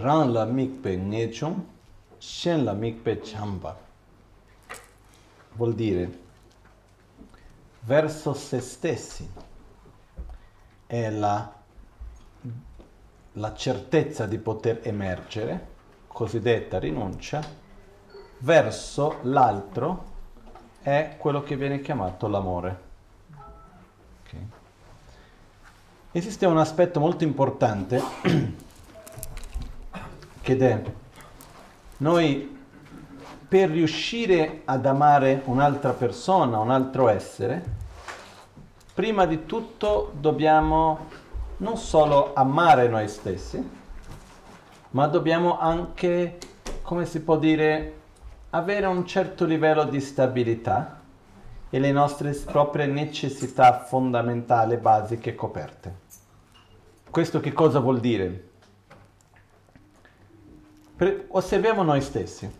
Ran la mikpe ngechum, shen la mikpe chamba. Vuol dire verso se stessi è la, la certezza di poter emergere, cosiddetta rinuncia, verso l'altro è quello che viene chiamato l'amore. Okay. Esiste un aspetto molto importante che è noi per riuscire ad amare un'altra persona, un altro essere, prima di tutto dobbiamo non solo amare noi stessi, ma dobbiamo anche, come si può dire, avere un certo livello di stabilità e le nostre proprie necessità fondamentali, basiche coperte. Questo che cosa vuol dire? Per, osserviamo noi stessi,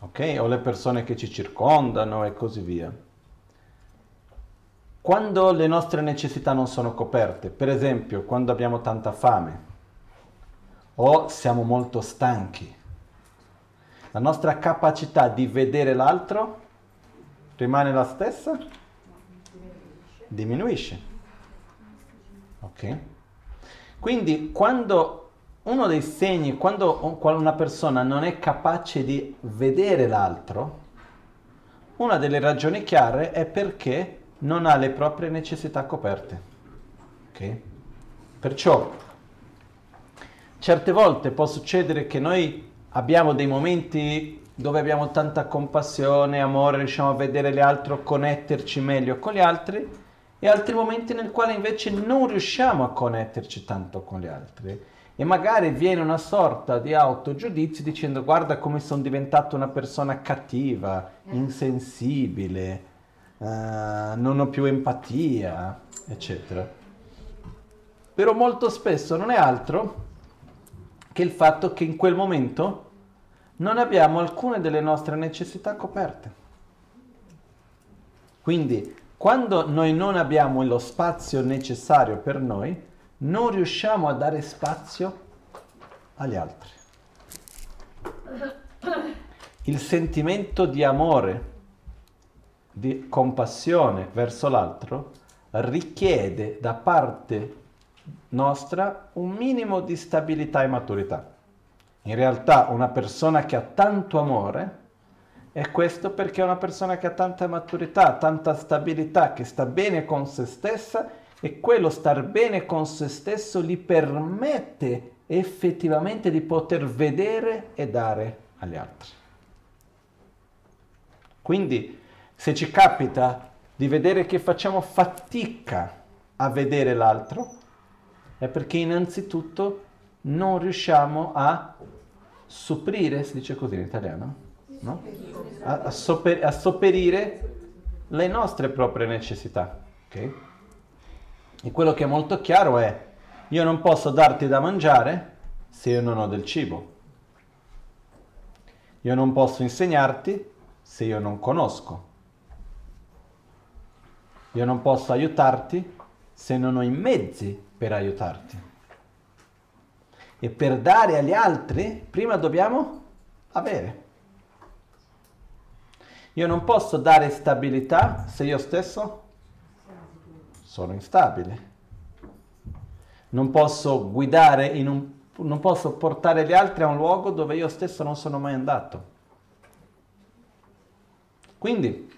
ok? O le persone che ci circondano e così via. Quando le nostre necessità non sono coperte, per esempio quando abbiamo tanta fame o siamo molto stanchi, la nostra capacità di vedere l'altro rimane la stessa? Diminuisce. Ok? Quindi quando uno dei segni, quando una persona non è capace di vedere l'altro, una delle ragioni chiare è perché non ha le proprie necessità coperte. Ok? Perciò certe volte può succedere che noi abbiamo dei momenti dove abbiamo tanta compassione, amore, riusciamo a vedere gli altri, connetterci meglio con gli altri, e altri momenti nel quale invece non riusciamo a connetterci tanto con gli altri. E magari viene una sorta di autogiudizio dicendo guarda come sono diventato una persona cattiva, insensibile, uh, non ho più empatia, eccetera. Però molto spesso non è altro che il fatto che in quel momento non abbiamo alcune delle nostre necessità coperte. Quindi, quando noi non abbiamo lo spazio necessario per noi, non riusciamo a dare spazio agli altri. Il sentimento di amore, di compassione verso l'altro, richiede da parte nostra un minimo di stabilità e maturità. In realtà una persona che ha tanto amore è questo perché è una persona che ha tanta maturità, tanta stabilità, che sta bene con se stessa e quello star bene con se stesso gli permette effettivamente di poter vedere e dare agli altri. Quindi se ci capita di vedere che facciamo fatica a vedere l'altro, è perché innanzitutto non riusciamo a sopperire, si dice così in italiano, no? a, a, sopper- a sopperire le nostre proprie necessità. Okay? E quello che è molto chiaro è, io non posso darti da mangiare se io non ho del cibo. Io non posso insegnarti se io non conosco. Io non posso aiutarti se non ho i mezzi per aiutarti. E per dare agli altri, prima dobbiamo avere. Io non posso dare stabilità se io stesso sono instabile. Non posso guidare un non posso portare gli altri a un luogo dove io stesso non sono mai andato. Quindi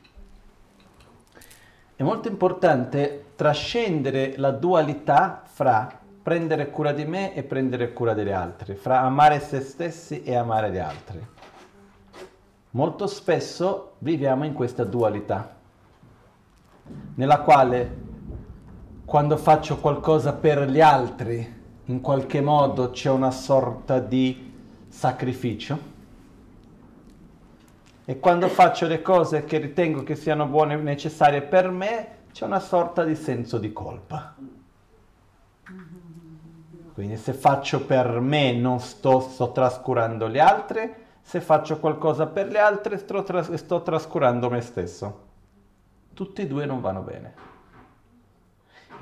è molto importante trascendere la dualità fra prendere cura di me e prendere cura degli altri, fra amare se stessi e amare gli altri. Molto spesso viviamo in questa dualità, nella quale quando faccio qualcosa per gli altri, in qualche modo c'è una sorta di sacrificio. E quando faccio le cose che ritengo che siano buone e necessarie per me, c'è una sorta di senso di colpa. Quindi se faccio per me non sto, sto trascurando gli altri, se faccio qualcosa per gli altri sto, tras- sto trascurando me stesso. Tutti e due non vanno bene.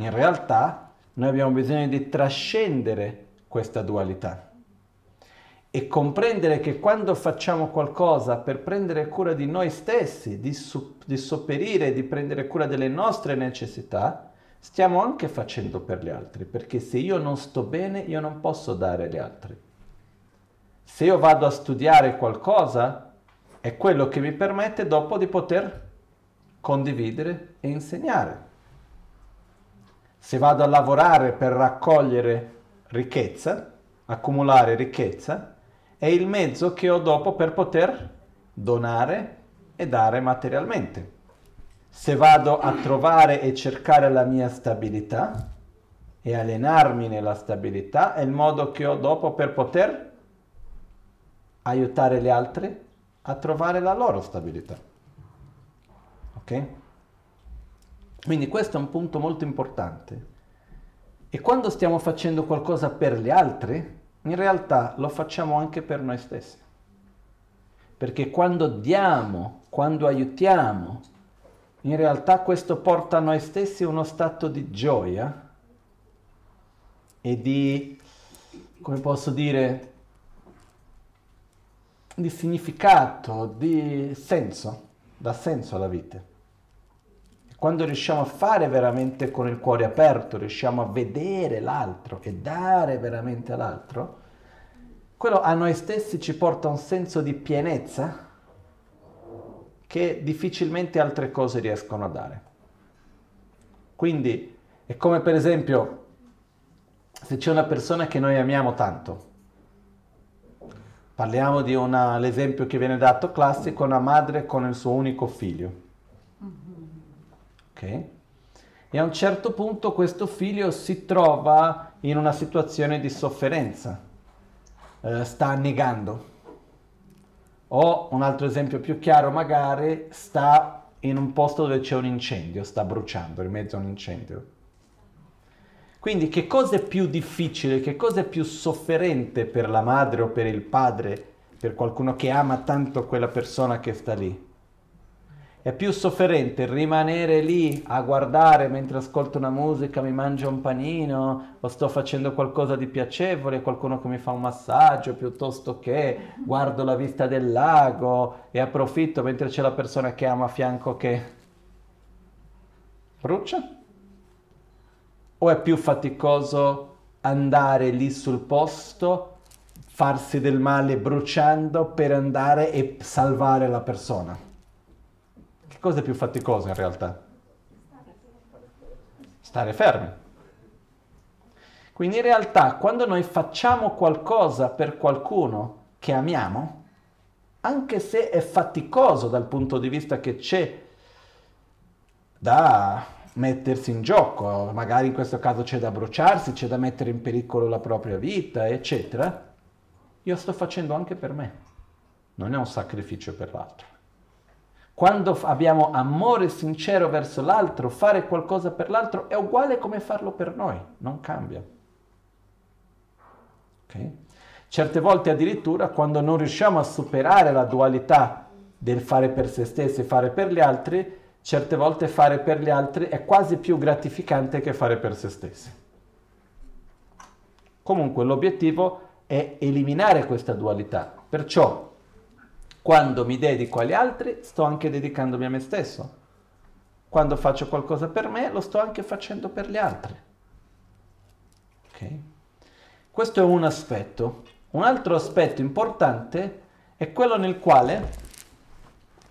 In realtà noi abbiamo bisogno di trascendere questa dualità e comprendere che quando facciamo qualcosa per prendere cura di noi stessi, di, su- di sopperire, di prendere cura delle nostre necessità, stiamo anche facendo per gli altri, perché se io non sto bene, io non posso dare agli altri. Se io vado a studiare qualcosa, è quello che mi permette dopo di poter condividere e insegnare. Se vado a lavorare per raccogliere ricchezza, accumulare ricchezza, è il mezzo che ho dopo per poter donare e dare materialmente. Se vado a trovare e cercare la mia stabilità e allenarmi nella stabilità, è il modo che ho dopo per poter aiutare gli altri a trovare la loro stabilità. Ok? Quindi questo è un punto molto importante. E quando stiamo facendo qualcosa per gli altri, in realtà lo facciamo anche per noi stessi. Perché quando diamo, quando aiutiamo, in realtà questo porta a noi stessi uno stato di gioia e di, come posso dire, di significato, di senso, dà senso alla vita. Quando riusciamo a fare veramente con il cuore aperto, riusciamo a vedere l'altro e dare veramente all'altro, quello a noi stessi ci porta un senso di pienezza che difficilmente altre cose riescono a dare. Quindi è come per esempio se c'è una persona che noi amiamo tanto, parliamo di una, l'esempio che viene dato classico, una madre con il suo unico figlio ok? E a un certo punto questo figlio si trova in una situazione di sofferenza, eh, sta annegando. O un altro esempio più chiaro, magari sta in un posto dove c'è un incendio, sta bruciando in mezzo a un incendio. Quindi che cosa è più difficile, che cosa è più sofferente per la madre o per il padre, per qualcuno che ama tanto quella persona che sta lì? È più sofferente rimanere lì a guardare mentre ascolto una musica, mi mangio un panino o sto facendo qualcosa di piacevole, qualcuno che mi fa un massaggio, piuttosto che guardo la vista del lago e approfitto mentre c'è la persona che amo a fianco che brucia? O è più faticoso andare lì sul posto, farsi del male bruciando per andare e salvare la persona? Cosa è più faticoso in realtà? Stare fermi. Quindi in realtà quando noi facciamo qualcosa per qualcuno che amiamo, anche se è faticoso dal punto di vista che c'è da mettersi in gioco, magari in questo caso c'è da bruciarsi, c'è da mettere in pericolo la propria vita, eccetera, io sto facendo anche per me. Non è un sacrificio per l'altro. Quando abbiamo amore sincero verso l'altro, fare qualcosa per l'altro è uguale come farlo per noi, non cambia. Okay? Certe volte addirittura quando non riusciamo a superare la dualità del fare per se stessi e fare per gli altri, certe volte fare per gli altri è quasi più gratificante che fare per se stessi. Comunque l'obiettivo è eliminare questa dualità. Perciò quando mi dedico agli altri, sto anche dedicandomi a me stesso. Quando faccio qualcosa per me, lo sto anche facendo per gli altri. Ok? Questo è un aspetto. Un altro aspetto importante è quello nel quale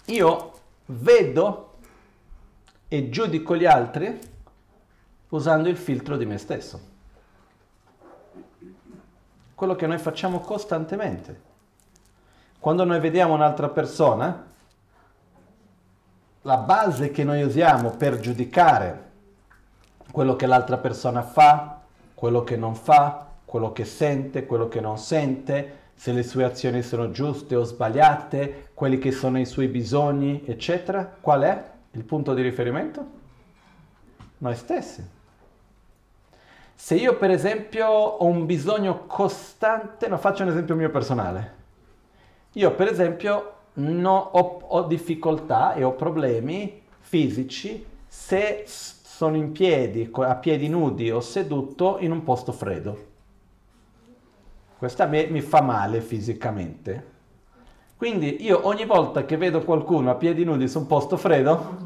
io vedo e giudico gli altri usando il filtro di me stesso. Quello che noi facciamo costantemente. Quando noi vediamo un'altra persona, la base che noi usiamo per giudicare quello che l'altra persona fa, quello che non fa, quello che sente, quello che non sente, se le sue azioni sono giuste o sbagliate, quelli che sono i suoi bisogni, eccetera, qual è il punto di riferimento? Noi stessi. Se io per esempio ho un bisogno costante, no, faccio un esempio mio personale, io per esempio no, ho, ho difficoltà e ho problemi fisici se sono in piedi, a piedi nudi o seduto in un posto freddo. questa a me mi fa male fisicamente. Quindi io ogni volta che vedo qualcuno a piedi nudi su un posto freddo,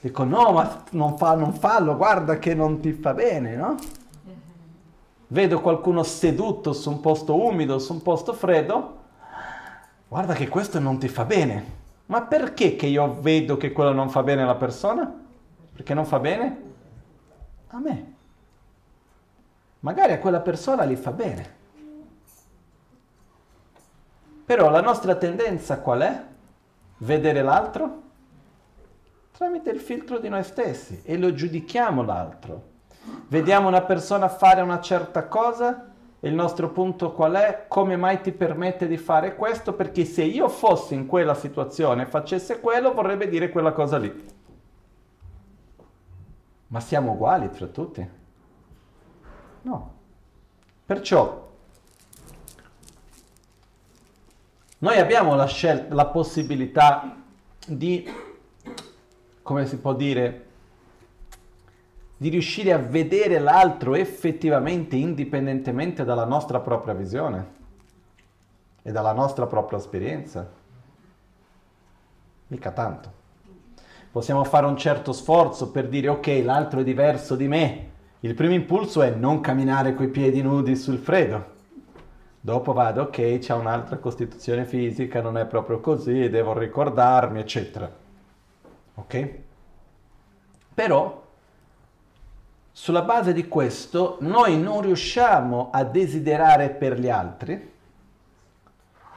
dico no, ma non, fa, non fallo, guarda che non ti fa bene, no? Vedo qualcuno seduto su un posto umido, su un posto freddo, guarda che questo non ti fa bene. Ma perché che io vedo che quello non fa bene alla persona? Perché non fa bene? A me. Magari a quella persona gli fa bene. Però la nostra tendenza qual è? Vedere l'altro tramite il filtro di noi stessi e lo giudichiamo l'altro. Vediamo una persona fare una certa cosa e il nostro punto qual è? Come mai ti permette di fare questo? Perché se io fossi in quella situazione e facesse quello vorrebbe dire quella cosa lì. Ma siamo uguali tra tutti? No. Perciò noi abbiamo la, scel- la possibilità di, come si può dire, di riuscire a vedere l'altro effettivamente indipendentemente dalla nostra propria visione e dalla nostra propria esperienza. Mica tanto. Possiamo fare un certo sforzo per dire ok, l'altro è diverso di me. Il primo impulso è non camminare coi piedi nudi sul freddo. Dopo vado, ok, c'è un'altra costituzione fisica, non è proprio così, devo ricordarmi, eccetera. Ok? Però sulla base di questo noi non riusciamo a desiderare per gli altri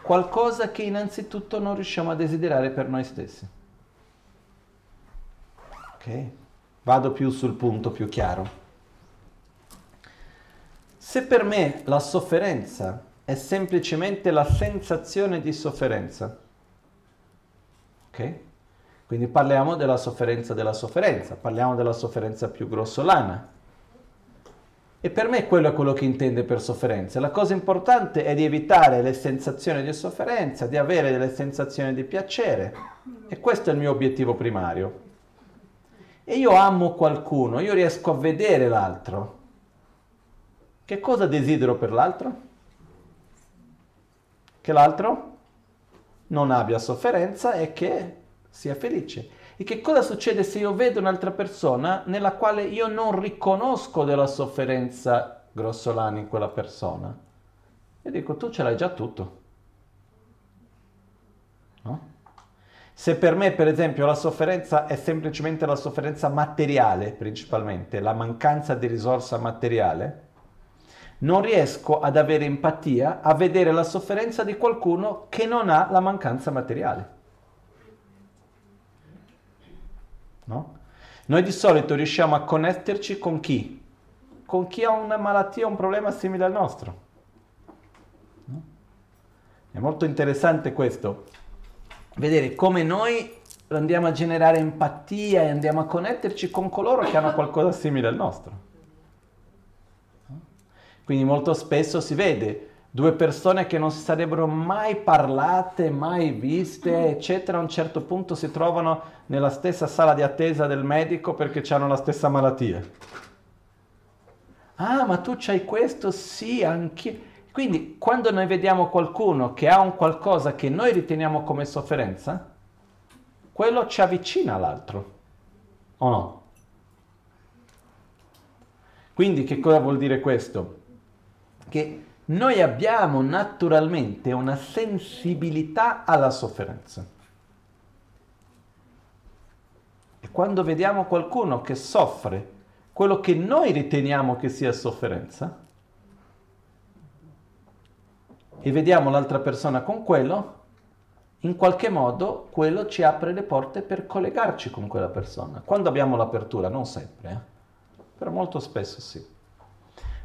qualcosa che innanzitutto non riusciamo a desiderare per noi stessi. Ok? Vado più sul punto più chiaro. Se per me la sofferenza è semplicemente la sensazione di sofferenza, ok? Quindi parliamo della sofferenza della sofferenza, parliamo della sofferenza più grossolana. E per me quello è quello che intende per sofferenza. La cosa importante è di evitare le sensazioni di sofferenza, di avere delle sensazioni di piacere. E questo è il mio obiettivo primario. E io amo qualcuno, io riesco a vedere l'altro. Che cosa desidero per l'altro? Che l'altro non abbia sofferenza e che sia felice. E che cosa succede se io vedo un'altra persona nella quale io non riconosco della sofferenza grossolana in quella persona? E dico, tu ce l'hai già tutto. No? Se per me, per esempio, la sofferenza è semplicemente la sofferenza materiale, principalmente, la mancanza di risorsa materiale, non riesco ad avere empatia a vedere la sofferenza di qualcuno che non ha la mancanza materiale. No? Noi di solito riusciamo a connetterci con chi? Con chi ha una malattia, un problema simile al nostro. No? È molto interessante questo, vedere come noi andiamo a generare empatia e andiamo a connetterci con coloro che hanno qualcosa simile al nostro. Quindi molto spesso si vede due persone che non si sarebbero mai parlate, mai viste, eccetera, a un certo punto si trovano nella stessa sala di attesa del medico perché hanno la stessa malattia. Ah, ma tu c'hai questo? Sì, anche. Quindi quando noi vediamo qualcuno che ha un qualcosa che noi riteniamo come sofferenza, quello ci avvicina all'altro, o no? Quindi che cosa vuol dire questo? Che noi abbiamo naturalmente una sensibilità alla sofferenza. E quando vediamo qualcuno che soffre quello che noi riteniamo che sia sofferenza, e vediamo l'altra persona con quello, in qualche modo quello ci apre le porte per collegarci con quella persona. Quando abbiamo l'apertura, non sempre, eh? però molto spesso sì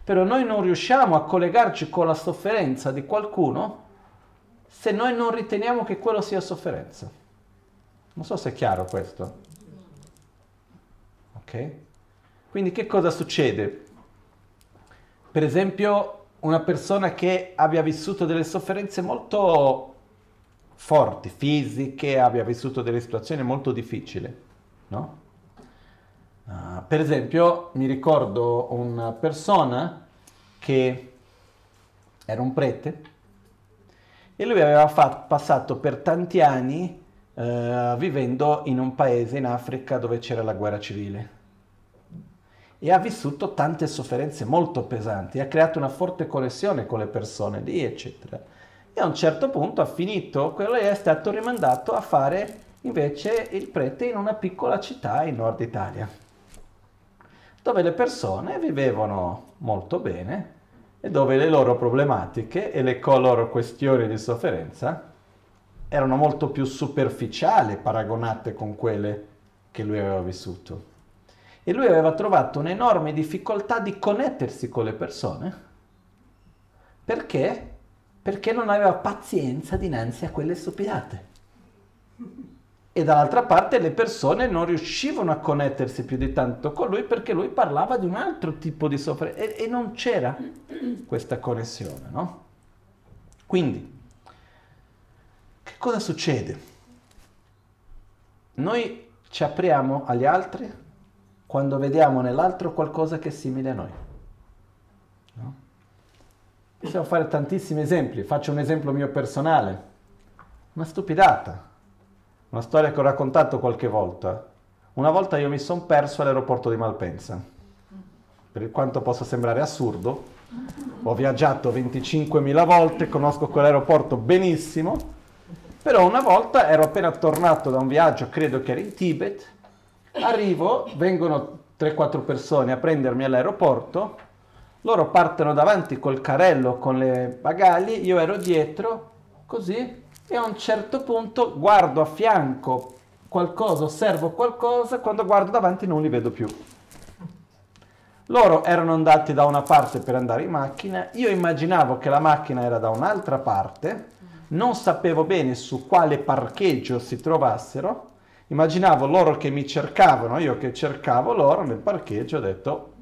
però noi non riusciamo a collegarci con la sofferenza di qualcuno se noi non riteniamo che quello sia sofferenza. Non so se è chiaro questo. Ok? Quindi che cosa succede? Per esempio una persona che abbia vissuto delle sofferenze molto forti, fisiche, abbia vissuto delle situazioni molto difficili, no? Uh, per esempio, mi ricordo una persona che era un prete e lui aveva fatto, passato per tanti anni eh, vivendo in un paese in Africa dove c'era la guerra civile e ha vissuto tante sofferenze molto pesanti, ha creato una forte connessione con le persone lì, eccetera. E a un certo punto ha finito quello e è stato rimandato a fare invece il prete in una piccola città in Nord Italia, dove le persone vivevano molto bene e dove le loro problematiche e le loro questioni di sofferenza erano molto più superficiali paragonate con quelle che lui aveva vissuto. E lui aveva trovato un'enorme difficoltà di connettersi con le persone. Perché? Perché non aveva pazienza dinanzi a quelle stupidate. E dall'altra parte le persone non riuscivano a connettersi più di tanto con lui perché lui parlava di un altro tipo di sofferenza e, e non c'era questa connessione, no? Quindi, che cosa succede? Noi ci apriamo agli altri quando vediamo nell'altro qualcosa che è simile a noi. No? Possiamo fare tantissimi esempi, faccio un esempio mio personale, una stupidata, una storia che ho raccontato qualche volta. Una volta io mi sono perso all'aeroporto di Malpensa, per quanto possa sembrare assurdo, ho viaggiato 25.000 volte, conosco quell'aeroporto benissimo, però una volta ero appena tornato da un viaggio, credo che era in Tibet, Arrivo, vengono 3-4 persone a prendermi all'aeroporto, loro partono davanti col carello con le bagagli, io ero dietro, così, e a un certo punto guardo a fianco qualcosa, osservo qualcosa, quando guardo davanti non li vedo più. Loro erano andati da una parte per andare in macchina, io immaginavo che la macchina era da un'altra parte, non sapevo bene su quale parcheggio si trovassero, Immaginavo loro che mi cercavano, io che cercavo loro nel parcheggio, ho detto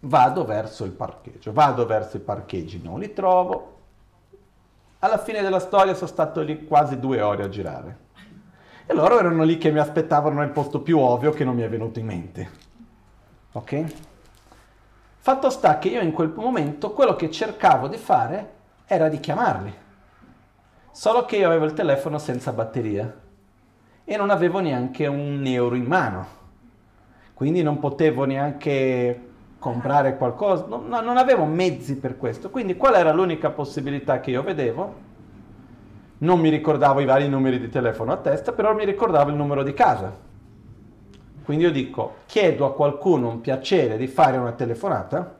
vado verso il parcheggio, vado verso i parcheggi, non li trovo. Alla fine della storia sono stato lì quasi due ore a girare. E loro erano lì che mi aspettavano nel posto più ovvio che non mi è venuto in mente. Ok? Fatto sta che io in quel momento quello che cercavo di fare era di chiamarli. Solo che io avevo il telefono senza batteria e non avevo neanche un euro in mano, quindi non potevo neanche comprare qualcosa, no, no, non avevo mezzi per questo, quindi qual era l'unica possibilità che io vedevo? Non mi ricordavo i vari numeri di telefono a testa, però mi ricordavo il numero di casa. Quindi io dico, chiedo a qualcuno un piacere di fare una telefonata,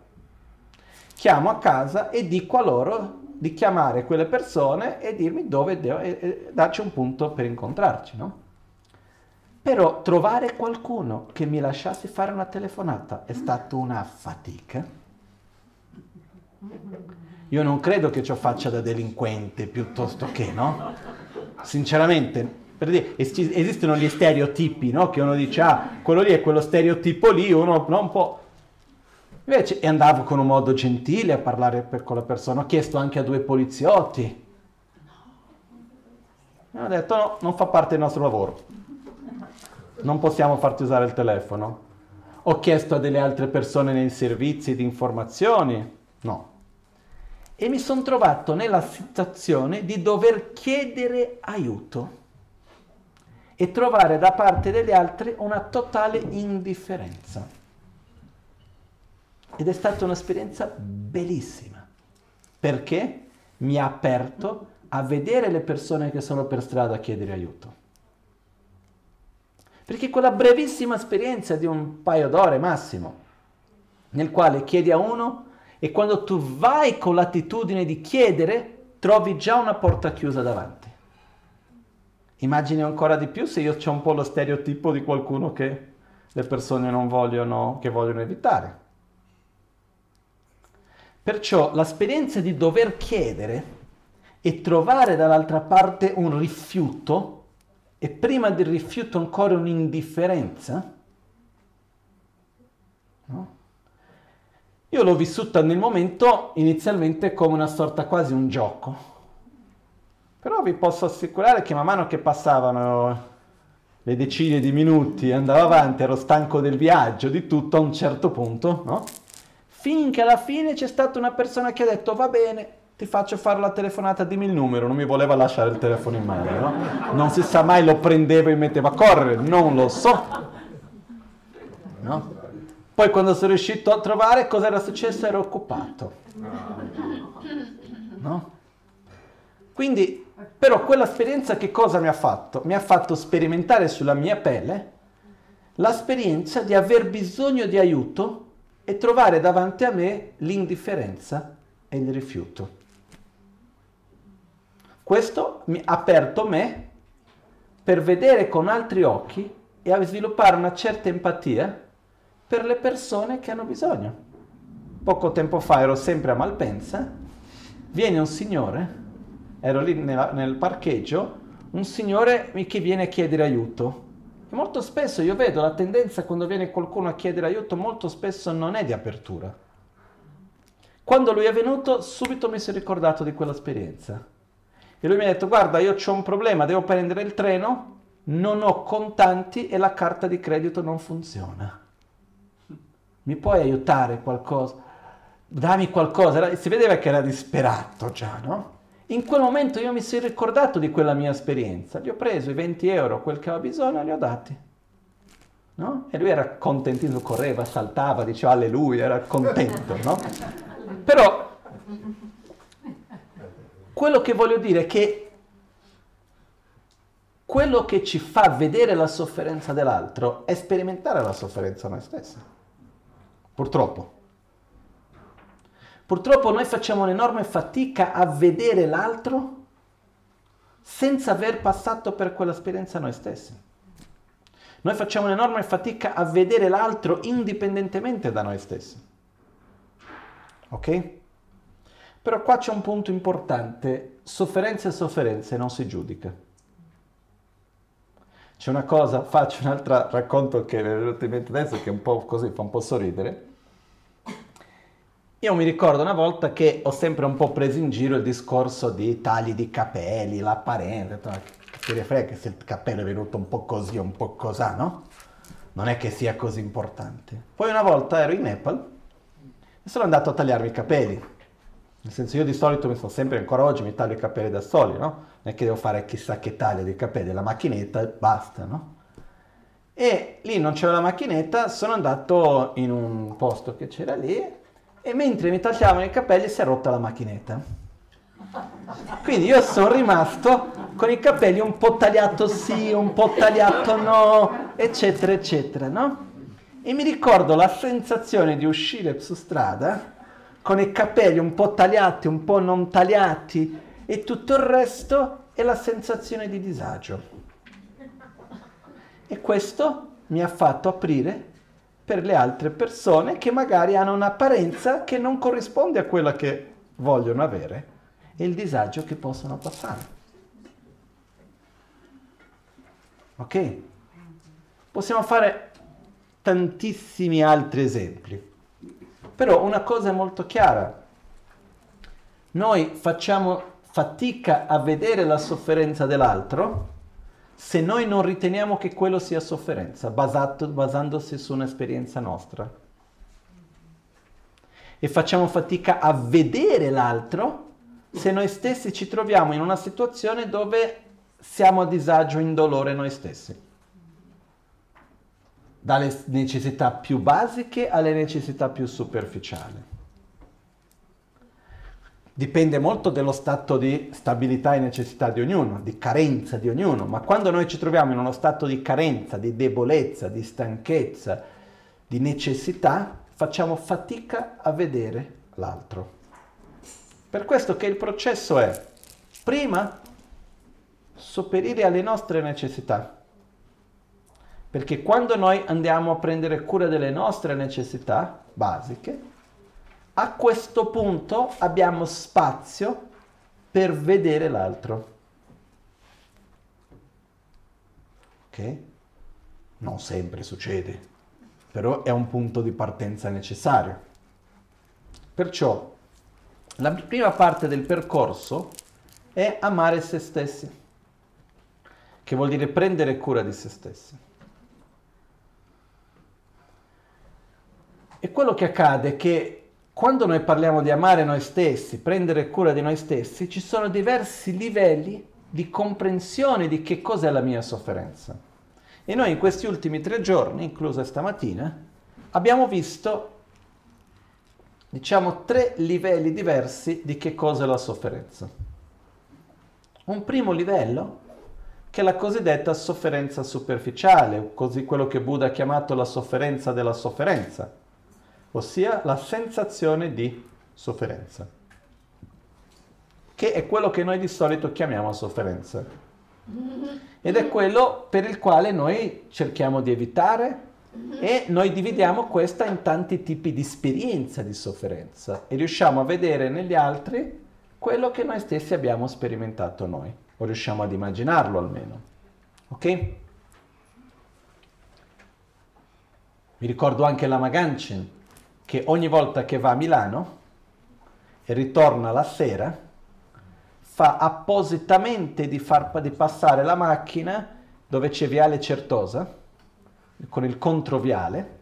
chiamo a casa e dico a loro di chiamare quelle persone e dirmi dove devo, e, e darci un punto per incontrarci, no? Però trovare qualcuno che mi lasciasse fare una telefonata è stata una fatica. Io non credo che ciò faccia da delinquente piuttosto che, no? Sinceramente, per dire, esistono gli stereotipi, no? Che uno dice, ah, quello lì è quello stereotipo lì, uno non può... Invece andavo con un modo gentile a parlare per, con la persona, ho chiesto anche a due poliziotti. E ho detto no, non fa parte del nostro lavoro non possiamo farti usare il telefono. Ho chiesto a delle altre persone nei servizi di informazioni? No. E mi sono trovato nella situazione di dover chiedere aiuto e trovare da parte degli altri una totale indifferenza. Ed è stata un'esperienza bellissima, perché mi ha aperto a vedere le persone che sono per strada a chiedere aiuto. Perché quella brevissima esperienza di un paio d'ore massimo, nel quale chiedi a uno e quando tu vai con l'attitudine di chiedere, trovi già una porta chiusa davanti. Immagini ancora di più se io ho un po' lo stereotipo di qualcuno che le persone non vogliono, che vogliono evitare. Perciò l'esperienza di dover chiedere e trovare dall'altra parte un rifiuto e prima del rifiuto ancora un'indifferenza? No? Io l'ho vissuta nel momento inizialmente come una sorta quasi un gioco, però vi posso assicurare che man mano che passavano le decine di minuti, andavo avanti, ero stanco del viaggio, di tutto a un certo punto, no? Finché alla fine c'è stata una persona che ha detto va bene, ti faccio fare la telefonata, dimmi il numero, non mi voleva lasciare il telefono in mano, no? Non si sa mai, lo prendeva e metteva a correre, non lo so. No? Poi quando sono riuscito a trovare cosa era successo ero occupato. No? Quindi, però quell'esperienza che cosa mi ha fatto? Mi ha fatto sperimentare sulla mia pelle l'esperienza di aver bisogno di aiuto e trovare davanti a me l'indifferenza e il rifiuto. Questo mi ha aperto me per vedere con altri occhi e a sviluppare una certa empatia per le persone che hanno bisogno. Poco tempo fa ero sempre a Malpensa, viene un signore, ero lì nella, nel parcheggio, un signore che viene a chiedere aiuto. E molto spesso io vedo la tendenza quando viene qualcuno a chiedere aiuto, molto spesso non è di apertura. Quando lui è venuto, subito mi sono ricordato di quell'esperienza. E lui mi ha detto, guarda, io ho un problema, devo prendere il treno, non ho contanti e la carta di credito non funziona mi puoi aiutare qualcosa? Dammi qualcosa. Si vedeva che era disperato già, no? In quel momento io mi sono ricordato di quella mia esperienza, gli ho preso i 20 euro, quel che aveva bisogno, li ho dati. No? E lui era contentissimo, correva, saltava, diceva alleluia, era contento, no? Però quello che voglio dire è che quello che ci fa vedere la sofferenza dell'altro è sperimentare la sofferenza noi stessi. Purtroppo. Purtroppo noi facciamo un'enorme fatica a vedere l'altro senza aver passato per quell'esperienza noi stessi. Noi facciamo un'enorme fatica a vedere l'altro indipendentemente da noi stessi. Ok? Però qua c'è un punto importante, sofferenze e sofferenze non si giudica. C'è una cosa, faccio un altro racconto che è venuto in mente adesso che è un po' così, fa un po' sorridere. Io mi ricordo una volta che ho sempre un po' preso in giro il discorso di tagli di capelli, l'apparenza, che si frega se il cappello è venuto un po' così, un po' cosà, no? Non è che sia così importante. Poi una volta ero in Nepal e sono andato a tagliarmi i capelli. Nel senso, io di solito mi sto sempre, ancora oggi mi taglio i capelli da soli, no? Non è che devo fare chissà che taglio di capelli, la macchinetta e basta, no? E lì non c'era la macchinetta, sono andato in un posto che c'era lì e mentre mi tagliavano i capelli si è rotta la macchinetta. Quindi io sono rimasto con i capelli un po' tagliato sì, un po' tagliato no, eccetera, eccetera, no? E mi ricordo la sensazione di uscire su strada con i capelli un po' tagliati, un po' non tagliati e tutto il resto è la sensazione di disagio. E questo mi ha fatto aprire per le altre persone che magari hanno un'apparenza che non corrisponde a quella che vogliono avere e il disagio che possono passare. Ok? Possiamo fare tantissimi altri esempi. Però una cosa è molto chiara, noi facciamo fatica a vedere la sofferenza dell'altro se noi non riteniamo che quello sia sofferenza, basato, basandosi su un'esperienza nostra. E facciamo fatica a vedere l'altro se noi stessi ci troviamo in una situazione dove siamo a disagio, in dolore noi stessi dalle necessità più basiche alle necessità più superficiali. Dipende molto dello stato di stabilità e necessità di ognuno, di carenza di ognuno, ma quando noi ci troviamo in uno stato di carenza, di debolezza, di stanchezza, di necessità, facciamo fatica a vedere l'altro. Per questo che il processo è, prima, sopperire alle nostre necessità, perché quando noi andiamo a prendere cura delle nostre necessità basiche, a questo punto abbiamo spazio per vedere l'altro. Ok? Non sempre succede, però è un punto di partenza necessario. Perciò la prima parte del percorso è amare se stessi, che vuol dire prendere cura di se stessi. E quello che accade è che quando noi parliamo di amare noi stessi, prendere cura di noi stessi, ci sono diversi livelli di comprensione di che cos'è la mia sofferenza. E noi in questi ultimi tre giorni, inclusa stamattina, abbiamo visto, diciamo, tre livelli diversi di che cos'è la sofferenza. Un primo livello, che è la cosiddetta sofferenza superficiale, così quello che Buddha ha chiamato la sofferenza della sofferenza, ossia la sensazione di sofferenza, che è quello che noi di solito chiamiamo sofferenza. Ed è quello per il quale noi cerchiamo di evitare e noi dividiamo questa in tanti tipi di esperienza di sofferenza e riusciamo a vedere negli altri quello che noi stessi abbiamo sperimentato noi, o riusciamo ad immaginarlo almeno. Ok? Mi ricordo anche la Magancin, che ogni volta che va a Milano e ritorna la sera, fa appositamente di far di passare la macchina dove c'è Viale Certosa, con il controviale,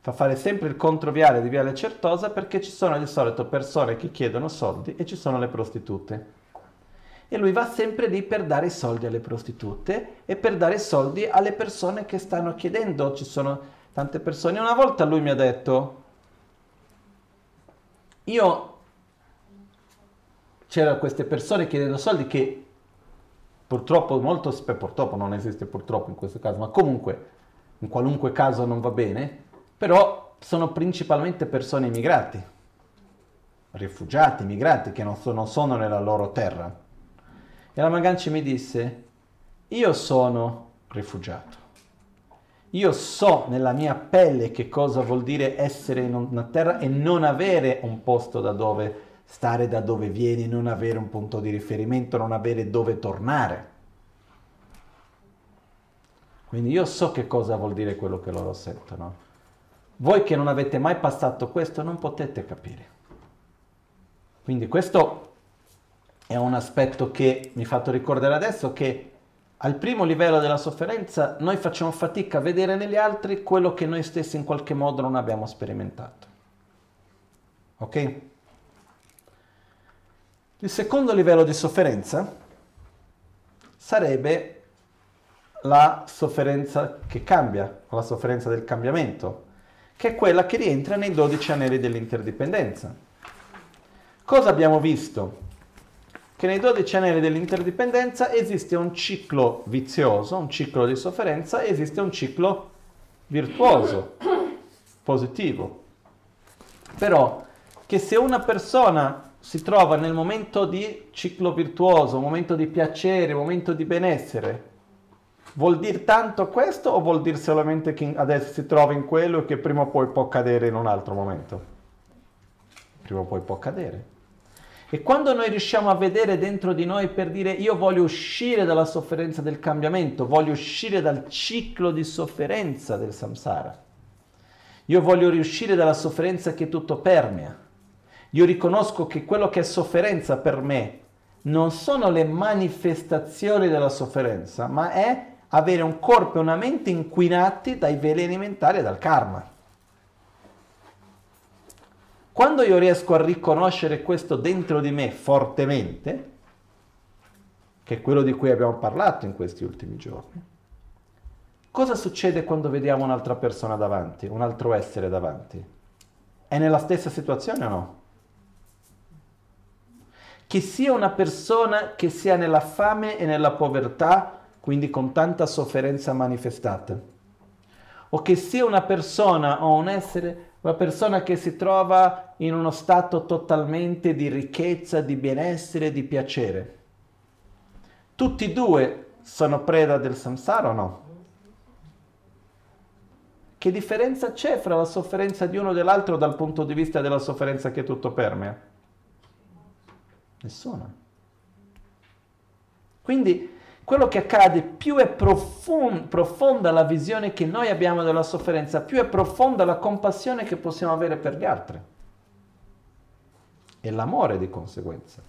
fa fare sempre il controviale di Viale Certosa perché ci sono di solito persone che chiedono soldi e ci sono le prostitute. E lui va sempre lì per dare i soldi alle prostitute e per dare soldi alle persone che stanno chiedendo. Ci sono tante persone. Una volta lui mi ha detto, io c'erano queste persone chiedendo soldi che purtroppo, molto purtroppo non esiste purtroppo in questo caso, ma comunque in qualunque caso non va bene, però sono principalmente persone immigrati, rifugiati, migranti che non sono, non sono nella loro terra. E la Maganci mi disse, io sono rifugiato. Io so nella mia pelle che cosa vuol dire essere in una terra e non avere un posto da dove stare, da dove vieni, non avere un punto di riferimento, non avere dove tornare. Quindi io so che cosa vuol dire quello che loro sentono. Voi che non avete mai passato questo non potete capire. Quindi questo è un aspetto che mi ha fatto ricordare adesso che al primo livello della sofferenza noi facciamo fatica a vedere negli altri quello che noi stessi in qualche modo non abbiamo sperimentato. Ok? Il secondo livello di sofferenza sarebbe la sofferenza che cambia, la sofferenza del cambiamento, che è quella che rientra nei 12 anelli dell'interdipendenza. Cosa abbiamo visto? Che nei 12 anelli dell'interdipendenza esiste un ciclo vizioso, un ciclo di sofferenza, esiste un ciclo virtuoso, positivo. Però che se una persona si trova nel momento di ciclo virtuoso, momento di piacere, momento di benessere, vuol dire tanto questo o vuol dire solamente che adesso si trova in quello e che prima o poi può cadere in un altro momento? Prima o poi può cadere. E quando noi riusciamo a vedere dentro di noi per dire io voglio uscire dalla sofferenza del cambiamento, voglio uscire dal ciclo di sofferenza del samsara, io voglio riuscire dalla sofferenza che tutto permea, io riconosco che quello che è sofferenza per me non sono le manifestazioni della sofferenza, ma è avere un corpo e una mente inquinati dai veleni mentali e dal karma. Quando io riesco a riconoscere questo dentro di me fortemente, che è quello di cui abbiamo parlato in questi ultimi giorni, cosa succede quando vediamo un'altra persona davanti, un altro essere davanti? È nella stessa situazione o no? Che sia una persona che sia nella fame e nella povertà, quindi con tanta sofferenza manifestata, o che sia una persona o un essere una persona che si trova in uno stato totalmente di ricchezza, di benessere, di piacere. Tutti e due sono preda del samsara o no? Che differenza c'è fra la sofferenza di uno e dell'altro dal punto di vista della sofferenza che tutto permea? Nessuna. Quindi quello che accade, più è profond- profonda la visione che noi abbiamo della sofferenza, più è profonda la compassione che possiamo avere per gli altri. E l'amore di conseguenza.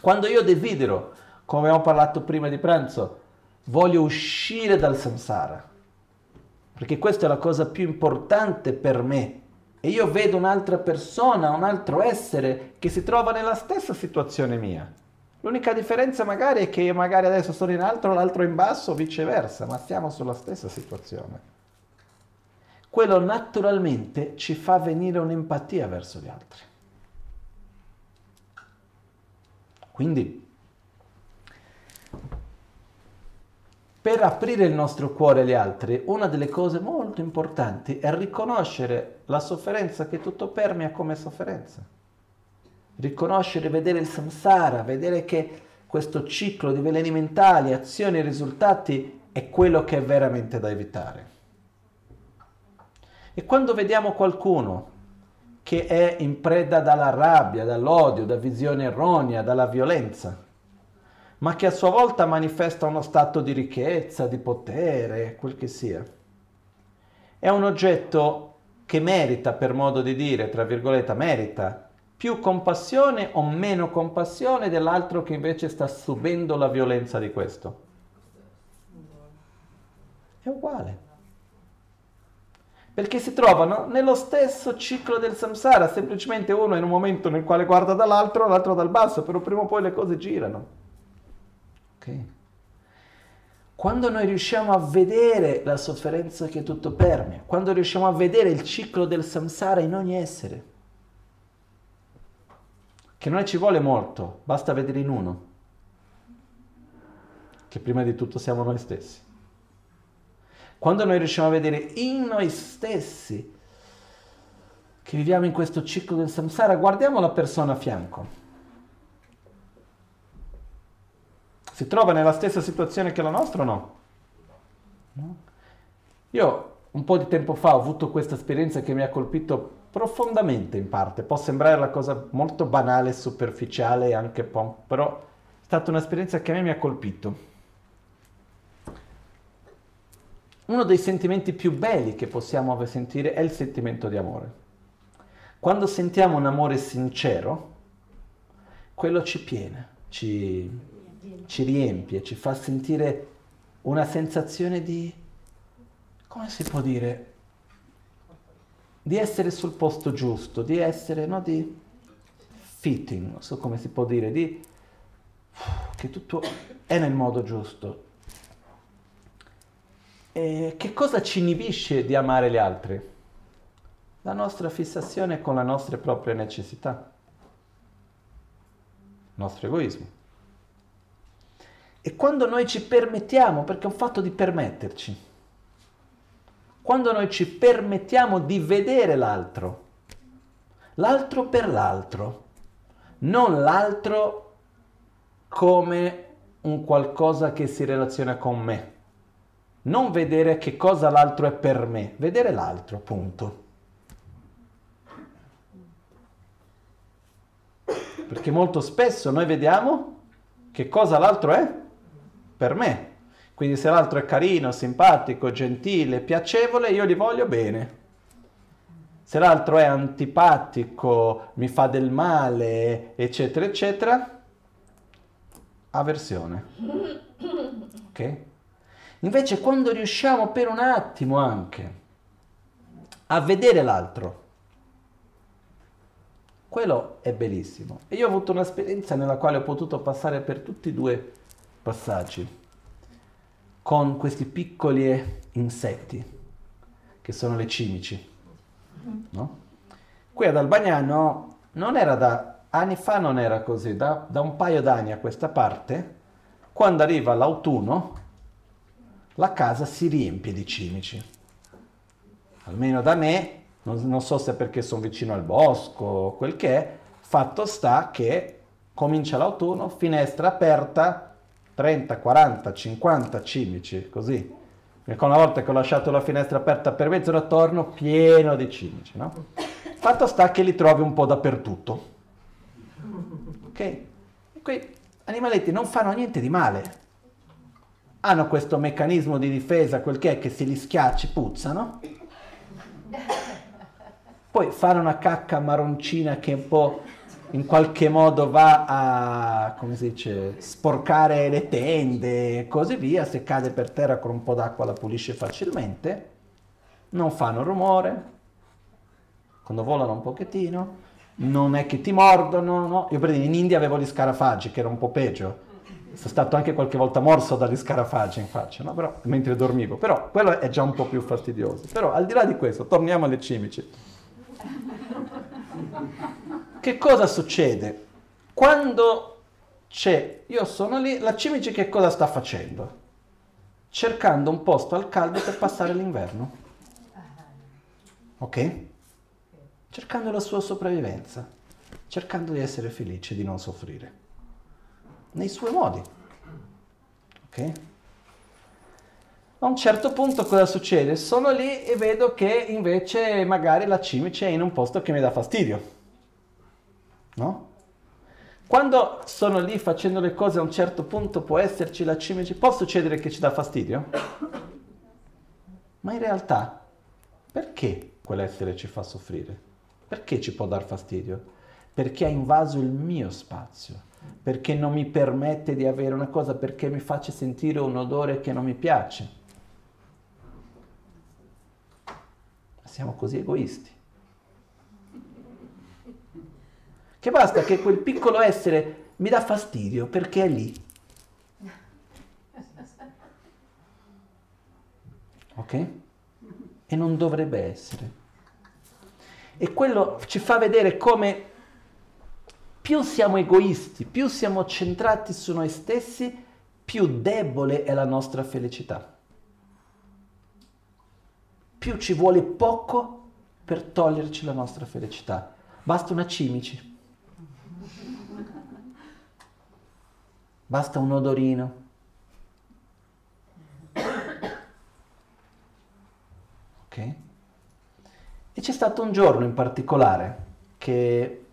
Quando io desidero, come abbiamo parlato prima di pranzo, voglio uscire dal samsara, perché questa è la cosa più importante per me, e io vedo un'altra persona, un altro essere che si trova nella stessa situazione mia. L'unica differenza magari è che magari adesso sono in alto, l'altro in basso, viceversa, ma siamo sulla stessa situazione. Quello naturalmente ci fa venire un'empatia verso gli altri. Quindi per aprire il nostro cuore agli altri, una delle cose molto importanti è riconoscere la sofferenza che tutto permea come sofferenza. Riconoscere, vedere il samsara, vedere che questo ciclo di veleni mentali, azioni e risultati è quello che è veramente da evitare. E quando vediamo qualcuno che è in preda dalla rabbia, dall'odio, da visione erronea, dalla violenza, ma che a sua volta manifesta uno stato di ricchezza, di potere, quel che sia. È un oggetto che merita, per modo di dire, tra virgolette, merita più compassione o meno compassione dell'altro che invece sta subendo la violenza di questo. È uguale. Perché si trovano nello stesso ciclo del samsara, semplicemente uno in un momento nel quale guarda dall'altro, l'altro dal basso, però prima o poi le cose girano. Quando noi riusciamo a vedere la sofferenza che tutto permea, quando riusciamo a vedere il ciclo del samsara in ogni essere, che non ci vuole molto, basta vedere in uno, che prima di tutto siamo noi stessi. Quando noi riusciamo a vedere in noi stessi che viviamo in questo ciclo del samsara, guardiamo la persona a fianco Si trova nella stessa situazione che la nostra o no? no? Io un po' di tempo fa ho avuto questa esperienza che mi ha colpito profondamente in parte. Può sembrare una cosa molto banale, superficiale anche po', però è stata un'esperienza che a me mi ha colpito. Uno dei sentimenti più belli che possiamo sentire è il sentimento di amore. Quando sentiamo un amore sincero, quello ci piene, ci, ci riempie, ci fa sentire una sensazione di, come si può dire, di essere sul posto giusto, di essere, no, di fitting, non so come si può dire, di che tutto è nel modo giusto. E che cosa ci inibisce di amare gli altri? La nostra fissazione con le nostre proprie necessità, il nostro egoismo. E quando noi ci permettiamo, perché è un fatto di permetterci, quando noi ci permettiamo di vedere l'altro, l'altro per l'altro, non l'altro come un qualcosa che si relaziona con me, non vedere che cosa l'altro è per me, vedere l'altro, punto. Perché molto spesso noi vediamo che cosa l'altro è per me. Quindi se l'altro è carino, simpatico, gentile, piacevole, io gli voglio bene. Se l'altro è antipatico, mi fa del male, eccetera, eccetera, avversione. Ok? Invece quando riusciamo per un attimo anche a vedere l'altro, quello è bellissimo. E io ho avuto un'esperienza nella quale ho potuto passare per tutti e due passaggi con questi piccoli insetti che sono le cimici. No? Qui ad Albagnano non era da anni fa non era così, da, da un paio d'anni a questa parte, quando arriva l'autunno, la casa si riempie di cimici. Almeno da me, non, non so se perché sono vicino al bosco o quel che è, fatto sta che comincia l'autunno, finestra aperta, 30, 40, 50 cimici, così. Perché una volta che ho lasciato la finestra aperta per mezz'ora attorno, pieno di cimici, no? Fatto sta che li trovi un po' dappertutto. Ok? Quei animaletti non fanno niente di male. Hanno questo meccanismo di difesa, quel che è, che se li schiacci puzzano. Poi fanno una cacca marroncina che è un po' in qualche modo va a, come si dice, sporcare le tende e così via, se cade per terra con un po' d'acqua la pulisce facilmente, non fanno rumore, quando volano un pochettino, non è che ti mordono, no? Io per dire, in India avevo gli scarafaggi, che era un po' peggio. Sono stato anche qualche volta morso dagli scarafaggi in faccia, no? Però, mentre dormivo. Però quello è già un po' più fastidioso. Però al di là di questo, torniamo alle cimici. Che cosa succede? Quando c'è, io sono lì, la cimice che cosa sta facendo? Cercando un posto al caldo per passare l'inverno. Ok? cercando la sua sopravvivenza, cercando di essere felice, di non soffrire, nei suoi modi. Ok? A un certo punto cosa succede? Sono lì e vedo che invece magari la cimice è in un posto che mi dà fastidio. No? Quando sono lì facendo le cose a un certo punto può esserci la cimice, può succedere che ci dà fastidio? Ma in realtà perché quell'essere ci fa soffrire? Perché ci può dar fastidio? Perché ha invaso il mio spazio, perché non mi permette di avere una cosa, perché mi faccia sentire un odore che non mi piace. Siamo così egoisti. Che basta che quel piccolo essere mi dà fastidio perché è lì. Ok? E non dovrebbe essere. E quello ci fa vedere come più siamo egoisti, più siamo centrati su noi stessi, più debole è la nostra felicità. Più ci vuole poco per toglierci la nostra felicità. Basta una cimici. Basta un odorino. Ok? E c'è stato un giorno in particolare che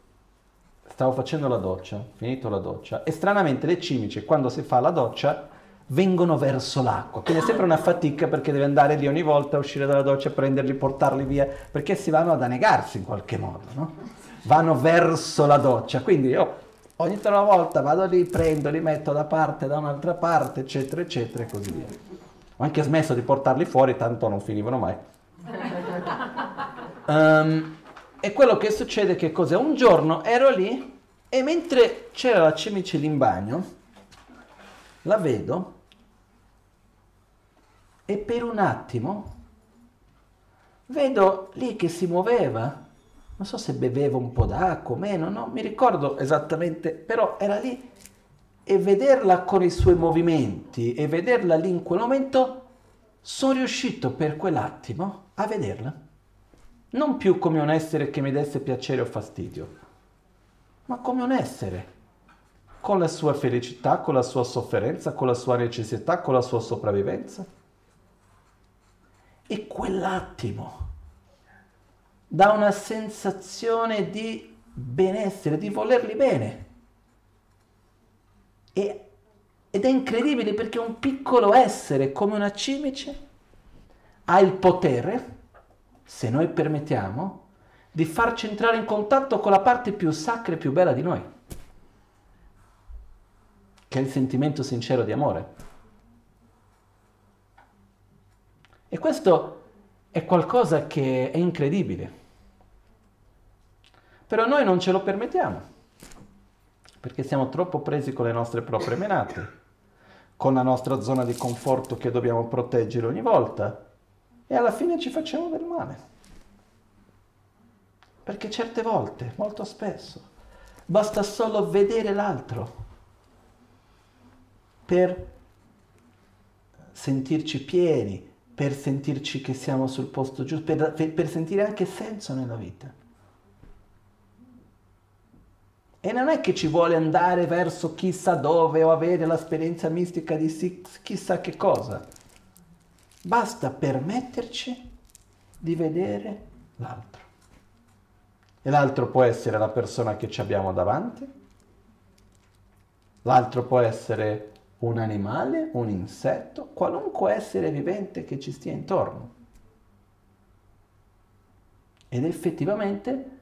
stavo facendo la doccia, finito la doccia, e stranamente le cimici quando si fa la doccia vengono verso l'acqua, quindi è sempre una fatica perché deve andare lì ogni volta, uscire dalla doccia, prenderli, portarli via, perché si vanno ad annegarsi in qualche modo, no? Vanno verso la doccia, quindi io ogni volta vado lì, prendo, li metto da parte, da un'altra parte, eccetera, eccetera, e così via. Ho anche smesso di portarli fuori, tanto non finivano mai. Um, e quello che succede che cos'è? Un giorno ero lì e mentre c'era la cimice in bagno, la vedo e per un attimo vedo lì che si muoveva. Non so se beveva un po' d'acqua o meno, non mi ricordo esattamente, però era lì e vederla con i suoi movimenti e vederla lì in quel momento, sono riuscito per quell'attimo a vederla non più come un essere che mi desse piacere o fastidio, ma come un essere, con la sua felicità, con la sua sofferenza, con la sua necessità, con la sua sopravvivenza. E quell'attimo dà una sensazione di benessere, di volerli bene. E, ed è incredibile perché un piccolo essere come una cimice ha il potere se noi permettiamo, di farci entrare in contatto con la parte più sacra e più bella di noi, che è il sentimento sincero di amore. E questo è qualcosa che è incredibile. Però noi non ce lo permettiamo, perché siamo troppo presi con le nostre proprie menate, con la nostra zona di conforto che dobbiamo proteggere ogni volta e alla fine ci facciamo del male. Perché certe volte, molto spesso, basta solo vedere l'altro per sentirci pieni, per sentirci che siamo sul posto giusto, per, per sentire anche senso nella vita. E non è che ci vuole andare verso chissà dove o avere l'esperienza mistica di chissà che cosa Basta permetterci di vedere l'altro. E l'altro può essere la persona che ci abbiamo davanti, l'altro può essere un animale, un insetto, qualunque essere vivente che ci stia intorno. Ed effettivamente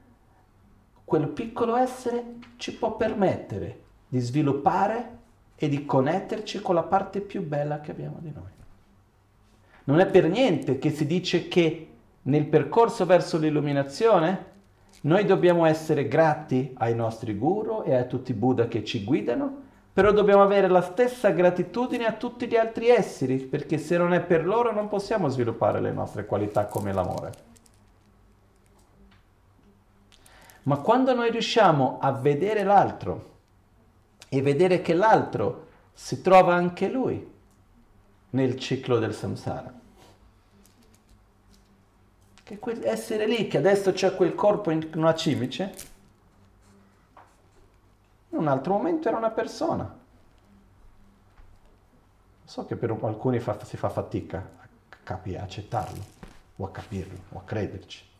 quel piccolo essere ci può permettere di sviluppare e di connetterci con la parte più bella che abbiamo di noi. Non è per niente che si dice che nel percorso verso l'illuminazione Noi dobbiamo essere grati ai nostri guru e a tutti i Buddha che ci guidano, però dobbiamo avere la stessa gratitudine a tutti gli altri esseri, perché se non è per loro non possiamo sviluppare le nostre qualità come l'amore. Ma quando noi riusciamo a vedere l'altro e vedere che l'altro si trova anche lui nel ciclo del samsara, che essere lì, che adesso c'è quel corpo in una cimice, in un altro momento era una persona. So che per alcuni fa, si fa fatica a capire, a accettarlo, o a capirlo, o a crederci.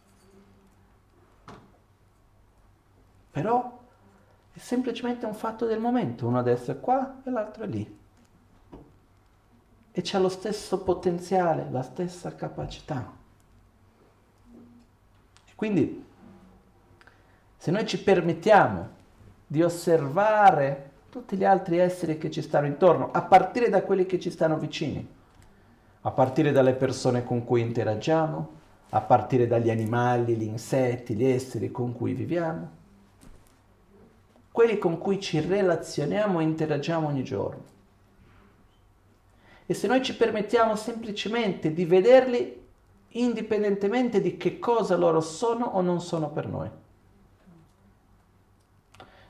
Però è semplicemente un fatto del momento, uno adesso è qua e l'altro è lì. E c'è lo stesso potenziale, la stessa capacità. Quindi, se noi ci permettiamo di osservare tutti gli altri esseri che ci stanno intorno, a partire da quelli che ci stanno vicini, a partire dalle persone con cui interagiamo, a partire dagli animali, gli insetti, gli esseri con cui viviamo, quelli con cui ci relazioniamo e interagiamo ogni giorno. E se noi ci permettiamo semplicemente di vederli indipendentemente di che cosa loro sono o non sono per noi.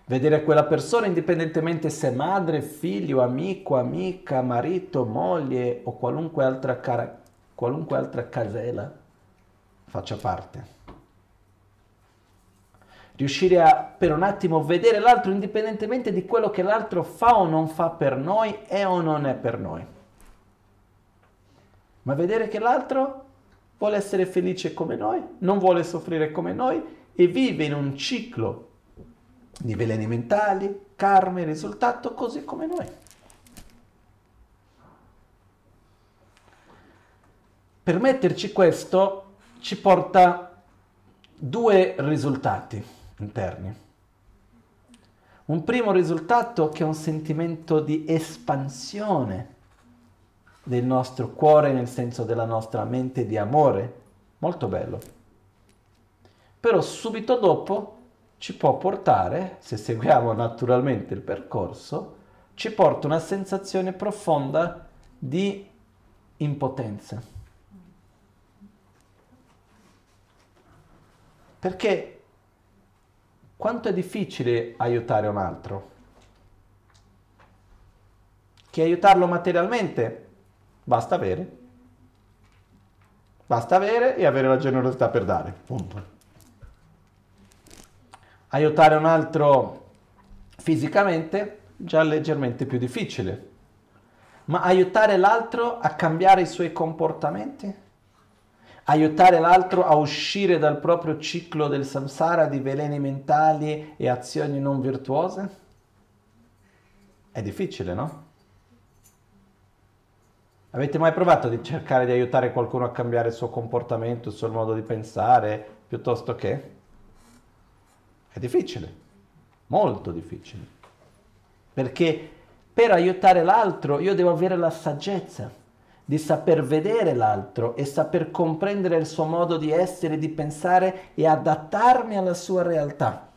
Vedere quella persona indipendentemente se madre, figlio, amico, amica, marito, moglie o qualunque altra, cara- qualunque altra casella faccia parte. Riuscire a per un attimo vedere l'altro indipendentemente di quello che l'altro fa o non fa per noi è o non è per noi. Ma vedere che l'altro vuole essere felice come noi, non vuole soffrire come noi e vive in un ciclo di veleni mentali, karma risultato così come noi. Permetterci questo ci porta due risultati interni. Un primo risultato che è un sentimento di espansione del nostro cuore, nel senso della nostra mente di amore. Molto bello. Però subito dopo ci può portare, se seguiamo naturalmente il percorso, ci porta una sensazione profonda di impotenza. Perché quanto è difficile aiutare un altro? Che aiutarlo materialmente Basta avere. Basta avere e avere la generosità per dare. Punto. Aiutare un altro fisicamente già leggermente più difficile. Ma aiutare l'altro a cambiare i suoi comportamenti? Aiutare l'altro a uscire dal proprio ciclo del samsara di veleni mentali e azioni non virtuose? È difficile, no? Avete mai provato di cercare di aiutare qualcuno a cambiare il suo comportamento, il suo modo di pensare, piuttosto che? È difficile, molto difficile. Perché per aiutare l'altro io devo avere la saggezza di saper vedere l'altro e saper comprendere il suo modo di essere, di pensare e adattarmi alla sua realtà.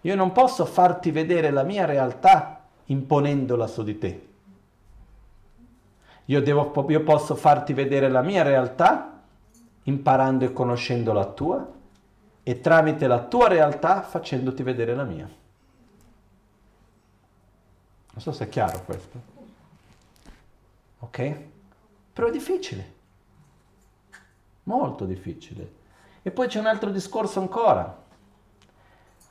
Io non posso farti vedere la mia realtà imponendola su di te. Io, devo, io posso farti vedere la mia realtà imparando e conoscendo la tua e tramite la tua realtà facendoti vedere la mia. Non so se è chiaro questo. Ok? Però è difficile. Molto difficile. E poi c'è un altro discorso ancora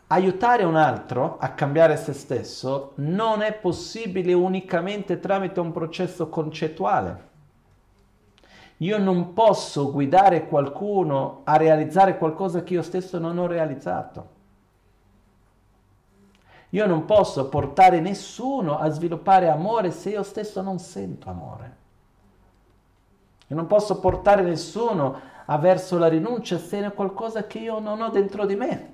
aiutare un altro a cambiare se stesso non è possibile unicamente tramite un processo concettuale. Io non posso guidare qualcuno a realizzare qualcosa che io stesso non ho realizzato. Io non posso portare nessuno a sviluppare amore se io stesso non sento amore. Io non posso portare nessuno a verso la rinuncia se è qualcosa che io non ho dentro di me.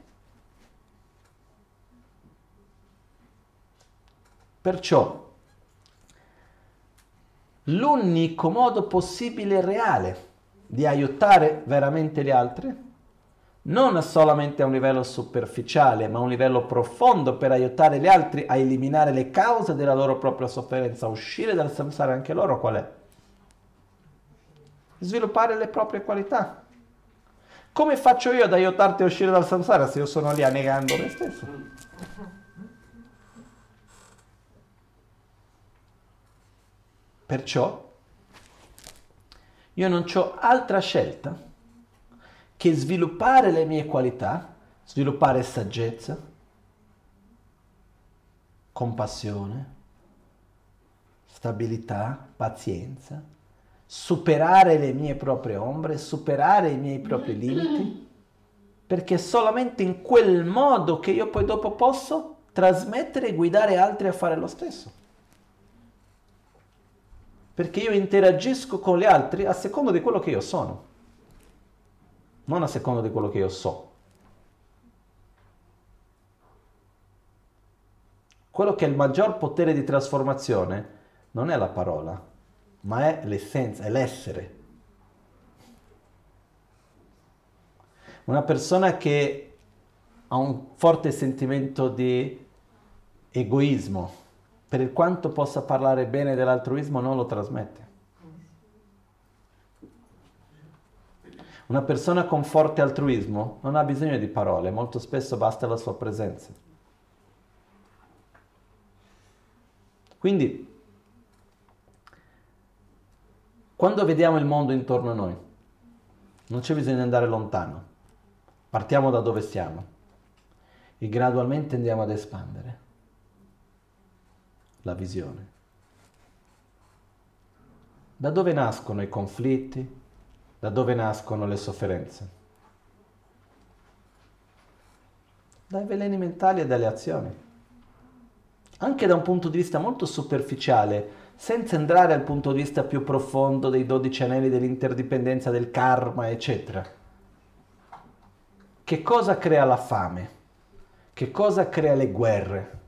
Perciò l'unico modo possibile e reale di aiutare veramente gli altri non solamente a un livello superficiale, ma a un livello profondo per aiutare gli altri a eliminare le cause della loro propria sofferenza, a uscire dal samsara anche loro qual è? Sviluppare le proprie qualità. Come faccio io ad aiutarti a uscire dal samsara se io sono lì annegando me stesso? Perciò io non ho altra scelta che sviluppare le mie qualità, sviluppare saggezza, compassione, stabilità, pazienza, superare le mie proprie ombre, superare i miei propri limiti, perché solamente in quel modo che io poi dopo posso trasmettere e guidare altri a fare lo stesso. Perché io interagisco con gli altri a seconda di quello che io sono non a seconda di quello che io so. Quello che è il maggior potere di trasformazione non è la parola, ma è l'essenza, è l'essere. Una persona che ha un forte sentimento di egoismo, per quanto possa parlare bene dell'altruismo, non lo trasmette. Una persona con forte altruismo non ha bisogno di parole, molto spesso basta la sua presenza. Quindi, quando vediamo il mondo intorno a noi, non c'è bisogno di andare lontano, partiamo da dove siamo e gradualmente andiamo ad espandere la visione. Da dove nascono i conflitti, da dove nascono le sofferenze? Dai veleni mentali e dalle azioni. Anche da un punto di vista molto superficiale, senza entrare al punto di vista più profondo dei dodici anelli dell'interdipendenza del karma, eccetera. Che cosa crea la fame? Che cosa crea le guerre?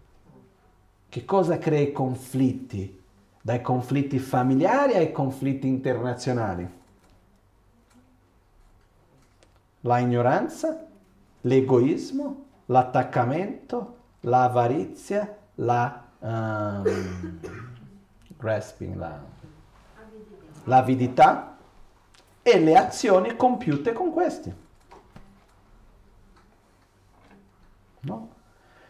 Che cosa crea i conflitti? Dai conflitti familiari ai conflitti internazionali la ignoranza, l'egoismo, l'attaccamento, l'avarizia, la um, grasping, la, l'avidità e le azioni compiute con questi. No?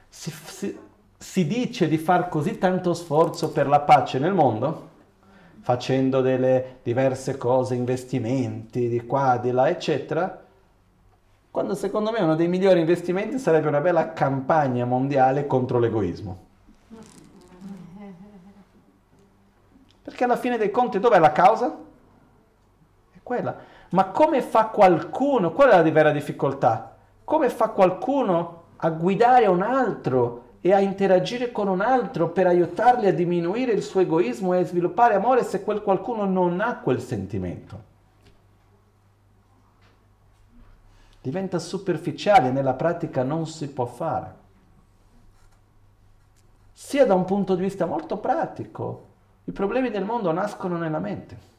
Si, si, si dice di far così tanto sforzo per la pace nel mondo, facendo delle diverse cose, investimenti di qua, di là, eccetera, quando secondo me uno dei migliori investimenti sarebbe una bella campagna mondiale contro l'egoismo. Perché alla fine dei conti dov'è la causa? È quella. Ma come fa qualcuno, qual è la vera difficoltà? Come fa qualcuno a guidare un altro e a interagire con un altro per aiutarli a diminuire il suo egoismo e a sviluppare amore se quel qualcuno non ha quel sentimento? Diventa superficiale, nella pratica non si può fare. Sia da un punto di vista molto pratico, i problemi del mondo nascono nella mente.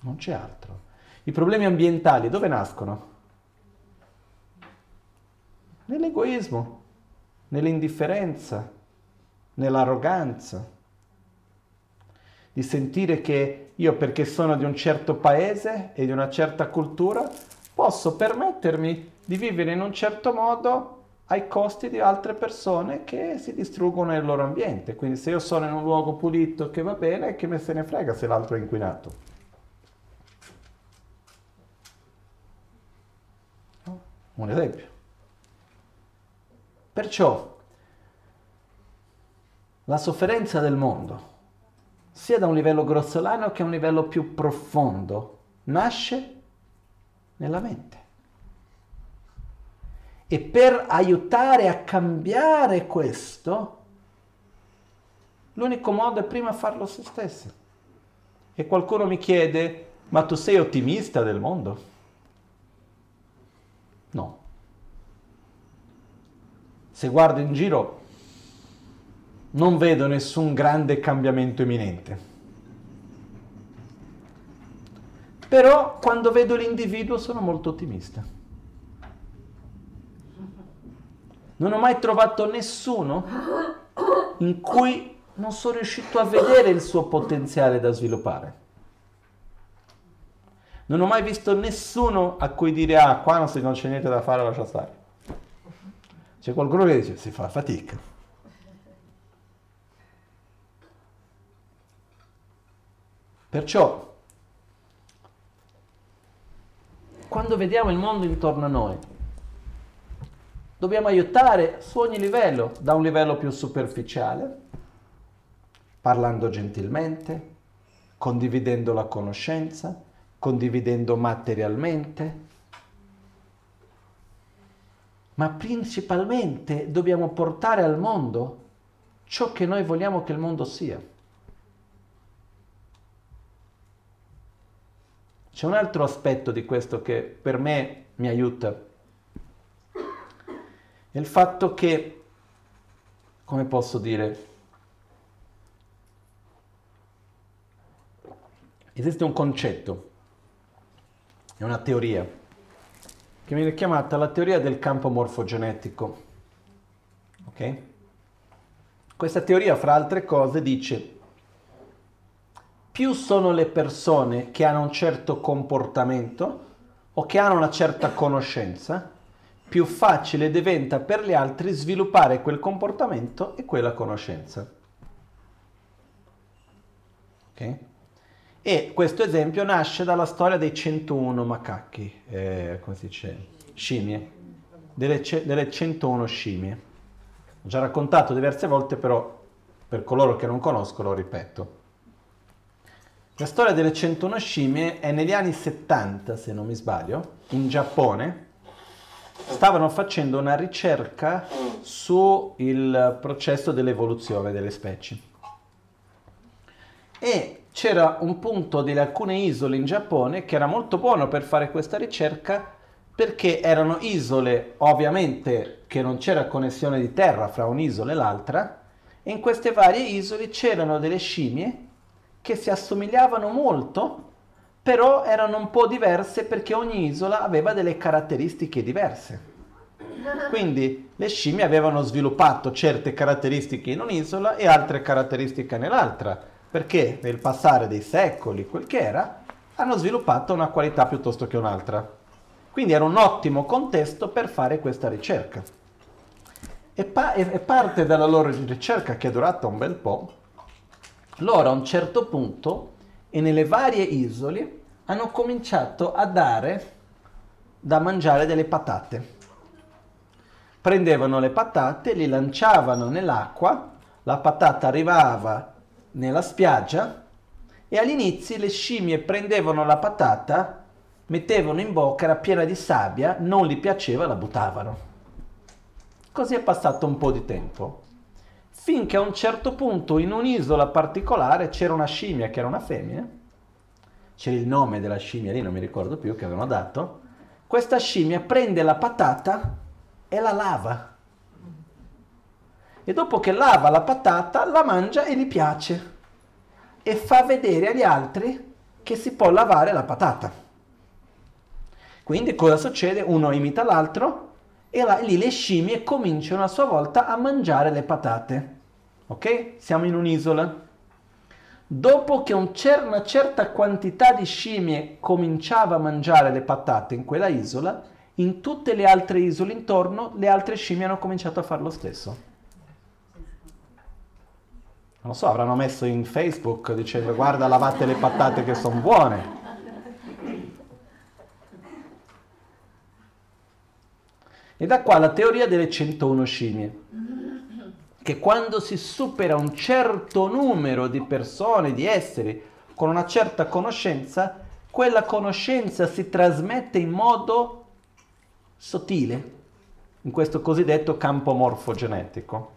Non c'è altro. I problemi ambientali dove nascono? Nell'egoismo, nell'indifferenza, nell'arroganza, di sentire che io perché sono di un certo paese e di una certa cultura posso permettermi di vivere in un certo modo ai costi di altre persone che si distruggono nel loro ambiente. Quindi se io sono in un luogo pulito che va bene, che me se ne frega se l'altro è inquinato. Un esempio. Perciò la sofferenza del mondo sia da un livello grossolano che a un livello più profondo, nasce nella mente. E per aiutare a cambiare questo, l'unico modo è prima farlo se stessi. E qualcuno mi chiede, ma tu sei ottimista del mondo? No. Se guardo in giro, non vedo nessun grande cambiamento imminente. Però quando vedo l'individuo sono molto ottimista. Non ho mai trovato nessuno in cui non sono riuscito a vedere il suo potenziale da sviluppare. Non ho mai visto nessuno a cui dire ah qua non, c'è niente da fare, lascia stare. C'è qualcuno che dice si fa fatica. Perciò, quando vediamo il mondo intorno a noi, dobbiamo aiutare su ogni livello, da un livello più superficiale, parlando gentilmente, condividendo la conoscenza, condividendo materialmente, ma principalmente dobbiamo portare al mondo ciò che noi vogliamo che il mondo sia. C'è un altro aspetto di questo che per me mi aiuta. È il fatto che, come posso dire, esiste un concetto è una teoria che viene chiamata la teoria del campo morfogenetico. Ok? Questa teoria, fra altre cose, dice più sono le persone che hanno un certo comportamento o che hanno una certa conoscenza, più facile diventa per gli altri sviluppare quel comportamento e quella conoscenza. Ok? E questo esempio nasce dalla storia dei 101 macachi, eh, come si dice, scimmie, delle, delle 101 scimmie. Ho già raccontato diverse volte, però per coloro che non conoscono ripeto. La storia delle 101 scimmie è negli anni 70, se non mi sbaglio, in Giappone. Stavano facendo una ricerca sul processo dell'evoluzione delle specie. E c'era un punto di alcune isole in Giappone che era molto buono per fare questa ricerca perché erano isole ovviamente che non c'era connessione di terra fra un'isola e l'altra e in queste varie isole c'erano delle scimmie che si assomigliavano molto però erano un po' diverse perché ogni isola aveva delle caratteristiche diverse. Quindi le scimmie avevano sviluppato certe caratteristiche in un'isola e altre caratteristiche nell'altra perché nel passare dei secoli, quel che era, hanno sviluppato una qualità piuttosto che un'altra. Quindi era un ottimo contesto per fare questa ricerca. E, pa- parte della loro ricerca, che è durata un bel po', loro a un certo punto, e nelle varie isole, hanno cominciato a dare da mangiare delle patate. Prendevano le patate, li lanciavano nell'acqua, la patata arrivava nella spiaggia e all'inizio le scimmie prendevano la patata, mettevano in bocca, era piena di sabbia, non gli piaceva, la buttavano. Così è passato un po' di tempo, finché a un certo punto in un'isola particolare c'era una scimmia che era una femmina, c'era il nome della scimmia lì, non mi ricordo più che avevano dato, questa scimmia prende la patata e la lava e dopo che lava la patata la mangia e gli piace e fa vedere agli altri che si può lavare la patata. Quindi cosa succede? Uno imita l'altro e lì le scimmie cominciano a sua volta a mangiare le patate. Ok? Siamo in un'isola. Dopo che un cer- una certa quantità di scimmie cominciava a mangiare le patate in quella isola, in tutte le altre isole intorno le altre scimmie hanno cominciato a fare lo stesso non so, avranno messo in Facebook dicendo guarda lavate le patate che sono buone. E da qua la teoria delle 101 scimmie, che quando si supera un certo numero di persone, di esseri, con una certa conoscenza, quella conoscenza si trasmette in modo sottile, in questo cosiddetto campo morfogenetico.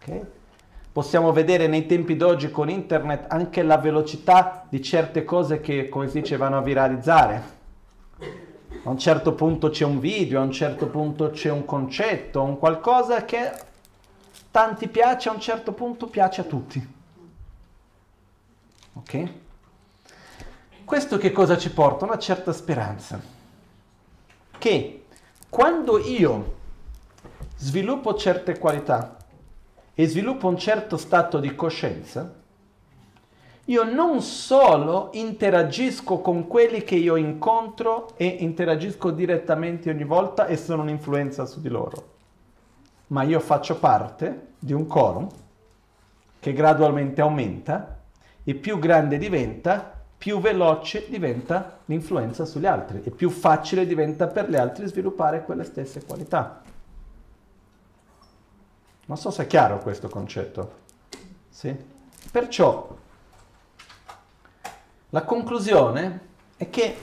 Okay? Possiamo vedere nei tempi d'oggi con internet anche la velocità di certe cose che, come si dice, vanno a viralizzare. A un certo punto c'è un video, a un certo punto c'è un concetto, un qualcosa che tanti piace, a un certo punto piace a tutti. Ok? Questo che cosa ci porta? Una certa speranza. Che quando io sviluppo certe qualità e sviluppo un certo stato di coscienza, io non solo interagisco con quelli che io incontro e interagisco direttamente ogni volta e sono un'influenza su di loro, ma io faccio parte di un quorum che gradualmente aumenta e più grande diventa, più veloce diventa l'influenza sugli altri e più facile diventa per gli altri sviluppare quelle stesse qualità. Non so se è chiaro questo concetto. Sì? Perciò la conclusione è che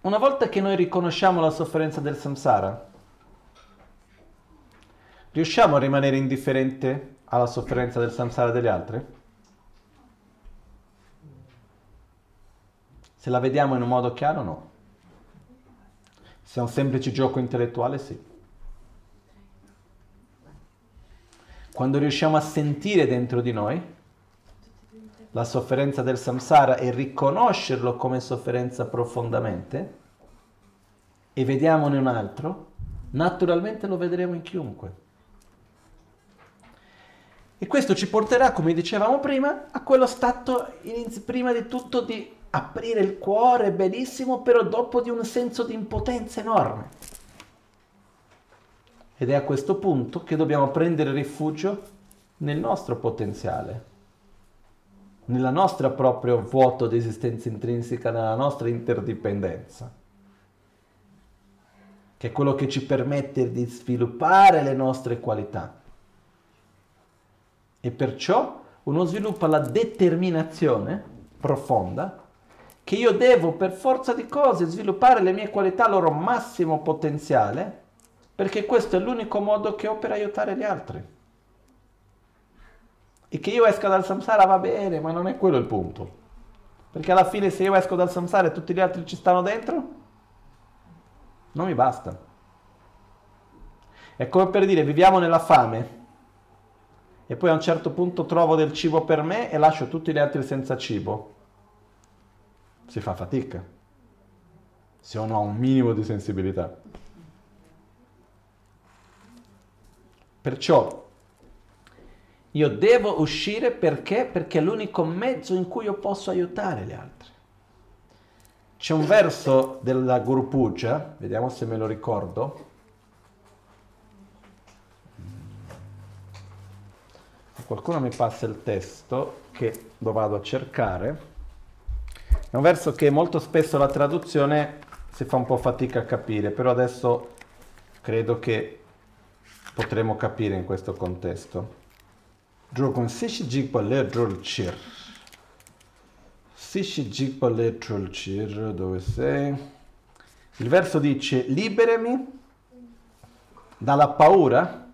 una volta che noi riconosciamo la sofferenza del samsara, riusciamo a rimanere indifferente alla sofferenza del samsara degli altri? Se la vediamo in un modo chiaro, no. Se è un semplice gioco intellettuale, sì. Quando riusciamo a sentire dentro di noi la sofferenza del samsara e riconoscerlo come sofferenza profondamente e vediamone un altro, naturalmente lo vedremo in chiunque. E questo ci porterà, come dicevamo prima, a quello stato prima di tutto di aprire il cuore benissimo, però dopo di un senso di impotenza enorme. Ed è a questo punto che dobbiamo prendere rifugio nel nostro potenziale nella nostra proprio vuoto di esistenza intrinseca, nella nostra interdipendenza, che è quello che ci permette di sviluppare le nostre qualità. E perciò uno sviluppa la determinazione profonda che io devo per forza di cose sviluppare le mie qualità al loro massimo potenziale, perché questo è l'unico modo che ho per aiutare gli altri. E che io esca dal samsara va bene, ma non è quello il punto. Perché alla fine se io esco dal samsara e tutti gli altri ci stanno dentro, non mi basta. È come per dire viviamo nella fame e poi a un certo punto trovo del cibo per me e lascio tutti gli altri senza cibo. Si fa fatica. Se uno ha un minimo di sensibilità. Perciò io devo uscire perché? Perché è l'unico mezzo in cui io posso aiutare gli altri. C'è un verso della Guru Puja, vediamo se me lo ricordo. Qualcuno mi passa il testo che lo vado a cercare. È un verso che molto spesso la traduzione si fa un po' fatica a capire, però adesso credo che potremo capire in questo contesto. Drogon Sishi Jigpa Le Drol Chir. Sishi Jigpa Le Drol Chir, dove sei? Il verso dice, liberami dalla paura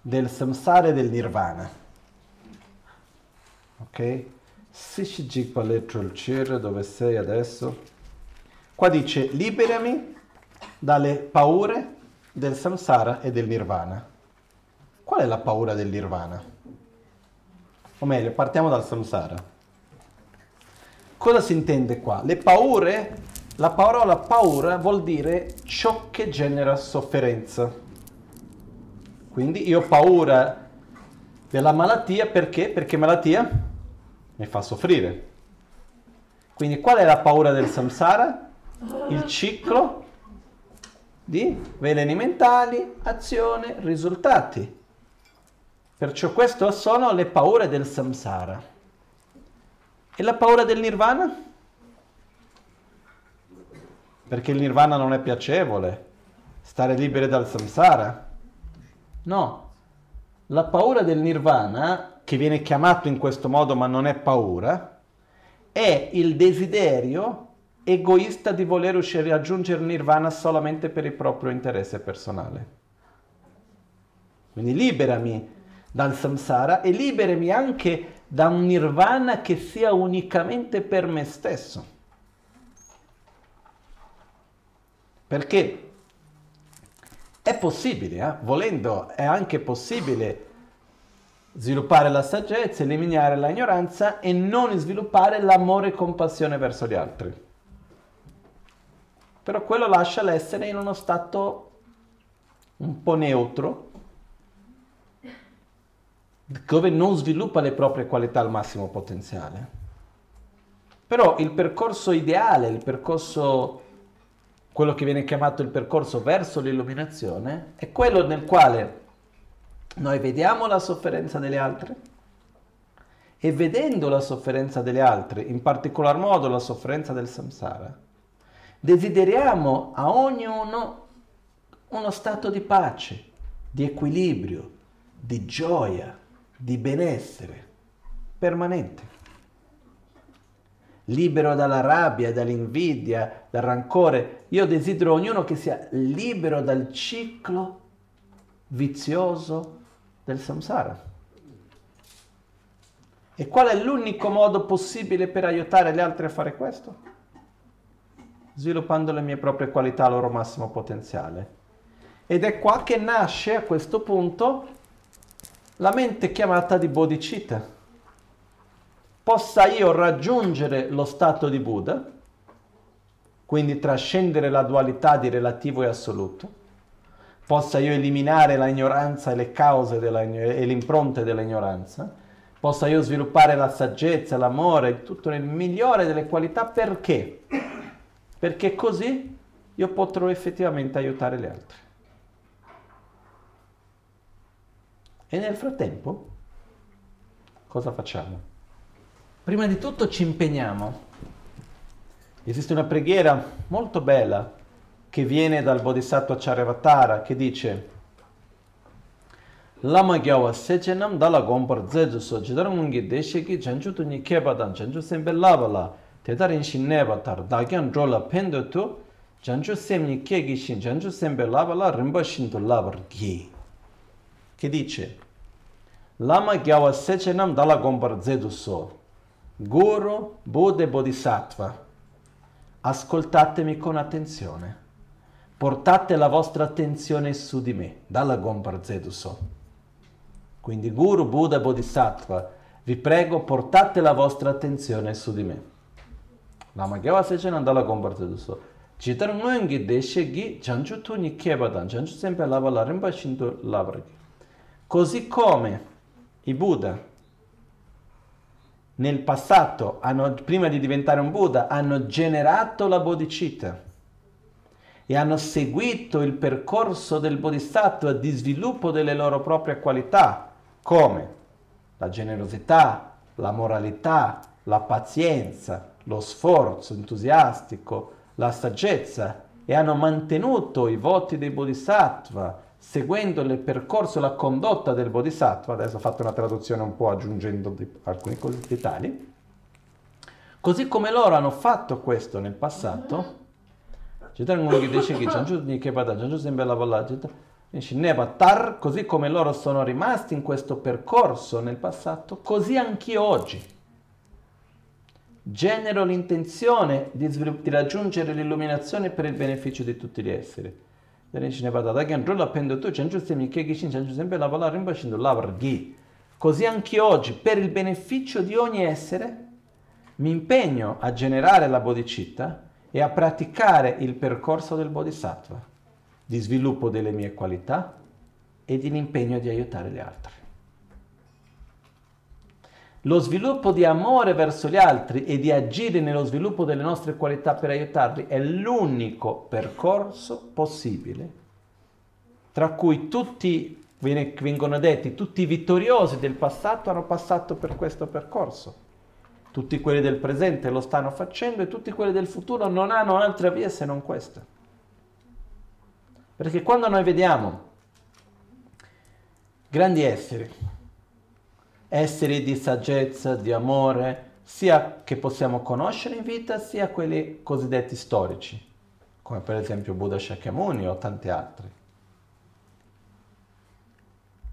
del samsara e del nirvana. Ok? Drol Chir, dove sei adesso? Qua dice, liberami dalle paure del samsara e del nirvana. Qual è la paura del nirvana? O meglio, partiamo dal samsara. Cosa si intende qua? Le paure, la parola paura vuol dire ciò che genera sofferenza. Quindi io ho paura della malattia perché? Perché malattia mi fa soffrire. Quindi qual è la paura del samsara? Il ciclo di veleni mentali, azione, risultati. Perciò queste sono le paure del samsara. E la paura del nirvana? Perché il nirvana non è piacevole, stare liberi dal samsara. No, la paura del nirvana, che viene chiamato in questo modo ma non è paura, è il desiderio egoista di voler uscire raggiungere il nirvana solamente per il proprio interesse personale. Quindi liberami dal samsara e liberami anche da un nirvana che sia unicamente per me stesso. Perché è possibile, eh? volendo, è anche possibile sviluppare la saggezza, eliminare l'ignoranza e non sviluppare l'amore e compassione verso gli altri. Però quello lascia l'essere in uno stato un po' neutro, dove non sviluppa le proprie qualità al massimo potenziale. Però il percorso ideale, il percorso, quello che viene chiamato il percorso verso l'illuminazione, è quello nel quale noi vediamo la sofferenza delle altre e vedendo la sofferenza delle altre, in particolar modo la sofferenza del samsara, desideriamo a ognuno uno stato di pace, di equilibrio, di gioia, di benessere permanente. Libero dalla rabbia, dall'invidia, dal rancore. Io desidero ognuno che sia libero dal ciclo vizioso del samsara. E qual è l'unico modo possibile per aiutare gli altri a fare questo? Sviluppando le mie proprie qualità al loro massimo potenziale. Ed è qua che nasce a questo punto la mente chiamata di bodhicitta. Possa io raggiungere lo stato di Buddha, quindi trascendere la dualità di relativo e assoluto, possa io eliminare l'ignoranza e le cause della, e le impronte dell'ignoranza, possa io sviluppare la saggezza, l'amore, tutto nel migliore delle qualità, perché? Perché così io potrò effettivamente aiutare gli altri. E nel frattempo, cosa facciamo? Prima di tutto ci impegniamo. Esiste una preghiera molto bella che viene dal Bodhisattva Charyavatara che dice Lama gyawa sechenam dala gompar zeju so jidarangungi desheki janju tu ni kebadan janju sembe labala tedarin shin nebatar dagyan drola pendo tu janju semni kegi shin janju sembe labala rimba shin tu labar gi che dice Lama Gyawa Sechenam Dala Gombar Zedu So Guru Buddha Bodhisattva Ascoltatemi con attenzione. Portate la vostra attenzione su di me Dalla Gombar Zedu So Quindi Guru Buddha Bodhisattva Vi prego portate la vostra attenzione su di me. Lama Gyawa Sechenam Dala Gombar Zedu So Chitar Nguyengi Deshe Gi Janju Tu Nikyebadan Janju Sempe Lava Larimba Shindu Labragi Così come i Buddha nel passato, hanno, prima di diventare un Buddha, hanno generato la bodhicitta e hanno seguito il percorso del bodhisattva di sviluppo delle loro proprie qualità, come la generosità, la moralità, la pazienza, lo sforzo entusiastico, la saggezza e hanno mantenuto i voti dei bodhisattva, seguendo il percorso, la condotta del Bodhisattva, adesso ho fatto una traduzione un po' aggiungendo alcuni dettagli, così come loro hanno fatto questo nel passato, così come loro sono rimasti in questo percorso nel passato, così anch'io oggi genero l'intenzione di, di raggiungere l'illuminazione per il beneficio di tutti gli esseri. Così anche oggi, per il beneficio di ogni essere, mi impegno a generare la bodhicitta e a praticare il percorso del bodhisattva, di sviluppo delle mie qualità e di l'impegno di aiutare gli altri. Lo sviluppo di amore verso gli altri e di agire nello sviluppo delle nostre qualità per aiutarli è l'unico percorso possibile, tra cui tutti, vengono detti, tutti i vittoriosi del passato hanno passato per questo percorso. Tutti quelli del presente lo stanno facendo e tutti quelli del futuro non hanno altra via se non questa. Perché quando noi vediamo grandi esseri, esseri di saggezza, di amore, sia che possiamo conoscere in vita, sia quelli cosiddetti storici, come per esempio Buddha Shakyamuni o tanti altri.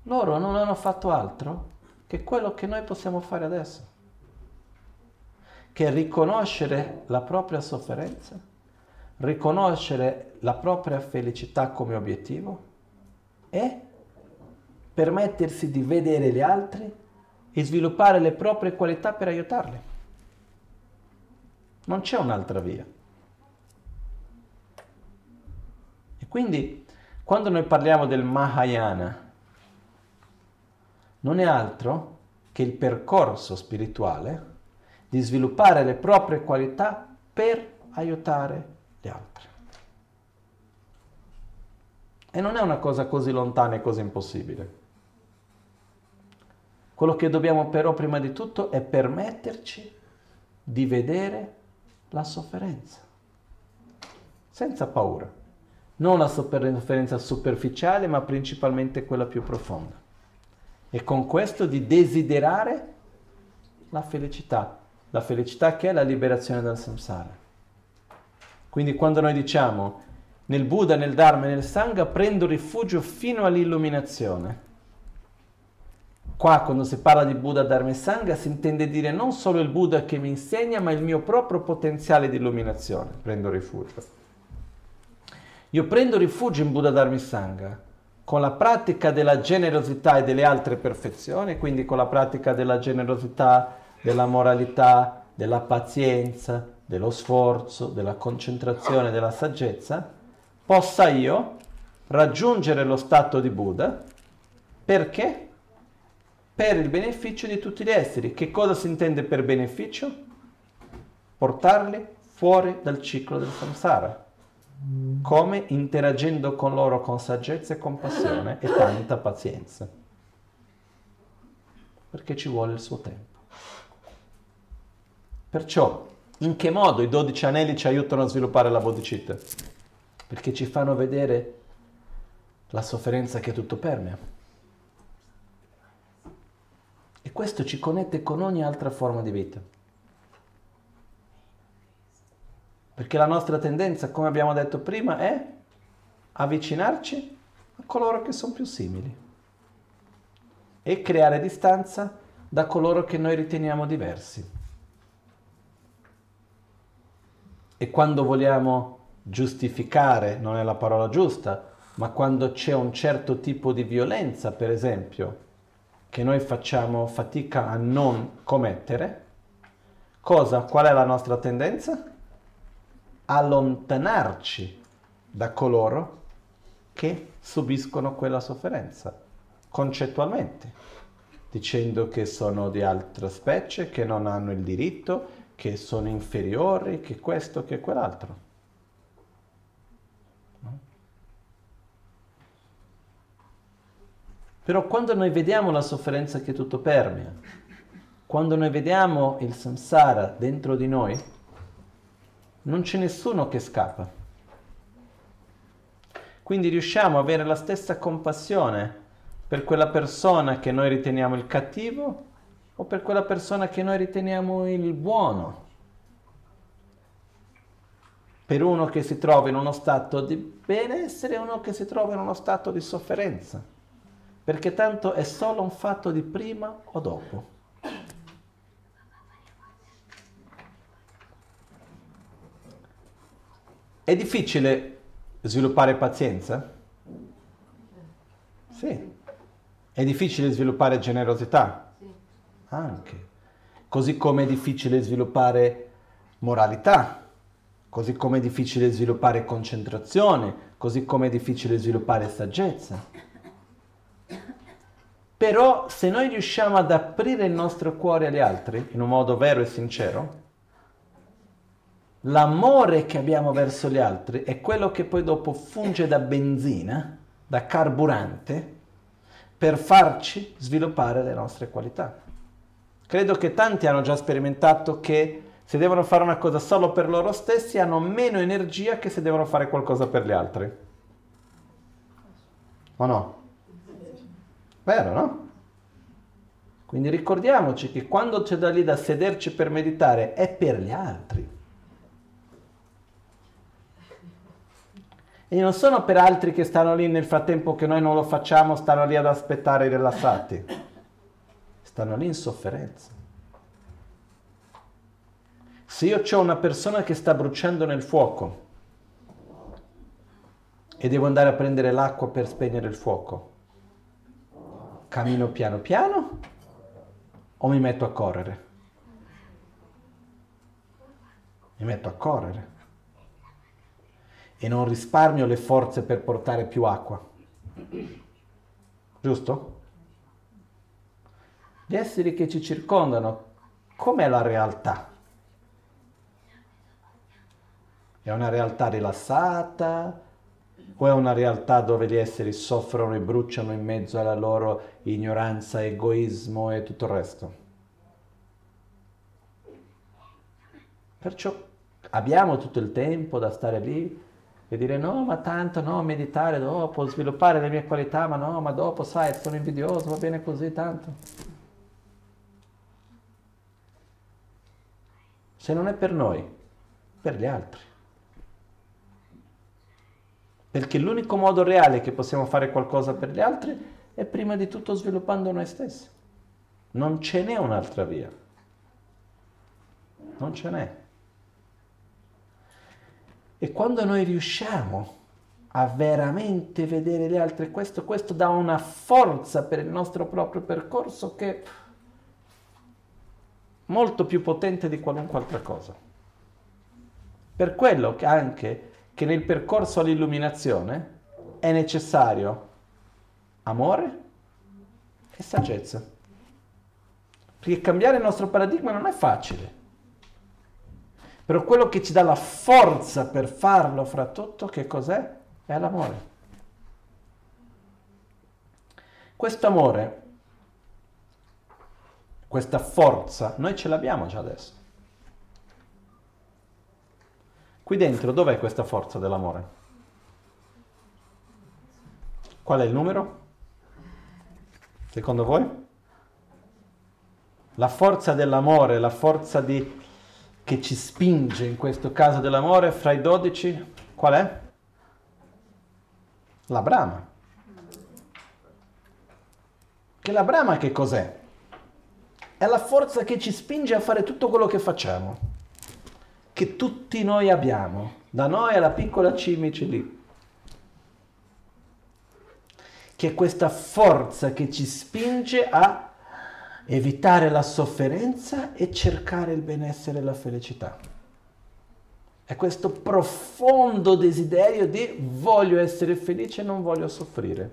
Loro non hanno fatto altro che quello che noi possiamo fare adesso, che riconoscere la propria sofferenza, riconoscere la propria felicità come obiettivo e permettersi di vedere gli altri e sviluppare le proprie qualità per aiutarli. Non c'è un'altra via. E quindi quando noi parliamo del Mahayana, non è altro che il percorso spirituale di sviluppare le proprie qualità per aiutare gli altri. E non è una cosa così lontana e così impossibile. Quello che dobbiamo però prima di tutto è permetterci di vedere la sofferenza, senza paura. Non la sofferenza superficiale, ma principalmente quella più profonda. E con questo di desiderare la felicità, la felicità che è la liberazione dal samsara. Quindi quando noi diciamo nel Buddha, nel Dharma e nel Sangha prendo rifugio fino all'illuminazione. Qua quando si parla di Buddha, Dharma e Sangha si intende dire non solo il Buddha che mi insegna, ma il mio proprio potenziale di illuminazione. Prendo rifugio. Io prendo rifugio in Buddha, Dharma e Sangha con la pratica della generosità e delle altre perfezioni, quindi con la pratica della generosità, della moralità, della pazienza, dello sforzo, della concentrazione, della saggezza, possa io raggiungere lo stato di Buddha perché? Per il beneficio di tutti gli esseri. Che cosa si intende per beneficio? Portarli fuori dal ciclo del samsara. Come interagendo con loro con saggezza e compassione e tanta pazienza. Perché ci vuole il suo tempo. Perciò, in che modo i dodici anelli ci aiutano a sviluppare la bodhicitta? Perché ci fanno vedere la sofferenza che tutto permea. E questo ci connette con ogni altra forma di vita. Perché la nostra tendenza, come abbiamo detto prima, è avvicinarci a coloro che sono più simili e creare distanza da coloro che noi riteniamo diversi. E quando vogliamo giustificare, non è la parola giusta, ma quando c'è un certo tipo di violenza, per esempio, che noi facciamo fatica a non commettere, cosa? Qual è la nostra tendenza? allontanarci da coloro che subiscono quella sofferenza, concettualmente, dicendo che sono di altra specie, che non hanno il diritto, che sono inferiori, che questo, che quell'altro. Però quando noi vediamo la sofferenza che tutto permea, quando noi vediamo il samsara dentro di noi, non c'è nessuno che scappa. Quindi riusciamo a avere la stessa compassione per quella persona che noi riteniamo il cattivo o per quella persona che noi riteniamo il buono. Per uno che si trova in uno stato di benessere e uno che si trova in uno stato di sofferenza. Perché tanto è solo un fatto di prima o dopo. È difficile sviluppare pazienza? Sì. È difficile sviluppare generosità? Sì. Anche. Così come è difficile sviluppare moralità, così come è difficile sviluppare concentrazione, così come è difficile sviluppare saggezza. Però se noi riusciamo ad aprire il nostro cuore agli altri in un modo vero e sincero, l'amore che abbiamo verso gli altri è quello che poi dopo funge da benzina, da carburante, per farci sviluppare le nostre qualità. Credo che tanti hanno già sperimentato che se devono fare una cosa solo per loro stessi hanno meno energia che se devono fare qualcosa per gli altri. O no? Vero, no? Quindi ricordiamoci che quando c'è da lì da sederci per meditare è per gli altri. E non sono per altri che stanno lì nel frattempo che noi non lo facciamo, stanno lì ad aspettare rilassati. Stanno lì in sofferenza. Se io ho una persona che sta bruciando nel fuoco e devo andare a prendere l'acqua per spegnere il fuoco, Cammino piano piano o mi metto a correre? Mi metto a correre e non risparmio le forze per portare più acqua. Giusto? Gli esseri che ci circondano, com'è la realtà? È una realtà rilassata o è una realtà dove gli esseri soffrono e bruciano in mezzo alla loro ignoranza, egoismo e tutto il resto? Perciò abbiamo tutto il tempo da stare lì e dire no, ma tanto no, meditare dopo, sviluppare le mie qualità, ma no, ma dopo sai, sono invidioso, va bene così tanto. Se non è per noi, per gli altri. Perché l'unico modo reale che possiamo fare qualcosa per gli altri è prima di tutto sviluppando noi stessi. Non ce n'è un'altra via. Non ce n'è. E quando noi riusciamo a veramente vedere gli altri, questo, questo dà una forza per il nostro proprio percorso che è molto più potente di qualunque altra cosa. Per quello che anche che nel percorso all'illuminazione è necessario amore e saggezza. Perché cambiare il nostro paradigma non è facile. Però quello che ci dà la forza per farlo fra tutto, che cos'è? È l'amore. Questo amore, questa forza, noi ce l'abbiamo già adesso. Qui dentro dov'è questa forza dell'amore? Qual è il numero? Secondo voi? La forza dell'amore, la forza di che ci spinge in questo caso dell'amore fra i dodici, qual è? La brama. Che la brama che cos'è? È la forza che ci spinge a fare tutto quello che facciamo, che tutti noi abbiamo, da noi alla piccola cimice lì. Che è questa forza che ci spinge a evitare la sofferenza e cercare il benessere e la felicità. È questo profondo desiderio di voglio essere felice e non voglio soffrire.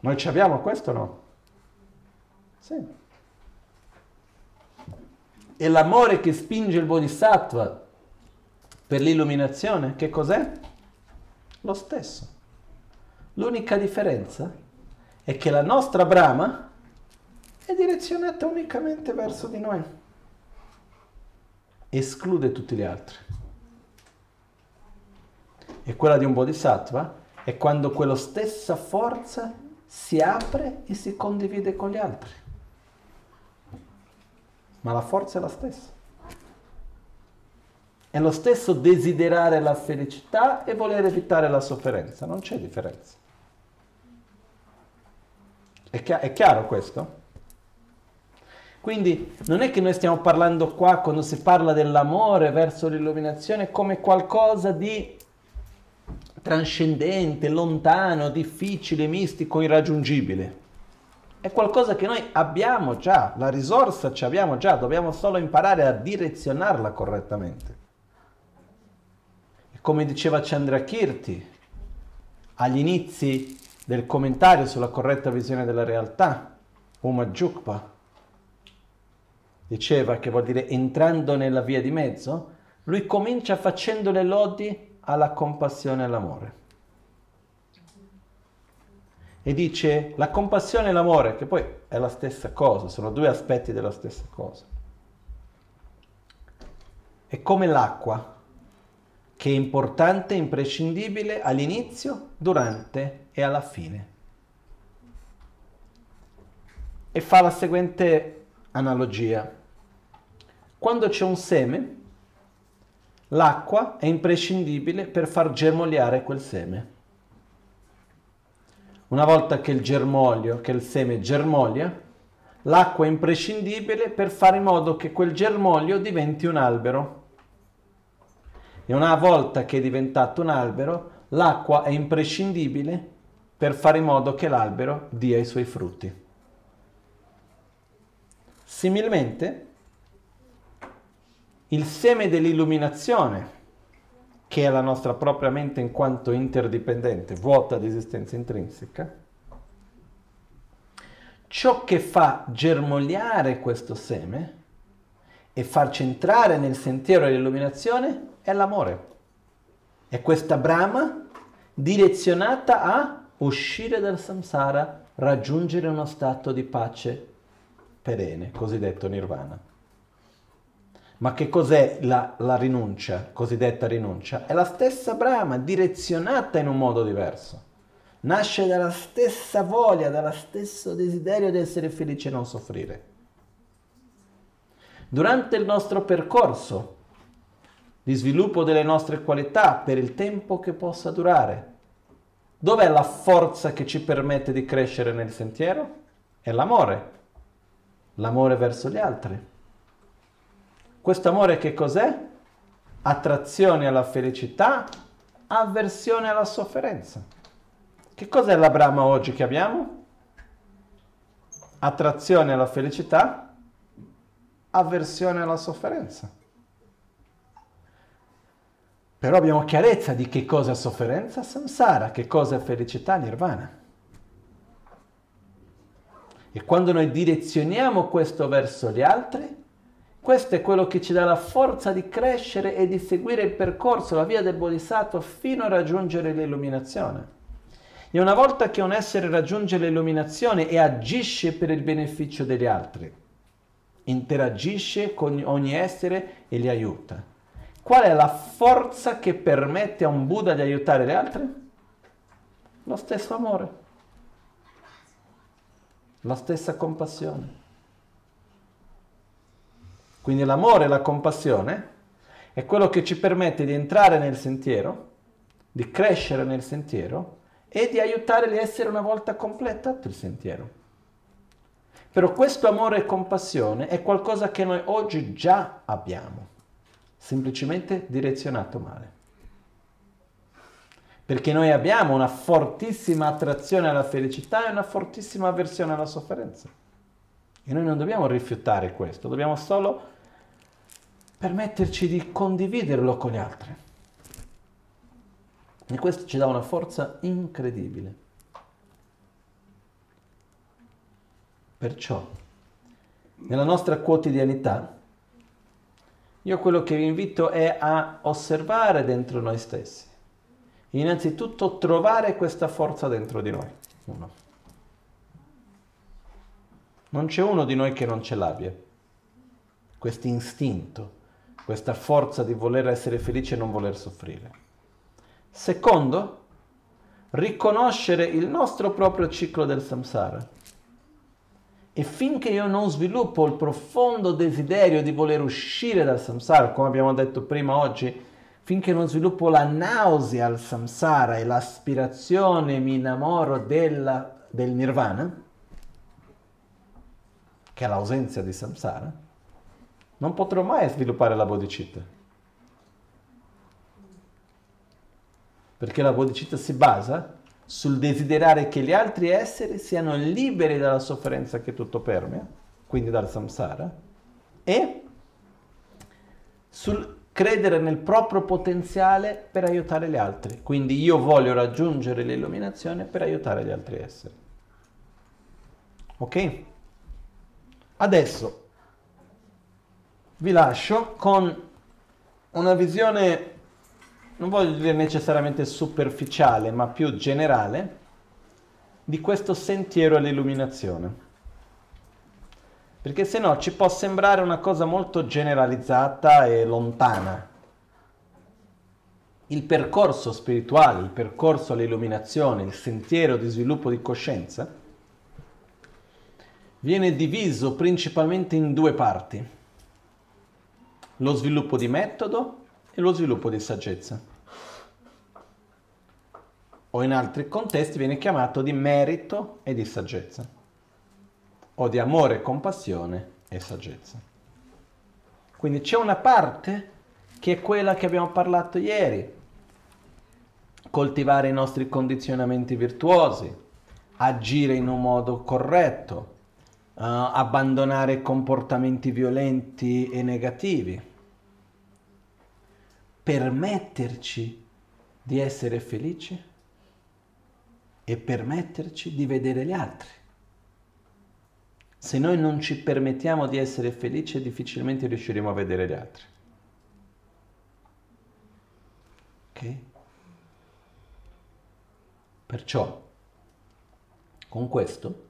Noi ci abbiamo questo o no? Sì. E l'amore che spinge il Bodhisattva per l'illuminazione, che cos'è? Lo stesso. L'unica differenza è che la nostra brama è direzionata unicamente verso di noi. Esclude tutti gli altri. E quella di un bodhisattva è quando quella stessa forza si apre e si condivide con gli altri. Ma la forza è la stessa. È lo stesso desiderare la felicità e voler evitare la sofferenza, non c'è differenza. È, chi- è chiaro questo? Quindi non è che noi stiamo parlando qua quando si parla dell'amore verso l'illuminazione come qualcosa di trascendente, lontano, difficile, mistico, irraggiungibile. È qualcosa che noi abbiamo già, la risorsa ci abbiamo già, dobbiamo solo imparare a direzionarla correttamente. E come diceva Chandrakirti agli inizi del commentario sulla corretta visione della realtà, Uma Jukpa, diceva che vuol dire entrando nella via di mezzo, lui comincia facendo le lodi alla compassione e all'amore. E dice la compassione e l'amore, che poi è la stessa cosa, sono due aspetti della stessa cosa. È come l'acqua, che è importante, imprescindibile all'inizio, durante e alla fine. E fa la seguente analogia. Quando c'è un seme, l'acqua è imprescindibile per far germogliare quel seme. Una volta che il germoglio, che il seme germoglia, l'acqua è imprescindibile per fare in modo che quel germoglio diventi un albero. E una volta che è diventato un albero, l'acqua è imprescindibile per fare in modo che l'albero dia i suoi frutti. Similmente, il seme dell'illuminazione, che è la nostra propria mente in quanto interdipendente, vuota di esistenza intrinseca, ciò che fa germogliare questo seme e farci entrare nel sentiero dell'illuminazione è l'amore. È questa brama direzionata a uscire dal samsara, raggiungere uno stato di pace perenne, cosiddetto nirvana. Ma che cos'è la, la rinuncia, cosiddetta rinuncia? È la stessa brama direzionata in un modo diverso. Nasce dalla stessa voglia, dallo stesso desiderio di essere felice e non soffrire. Durante il nostro percorso di sviluppo delle nostre qualità per il tempo che possa durare, dov'è la forza che ci permette di crescere nel sentiero? È l'amore l'amore verso gli altri. Questo amore che cos'è? Attrazione alla felicità, avversione alla sofferenza. Che cos'è la Brahma oggi che abbiamo? Attrazione alla felicità, avversione alla sofferenza. Però abbiamo chiarezza di che cosa è sofferenza, samsara, che cosa è felicità, nirvana. E quando noi direzioniamo questo verso gli altri, questo è quello che ci dà la forza di crescere e di seguire il percorso, la via del Bodhisattva fino a raggiungere l'illuminazione. E una volta che un essere raggiunge l'illuminazione e agisce per il beneficio degli altri, interagisce con ogni essere e li aiuta. Qual è la forza che permette a un Buddha di aiutare gli altri? Lo stesso amore la stessa compassione. Quindi l'amore e la compassione è quello che ci permette di entrare nel sentiero, di crescere nel sentiero e di aiutare gli esseri una volta completato il sentiero. Però questo amore e compassione è qualcosa che noi oggi già abbiamo, semplicemente direzionato male perché noi abbiamo una fortissima attrazione alla felicità e una fortissima avversione alla sofferenza. E noi non dobbiamo rifiutare questo, dobbiamo solo permetterci di condividerlo con gli altri. E questo ci dà una forza incredibile. Perciò, nella nostra quotidianità, io quello che vi invito è a osservare dentro noi stessi innanzitutto trovare questa forza dentro di noi. Uno. Non c'è uno di noi che non ce l'abbia. Questo istinto, questa forza di voler essere felice e non voler soffrire. Secondo, riconoscere il nostro proprio ciclo del samsara. E finché io non sviluppo il profondo desiderio di voler uscire dal samsara, come abbiamo detto prima oggi, finché non sviluppo la nausea al samsara e l'aspirazione mi innamoro della, del nirvana, che è l'ausenza di samsara, non potrò mai sviluppare la bodhicitta. Perché la bodhicitta si basa sul desiderare che gli altri esseri siano liberi dalla sofferenza che tutto permea, quindi dal samsara, e sul credere nel proprio potenziale per aiutare gli altri. Quindi io voglio raggiungere l'illuminazione per aiutare gli altri esseri. Ok? Adesso vi lascio con una visione, non voglio dire necessariamente superficiale, ma più generale, di questo sentiero all'illuminazione perché se no ci può sembrare una cosa molto generalizzata e lontana. Il percorso spirituale, il percorso all'illuminazione, il sentiero di sviluppo di coscienza, viene diviso principalmente in due parti, lo sviluppo di metodo e lo sviluppo di saggezza. O in altri contesti viene chiamato di merito e di saggezza o di amore, compassione e saggezza. Quindi c'è una parte che è quella che abbiamo parlato ieri, coltivare i nostri condizionamenti virtuosi, agire in un modo corretto, abbandonare comportamenti violenti e negativi, permetterci di essere felici e permetterci di vedere gli altri. Se noi non ci permettiamo di essere felici, difficilmente riusciremo a vedere gli altri. Ok? Perciò, con questo,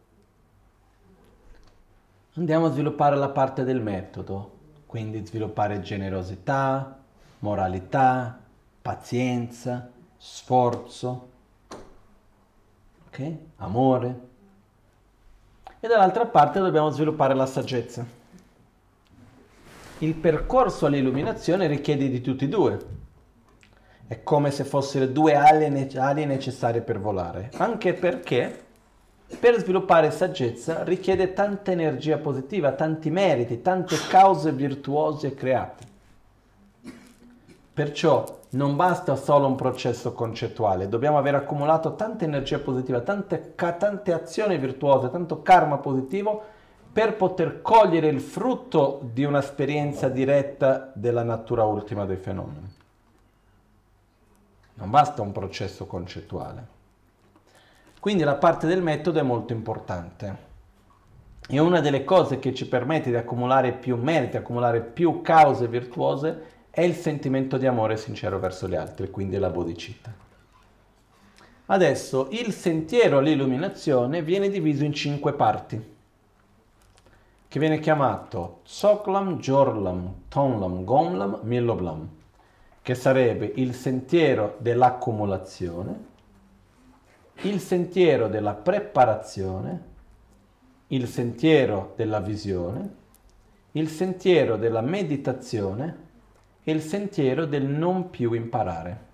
andiamo a sviluppare la parte del metodo, quindi sviluppare generosità, moralità, pazienza, sforzo, ok? Amore. E dall'altra parte dobbiamo sviluppare la saggezza. Il percorso all'illuminazione richiede di tutti e due. È come se fossero due ali, ali necessarie per volare, anche perché per sviluppare saggezza richiede tanta energia positiva, tanti meriti, tante cause virtuose create. Perciò non basta solo un processo concettuale, dobbiamo aver accumulato tanta energia positiva, tante, tante azioni virtuose, tanto karma positivo per poter cogliere il frutto di un'esperienza diretta della natura ultima dei fenomeni. Non basta un processo concettuale. Quindi la parte del metodo è molto importante. E una delle cose che ci permette di accumulare più meriti, accumulare più cause virtuose, è il sentimento di amore sincero verso gli altri, quindi la bodhicitta. Adesso il sentiero all'illuminazione viene diviso in cinque parti, che viene chiamato Tsoklam, Jorlam, Tonlam, Gomlam, Milloblam, che sarebbe il sentiero dell'accumulazione, il sentiero della preparazione, il sentiero della visione, il sentiero della meditazione è il sentiero del non più imparare.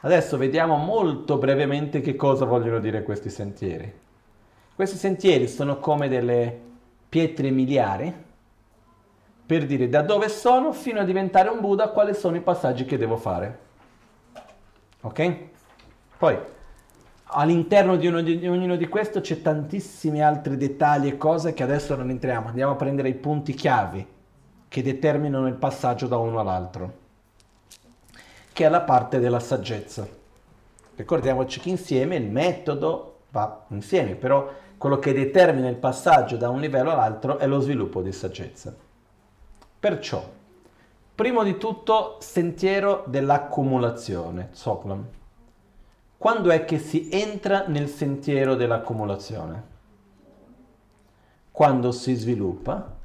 Adesso vediamo molto brevemente che cosa vogliono dire questi sentieri. Questi sentieri sono come delle pietre miliari per dire da dove sono fino a diventare un Buddha quali sono i passaggi che devo fare. Ok? Poi all'interno di, di ognuno di questi c'è tantissimi altri dettagli e cose che adesso non entriamo, andiamo a prendere i punti chiavi che determinano il passaggio da uno all'altro, che è la parte della saggezza. Ricordiamoci che insieme il metodo va insieme, però quello che determina il passaggio da un livello all'altro è lo sviluppo di saggezza. Perciò, primo di tutto, sentiero dell'accumulazione, Soklam. Quando è che si entra nel sentiero dell'accumulazione? Quando si sviluppa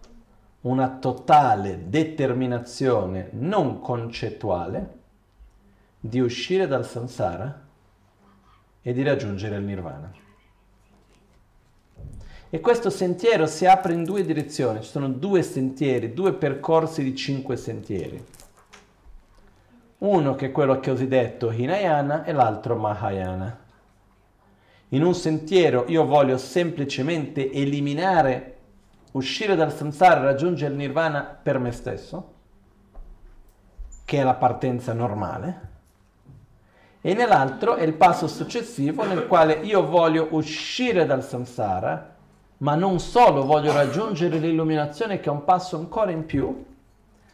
una totale determinazione non concettuale di uscire dal samsara e di raggiungere il nirvana. E questo sentiero si apre in due direzioni, ci sono due sentieri, due percorsi di cinque sentieri. Uno che è quello che ho detto Hinayana e l'altro Mahayana. In un sentiero io voglio semplicemente eliminare uscire dal samsara e raggiungere il nirvana per me stesso, che è la partenza normale, e nell'altro è il passo successivo nel quale io voglio uscire dal samsara, ma non solo voglio raggiungere l'illuminazione che è un passo ancora in più,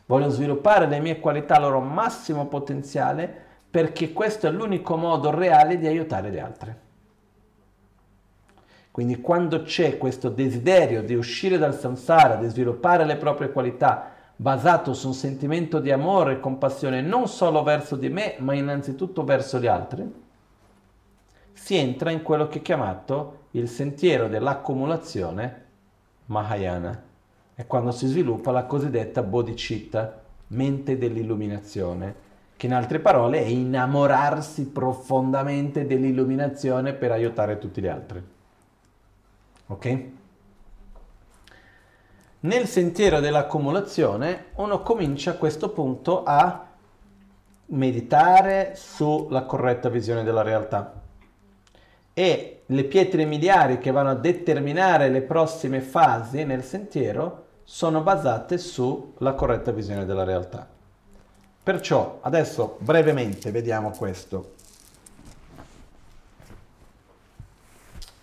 voglio sviluppare le mie qualità al loro massimo potenziale perché questo è l'unico modo reale di aiutare gli altri. Quindi quando c'è questo desiderio di uscire dal samsara, di sviluppare le proprie qualità, basato su un sentimento di amore e compassione non solo verso di me, ma innanzitutto verso gli altri, si entra in quello che è chiamato il sentiero dell'accumulazione Mahayana. È quando si sviluppa la cosiddetta bodhicitta, mente dell'illuminazione, che in altre parole è innamorarsi profondamente dell'illuminazione per aiutare tutti gli altri. Ok? Nel sentiero dell'accumulazione uno comincia a questo punto a meditare sulla corretta visione della realtà e le pietre miliari che vanno a determinare le prossime fasi nel sentiero sono basate sulla corretta visione della realtà. Perciò adesso brevemente vediamo questo.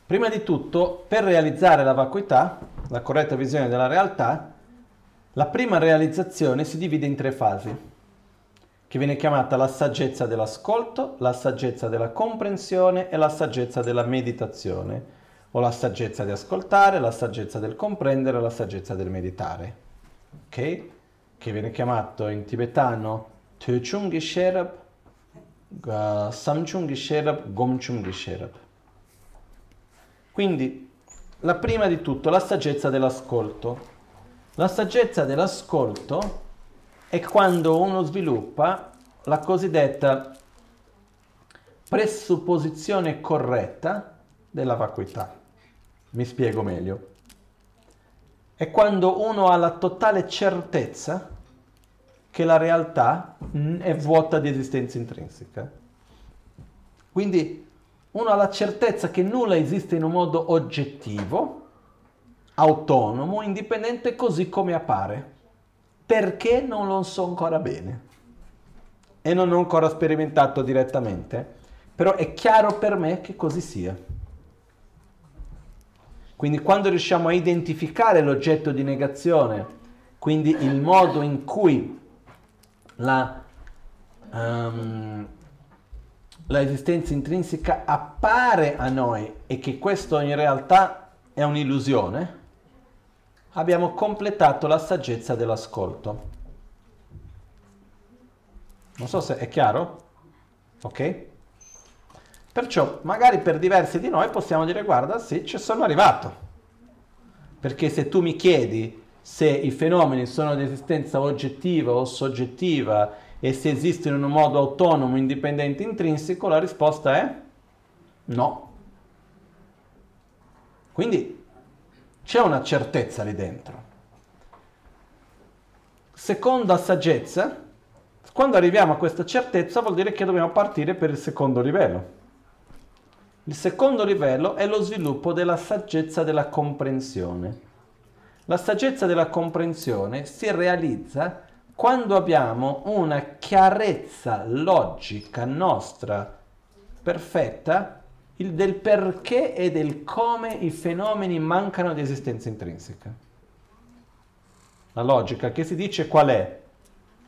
Prima di tutto, per realizzare la vacuità, la corretta visione della realtà, la prima realizzazione si divide in tre fasi, che viene chiamata la saggezza dell'ascolto, la saggezza della comprensione e la saggezza della meditazione, o la saggezza di ascoltare, la saggezza del comprendere, la saggezza del meditare, ok? Che viene chiamato in tibetano Töchung Sherab, Samchung Sherab, Gomchung Sherab. Quindi, la prima di tutto, la saggezza dell'ascolto. La saggezza dell'ascolto è quando uno sviluppa la cosiddetta presupposizione corretta della vacuità. Mi spiego meglio. È quando uno ha la totale certezza che la realtà è vuota di esistenza intrinseca. Quindi uno ha la certezza che nulla esiste in un modo oggettivo, autonomo, indipendente così come appare. Perché non lo so ancora bene e non ho ancora sperimentato direttamente, però è chiaro per me che così sia. Quindi quando riusciamo a identificare l'oggetto di negazione, quindi il modo in cui la, um, la esistenza intrinseca appare a noi e che questo in realtà è un'illusione, abbiamo completato la saggezza dell'ascolto. Non so se è chiaro? Ok? Perciò magari per diversi di noi possiamo dire guarda sì, ci sono arrivato. Perché se tu mi chiedi se i fenomeni sono di esistenza oggettiva o soggettiva e se esistono in un modo autonomo, indipendente, intrinseco, la risposta è no. Quindi c'è una certezza lì dentro. Seconda saggezza, quando arriviamo a questa certezza vuol dire che dobbiamo partire per il secondo livello. Il secondo livello è lo sviluppo della saggezza della comprensione. La saggezza della comprensione si realizza quando abbiamo una chiarezza logica nostra perfetta del perché e del come i fenomeni mancano di esistenza intrinseca. La logica che si dice qual è?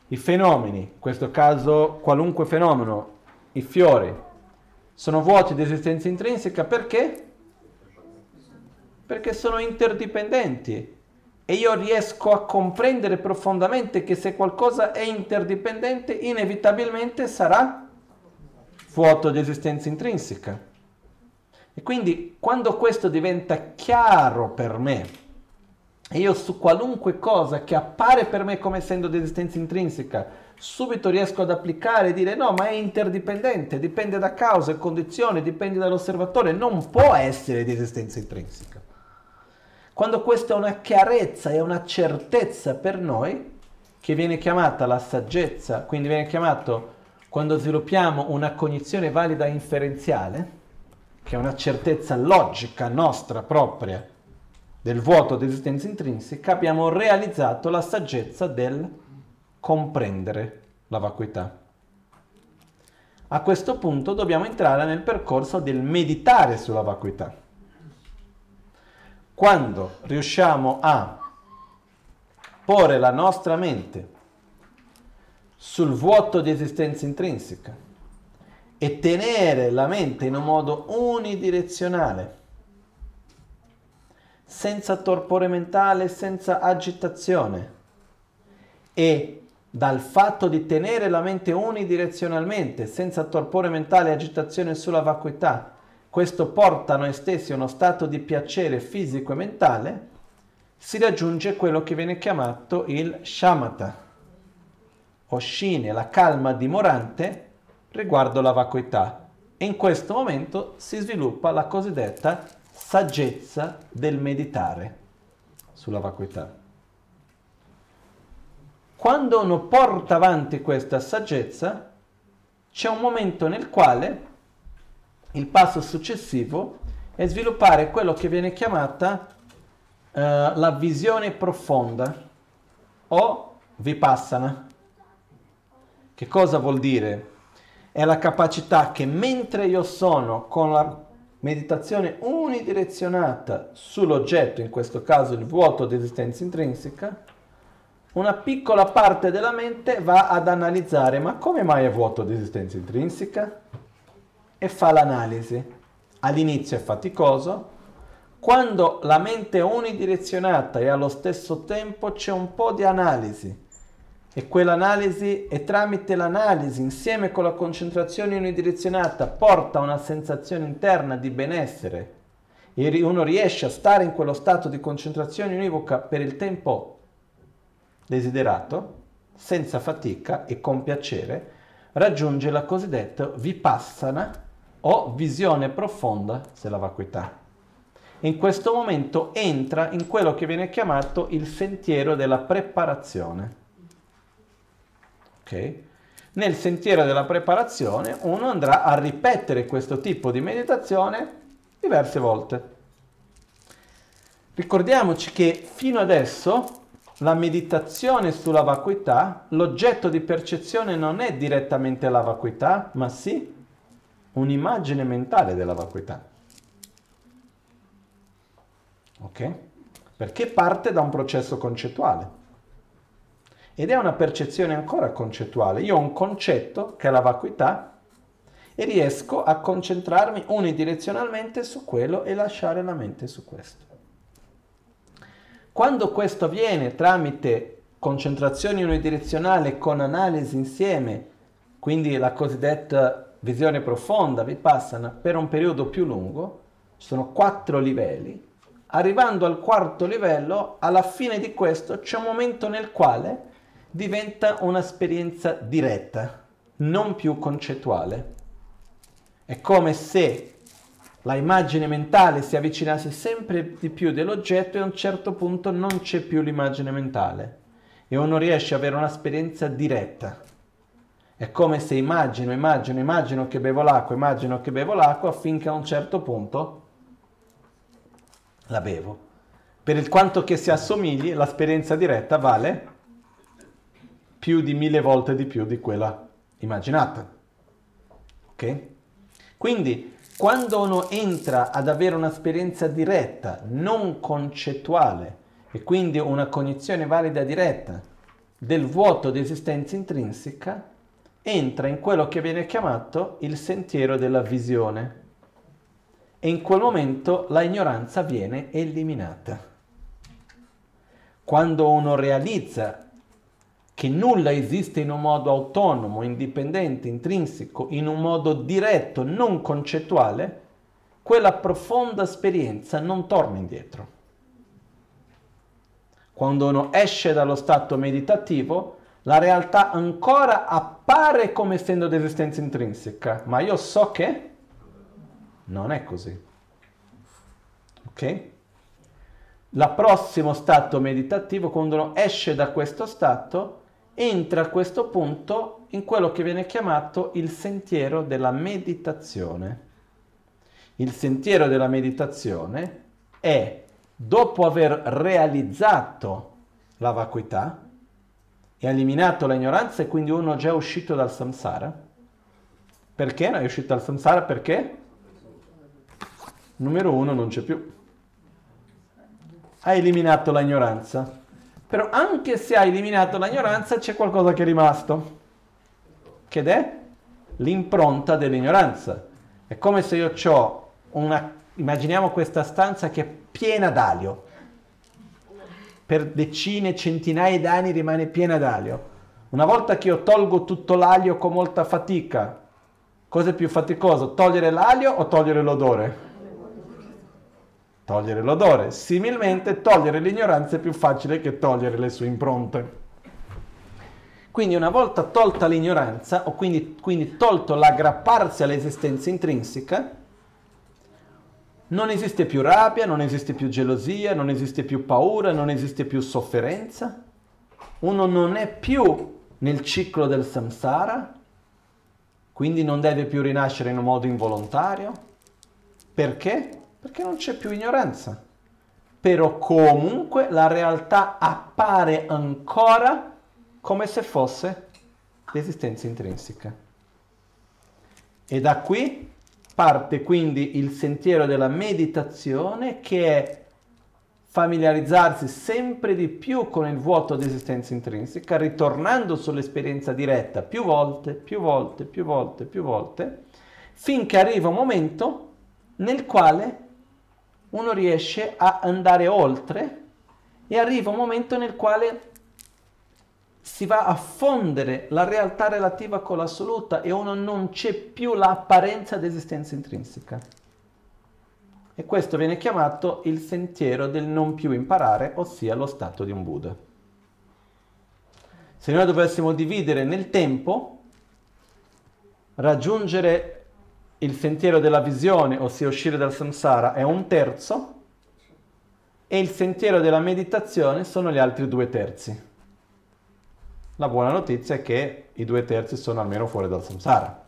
I fenomeni, in questo caso qualunque fenomeno, i fiori, sono vuoti di esistenza intrinseca perché? Perché sono interdipendenti e io riesco a comprendere profondamente che se qualcosa è interdipendente, inevitabilmente sarà vuoto di esistenza intrinseca. E quindi quando questo diventa chiaro per me, e io su qualunque cosa che appare per me come essendo di esistenza intrinseca, subito riesco ad applicare e dire no, ma è interdipendente, dipende da cause e condizioni, dipende dall'osservatore, non può essere di esistenza intrinseca. Quando questa è una chiarezza e una certezza per noi, che viene chiamata la saggezza, quindi viene chiamato quando sviluppiamo una cognizione valida inferenziale, che è una certezza logica nostra propria del vuoto di esistenza intrinseca, abbiamo realizzato la saggezza del comprendere la vacuità. A questo punto dobbiamo entrare nel percorso del meditare sulla vacuità. Quando riusciamo a porre la nostra mente sul vuoto di esistenza intrinseca e tenere la mente in un modo unidirezionale, senza torpore mentale, senza agitazione e dal fatto di tenere la mente unidirezionalmente, senza torpore mentale e agitazione sulla vacuità, questo porta a noi stessi a uno stato di piacere fisico e mentale, si raggiunge quello che viene chiamato il shamatha, o shine, la calma dimorante riguardo la vacuità. E in questo momento si sviluppa la cosiddetta saggezza del meditare sulla vacuità. Quando uno porta avanti questa saggezza, c'è un momento nel quale il passo successivo è sviluppare quello che viene chiamata uh, la visione profonda o vipassana, Che cosa vuol dire? È la capacità che mentre io sono con la meditazione unidirezionata sull'oggetto, in questo caso il vuoto di esistenza intrinseca, una piccola parte della mente va ad analizzare ma come mai è vuoto di esistenza intrinseca? E fa l'analisi. All'inizio è faticoso, quando la mente è unidirezionata e allo stesso tempo c'è un po' di analisi e quell'analisi e tramite l'analisi insieme con la concentrazione unidirezionata porta a una sensazione interna di benessere e uno riesce a stare in quello stato di concentrazione univoca per il tempo desiderato, senza fatica e con piacere, raggiunge la cosiddetta vipassana o visione profonda della vacuità. In questo momento entra in quello che viene chiamato il sentiero della preparazione Okay? Nel sentiero della preparazione uno andrà a ripetere questo tipo di meditazione diverse volte. Ricordiamoci che fino adesso la meditazione sulla vacuità, l'oggetto di percezione non è direttamente la vacuità, ma sì un'immagine mentale della vacuità. Ok? Perché parte da un processo concettuale. Ed è una percezione ancora concettuale. Io ho un concetto che è la vacuità e riesco a concentrarmi unidirezionalmente su quello e lasciare la mente su questo. Quando questo avviene tramite concentrazione unidirezionale con analisi insieme, quindi la cosiddetta visione profonda, vipassana, per un periodo più lungo, sono quattro livelli. Arrivando al quarto livello, alla fine di questo c'è un momento nel quale diventa un'esperienza diretta, non più concettuale. È come se la immagine mentale si avvicinasse sempre di più dell'oggetto e a un certo punto non c'è più l'immagine mentale e uno riesce ad avere un'esperienza diretta. È come se immagino, immagino, immagino che bevo l'acqua, immagino che bevo l'acqua finché a un certo punto la bevo. Per il quanto che si assomigli, l'esperienza diretta vale più di mille volte di più di quella immaginata. Ok? Quindi quando uno entra ad avere un'esperienza diretta, non concettuale, e quindi una cognizione valida diretta del vuoto di esistenza intrinseca, entra in quello che viene chiamato il sentiero della visione. E in quel momento la ignoranza viene eliminata. Quando uno realizza che nulla esiste in un modo autonomo, indipendente, intrinseco, in un modo diretto, non concettuale, quella profonda esperienza non torna indietro. Quando uno esce dallo stato meditativo, la realtà ancora appare come essendo d'esistenza intrinseca, ma io so che non è così. Ok? La prossimo stato meditativo, quando uno esce da questo stato, entra a questo punto in quello che viene chiamato il sentiero della meditazione. Il sentiero della meditazione è, dopo aver realizzato la vacuità e eliminato l'ignoranza e quindi uno già uscito dal samsara. Perché non è uscito dal samsara? Perché? Numero uno non c'è più. Ha eliminato l'ignoranza però anche se hai eliminato l'ignoranza c'è qualcosa che è rimasto, che è l'impronta dell'ignoranza. È come se io ho una, immaginiamo questa stanza che è piena d'aglio, per decine, centinaia di anni rimane piena d'aglio. Una volta che io tolgo tutto l'aglio con molta fatica, cosa è più faticoso, togliere l'aglio o togliere l'odore? Togliere l'odore. Similmente, togliere l'ignoranza è più facile che togliere le sue impronte. Quindi una volta tolta l'ignoranza, o quindi, quindi tolto l'aggrapparsi all'esistenza intrinseca, non esiste più rabbia, non esiste più gelosia, non esiste più paura, non esiste più sofferenza. Uno non è più nel ciclo del samsara, quindi non deve più rinascere in un modo involontario. Perché? Perché non c'è più ignoranza. Però comunque la realtà appare ancora come se fosse l'esistenza intrinseca. E da qui parte quindi il sentiero della meditazione che è familiarizzarsi sempre di più con il vuoto di esistenza intrinseca, ritornando sull'esperienza diretta più volte, più volte, più volte, più volte, finché arriva un momento nel quale uno riesce a andare oltre e arriva un momento nel quale si va a fondere la realtà relativa con l'assoluta e uno non c'è più l'apparenza di esistenza intrinseca. E questo viene chiamato il sentiero del non più imparare, ossia lo stato di un Buddha. Se noi dovessimo dividere nel tempo, raggiungere il sentiero della visione, ossia uscire dal samsara, è un terzo e il sentiero della meditazione sono gli altri due terzi. La buona notizia è che i due terzi sono almeno fuori dal samsara.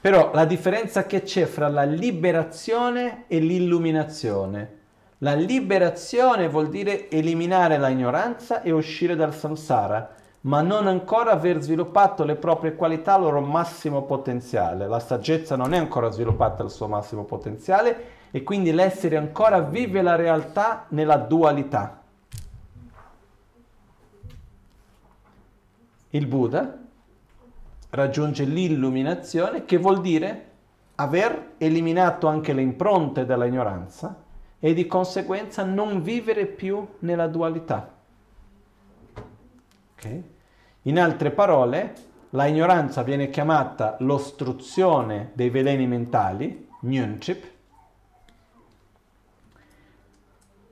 Però la differenza che c'è fra la liberazione e l'illuminazione. La liberazione vuol dire eliminare la ignoranza e uscire dal samsara, ma non ancora aver sviluppato le proprie qualità al loro massimo potenziale. La saggezza non è ancora sviluppata al suo massimo potenziale e quindi l'essere ancora vive la realtà nella dualità. Il Buddha raggiunge l'illuminazione che vuol dire aver eliminato anche le impronte della ignoranza e di conseguenza non vivere più nella dualità. Okay? In altre parole, la ignoranza viene chiamata l'ostruzione dei veleni mentali, Nyunchip,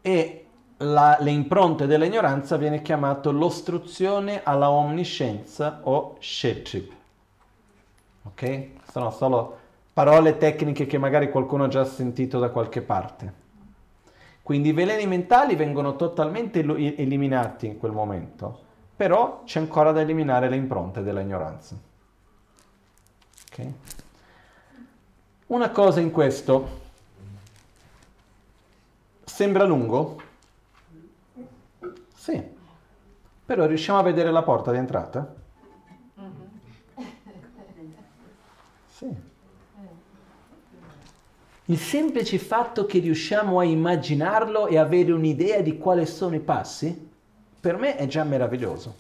e la, le impronte dell'ignoranza viene chiamato l'ostruzione alla omniscienza o Shechip. Ok? Sono solo parole tecniche che magari qualcuno ha già sentito da qualche parte. Quindi i veleni mentali vengono totalmente eliminati in quel momento, però c'è ancora da eliminare le impronte dell'ignoranza. Okay? Una cosa in questo sembra lungo? Sì, però riusciamo a vedere la porta di entrata? Sì. Il semplice fatto che riusciamo a immaginarlo e avere un'idea di quali sono i passi, per me è già meraviglioso.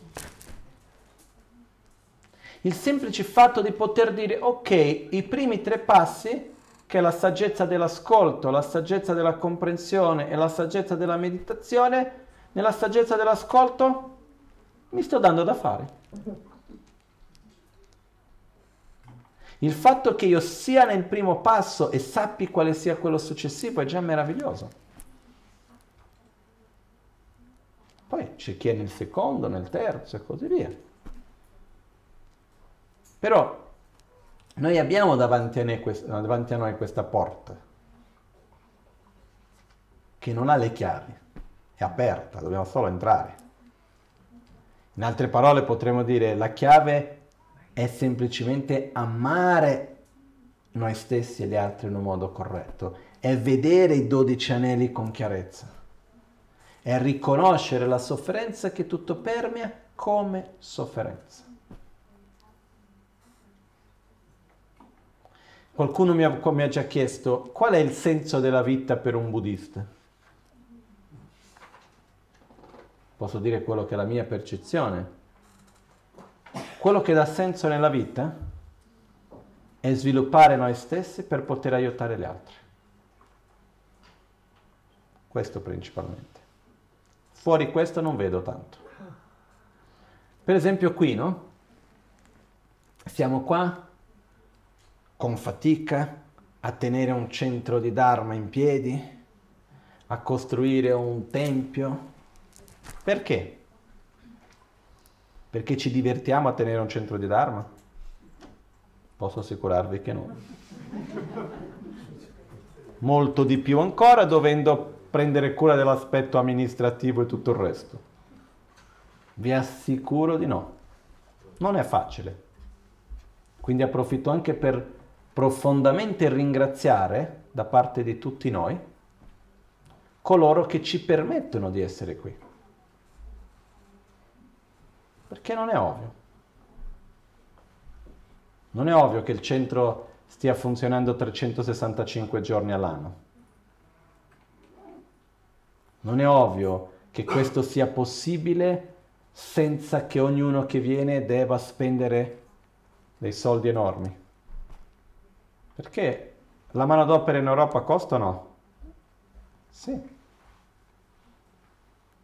Il semplice fatto di poter dire, ok, i primi tre passi, che è la saggezza dell'ascolto, la saggezza della comprensione e la saggezza della meditazione, nella saggezza dell'ascolto mi sto dando da fare. Il fatto che io sia nel primo passo e sappi quale sia quello successivo è già meraviglioso. Poi c'è chi è nel secondo, nel terzo e così via. Però noi abbiamo davanti a, noi, davanti a noi questa porta che non ha le chiavi, è aperta, dobbiamo solo entrare. In altre parole potremmo dire la chiave è semplicemente amare noi stessi e gli altri in un modo corretto, è vedere i dodici anelli con chiarezza, è riconoscere la sofferenza che tutto permea come sofferenza. Qualcuno mi ha, mi ha già chiesto qual è il senso della vita per un buddista. Posso dire quello che è la mia percezione quello che dà senso nella vita è sviluppare noi stessi per poter aiutare gli altri. Questo principalmente. Fuori questo non vedo tanto. Per esempio qui, no? Siamo qua con fatica a tenere un centro di Dharma in piedi, a costruire un tempio. Perché? Perché ci divertiamo a tenere un centro di Dharma? Posso assicurarvi che no. Molto di più ancora dovendo prendere cura dell'aspetto amministrativo e tutto il resto. Vi assicuro di no. Non è facile. Quindi approfitto anche per profondamente ringraziare da parte di tutti noi coloro che ci permettono di essere qui. Perché non è ovvio. Non è ovvio che il centro stia funzionando 365 giorni all'anno. Non è ovvio che questo sia possibile senza che ognuno che viene debba spendere dei soldi enormi. Perché la manodopera in Europa costa o no? Sì.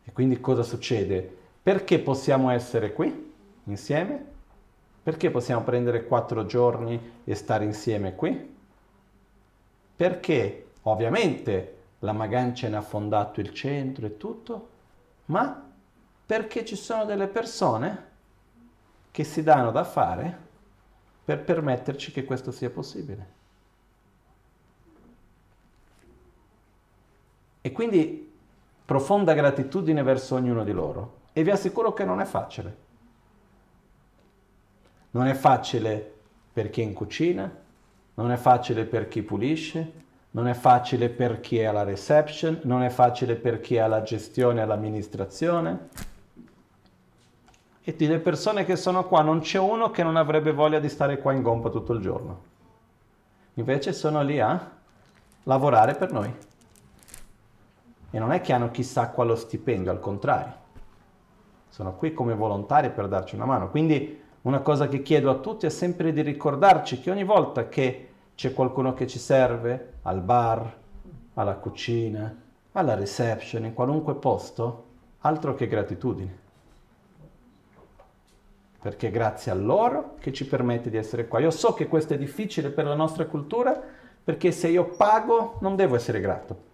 E quindi cosa succede? Perché possiamo essere qui insieme? Perché possiamo prendere quattro giorni e stare insieme qui? Perché ovviamente la Magancia ne ha fondato il centro e tutto, ma perché ci sono delle persone che si danno da fare per permetterci che questo sia possibile. E quindi profonda gratitudine verso ognuno di loro. E vi assicuro che non è facile. Non è facile per chi è in cucina, non è facile per chi pulisce, non è facile per chi è alla reception, non è facile per chi è alla gestione all'amministrazione. E delle persone che sono qua non c'è uno che non avrebbe voglia di stare qua in gompa tutto il giorno. Invece sono lì a lavorare per noi. E non è che hanno chissà quale stipendio, al contrario. Sono qui come volontari per darci una mano. Quindi una cosa che chiedo a tutti è sempre di ricordarci che ogni volta che c'è qualcuno che ci serve, al bar, alla cucina, alla reception, in qualunque posto, altro che gratitudine. Perché è grazie a loro che ci permette di essere qua. Io so che questo è difficile per la nostra cultura, perché se io pago non devo essere grato.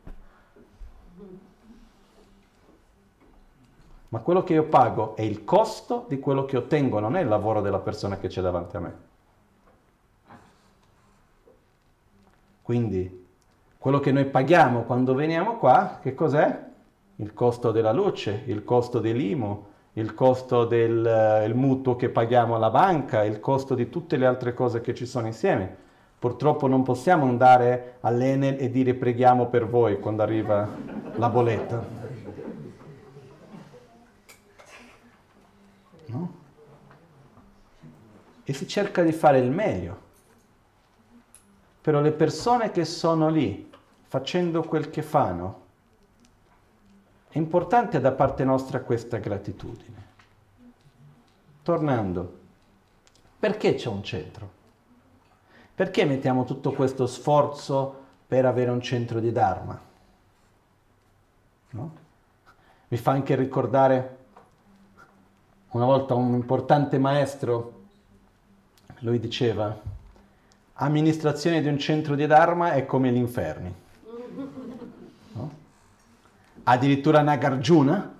ma quello che io pago è il costo di quello che ottengo, non è il lavoro della persona che c'è davanti a me. Quindi quello che noi paghiamo quando veniamo qua, che cos'è? Il costo della luce, il costo dell'IMU, il costo del il mutuo che paghiamo alla banca, il costo di tutte le altre cose che ci sono insieme. Purtroppo non possiamo andare all'Enel e dire preghiamo per voi quando arriva la bolletta. no? E si cerca di fare il meglio. Però le persone che sono lì, facendo quel che fanno, è importante da parte nostra questa gratitudine. Tornando, perché c'è un centro? Perché mettiamo tutto questo sforzo per avere un centro di Dharma? No? Mi fa anche ricordare una volta un importante maestro, lui diceva, amministrazione di un centro di Dharma è come gli inferni. Addirittura Nagarjuna,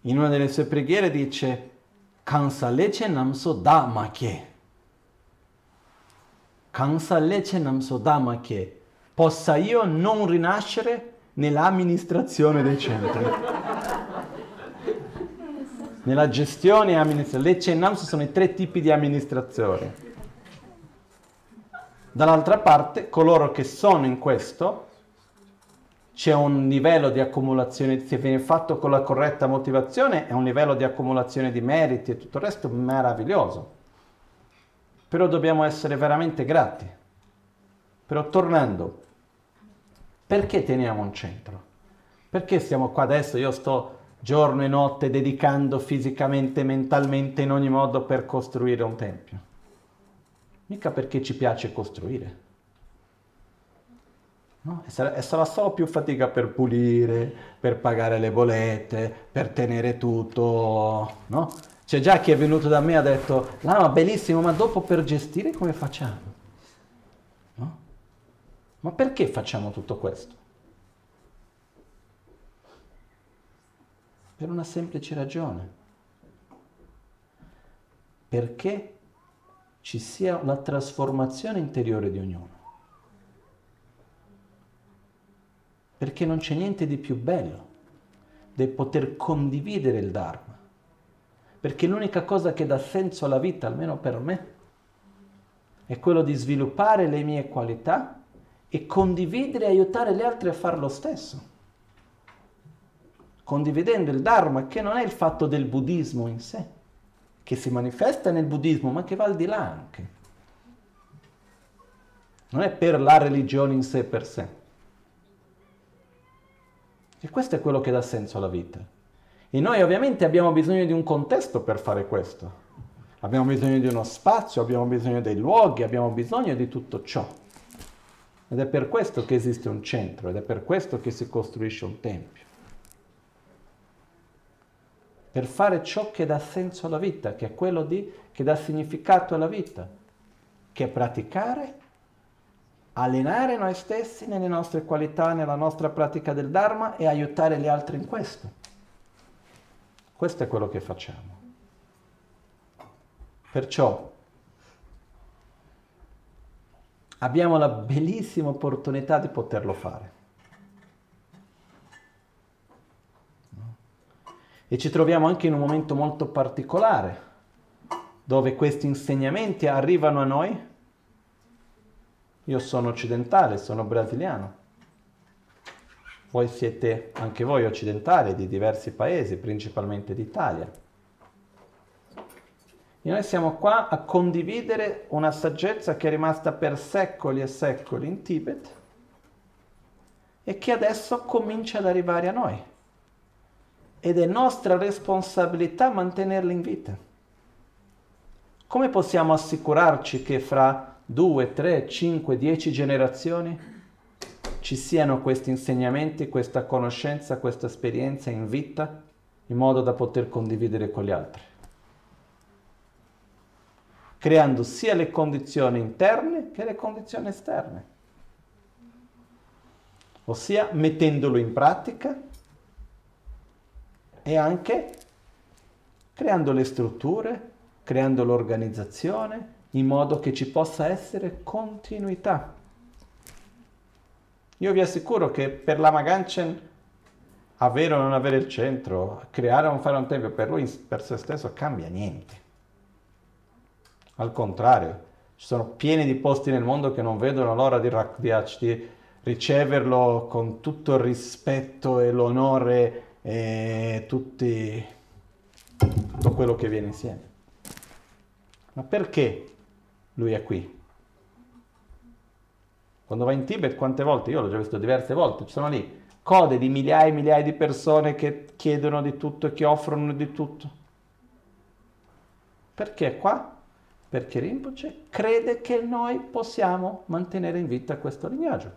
in una delle sue preghiere, dice, Kansa lece namso dhamma che. Kansa lece namso dhamma che. Possa io non rinascere nell'amministrazione dei centri. Nella gestione e amministrazione, Lecce e NAMS sono i tre tipi di amministrazione. Dall'altra parte, coloro che sono in questo, c'è un livello di accumulazione, se viene fatto con la corretta motivazione, è un livello di accumulazione di meriti e tutto il resto meraviglioso. Però dobbiamo essere veramente grati. Però tornando, perché teniamo un centro? Perché siamo qua adesso? Io sto giorno e notte dedicando fisicamente mentalmente in ogni modo per costruire un tempio. Mica perché ci piace costruire. No? E, sarà, e sarà solo più fatica per pulire, per pagare le bollette, per tenere tutto, no? C'è già chi è venuto da me e ha detto, Lama, bellissimo, ma dopo per gestire come facciamo? No? Ma perché facciamo tutto questo? Per una semplice ragione. Perché ci sia una trasformazione interiore di ognuno. Perché non c'è niente di più bello del poter condividere il Dharma. Perché l'unica cosa che dà senso alla vita, almeno per me, è quello di sviluppare le mie qualità e condividere e aiutare gli altri a fare lo stesso. condividendo il Dharma, che non è il fatto del buddismo in sé, che si manifesta nel buddismo, ma che va al di là anche. Non è per la religione in sé per sé. E questo è quello che dà senso alla vita. E noi ovviamente abbiamo bisogno di un contesto per fare questo. Abbiamo bisogno di uno spazio, abbiamo bisogno dei luoghi, abbiamo bisogno di tutto ciò. Ed è per questo che esiste un centro, ed è per questo che si costruisce un tempio. Per fare ciò che dà senso alla vita, che è quello di, che dà significato alla vita, che è praticare, allenare noi stessi nelle nostre qualità, nella nostra pratica del Dharma e aiutare gli altri in questo. Questo è quello che facciamo. Perciò abbiamo la bellissima opportunità di poterlo fare. E ci troviamo anche in un momento molto particolare, dove questi insegnamenti arrivano a noi. Io sono occidentale, sono brasiliano. Voi siete anche voi occidentali di diversi paesi, principalmente d'Italia. E noi siamo qua a condividere una saggezza che è rimasta per secoli e secoli in Tibet e che adesso comincia ad arrivare a noi. Ed è nostra responsabilità mantenerla in vita. Come possiamo assicurarci che fra due, tre, cinque, dieci generazioni ci siano questi insegnamenti, questa conoscenza, questa esperienza in vita in modo da poter condividere con gli altri? creando sia le condizioni interne che le condizioni esterne. Ossia mettendolo in pratica e anche creando le strutture, creando l'organizzazione in modo che ci possa essere continuità. Io vi assicuro che per la Maganchen avere o non avere il centro, creare o non fare un tempio, per lui per se stesso cambia niente. Al contrario, ci sono pieni di posti nel mondo che non vedono l'ora di, di, riceverlo con tutto il rispetto e l'onore e tutti, tutto quello che viene insieme. Ma perché lui è qui? Quando va in Tibet, quante volte? Io l'ho già visto diverse volte, ci sono lì code di migliaia e migliaia di persone che chiedono di tutto e che offrono di tutto. Perché qua? perché Rinpoche crede che noi possiamo mantenere in vita questo lignaggio,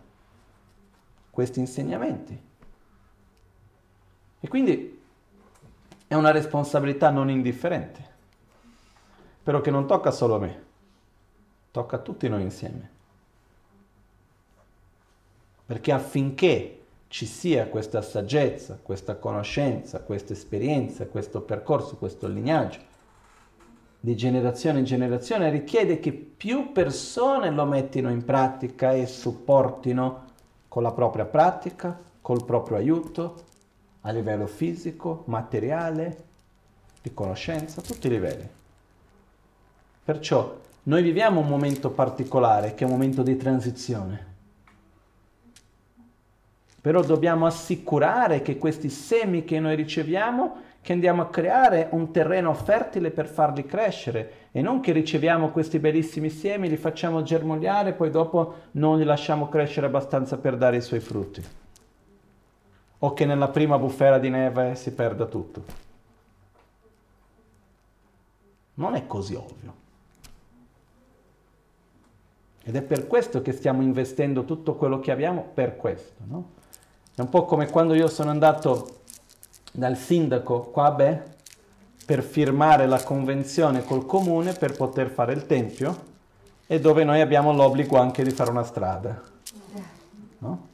questi insegnamenti. E quindi è una responsabilità non indifferente, però che non tocca solo a me, tocca a tutti noi insieme. Perché affinché ci sia questa saggezza, questa conoscenza, questa esperienza, questo percorso, questo lignaggio, di generazione in generazione richiede che più persone lo mettino in pratica e supportino con la propria pratica, col proprio aiuto, a livello fisico, materiale, di conoscenza, a tutti i livelli. Perciò noi viviamo un momento particolare che è un momento di transizione. Però dobbiamo assicurare che questi semi che noi riceviamo che andiamo a creare un terreno fertile per farli crescere e non che riceviamo questi bellissimi semi, li facciamo germogliare e poi dopo non li lasciamo crescere abbastanza per dare i suoi frutti. O che nella prima bufera di neve si perda tutto. Non è così ovvio. Ed è per questo che stiamo investendo tutto quello che abbiamo per questo. No? È un po' come quando io sono andato dal sindaco Quabe per firmare la convenzione col comune per poter fare il tempio e dove noi abbiamo l'obbligo anche di fare una strada. No?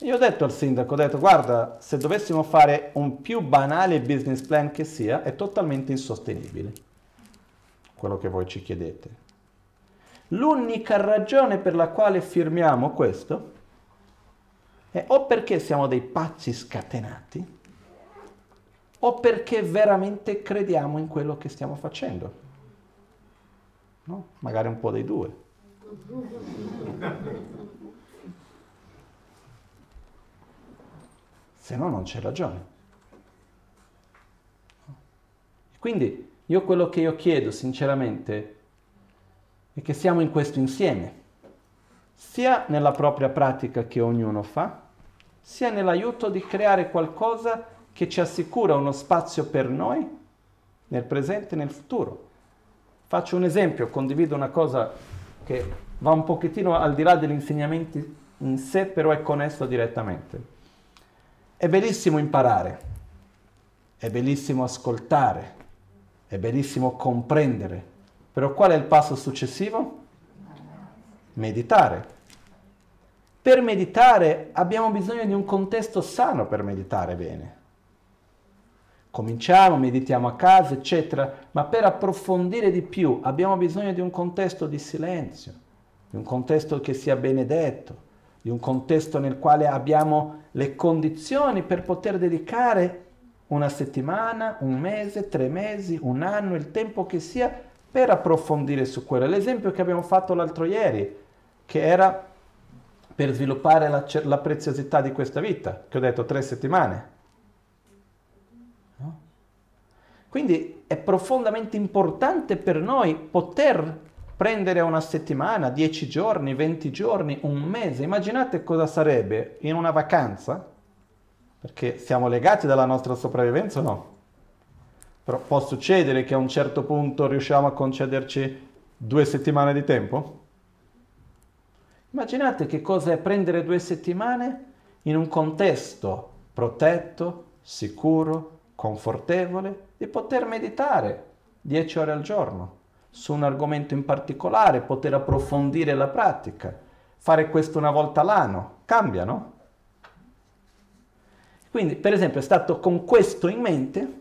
Io ho detto al sindaco, ho detto guarda, se dovessimo fare un più banale business plan che sia, è totalmente insostenibile quello che voi ci chiedete. L'unica ragione per la quale firmiamo questo è o perché siamo dei pazzi scatenati, o perché veramente crediamo in quello che stiamo facendo. No? Magari un po' dei due. Se no non c'è ragione. Quindi io quello che io chiedo sinceramente è che siamo in questo insieme, sia nella propria pratica che ognuno fa, sia nell'aiuto di creare qualcosa che ci assicura uno spazio per noi nel presente e nel futuro. Faccio un esempio, condivido una cosa che va un pochettino al di là degli insegnamenti in sé, però è connesso direttamente. È bellissimo imparare, è bellissimo ascoltare, è bellissimo comprendere, però qual è il passo successivo? Meditare. Per meditare abbiamo bisogno di un contesto sano per meditare bene. Cominciamo, meditiamo a casa, eccetera, ma per approfondire di più abbiamo bisogno di un contesto di silenzio, di un contesto che sia benedetto, di un contesto nel quale abbiamo le condizioni per poter dedicare una settimana, un mese, tre mesi, un anno, il tempo che sia per approfondire su quello. L'esempio che abbiamo fatto l'altro ieri, che era per sviluppare la, la preziosità di questa vita, che ho detto tre settimane. No? Quindi è profondamente importante per noi poter prendere una settimana, dieci giorni, venti giorni, un mese. Immaginate cosa sarebbe in una vacanza perché siamo legati dalla nostra sopravvivenza o no? Però può succedere che a un certo punto riusciamo a concederci due settimane di tempo? Immaginate che cosa è prendere due settimane in un contesto protetto, sicuro, confortevole, di poter meditare dieci ore al giorno su un argomento in particolare, poter approfondire la pratica, fare questo una volta l'anno. Cambia, no? Quindi, per esempio, è stato con questo in mente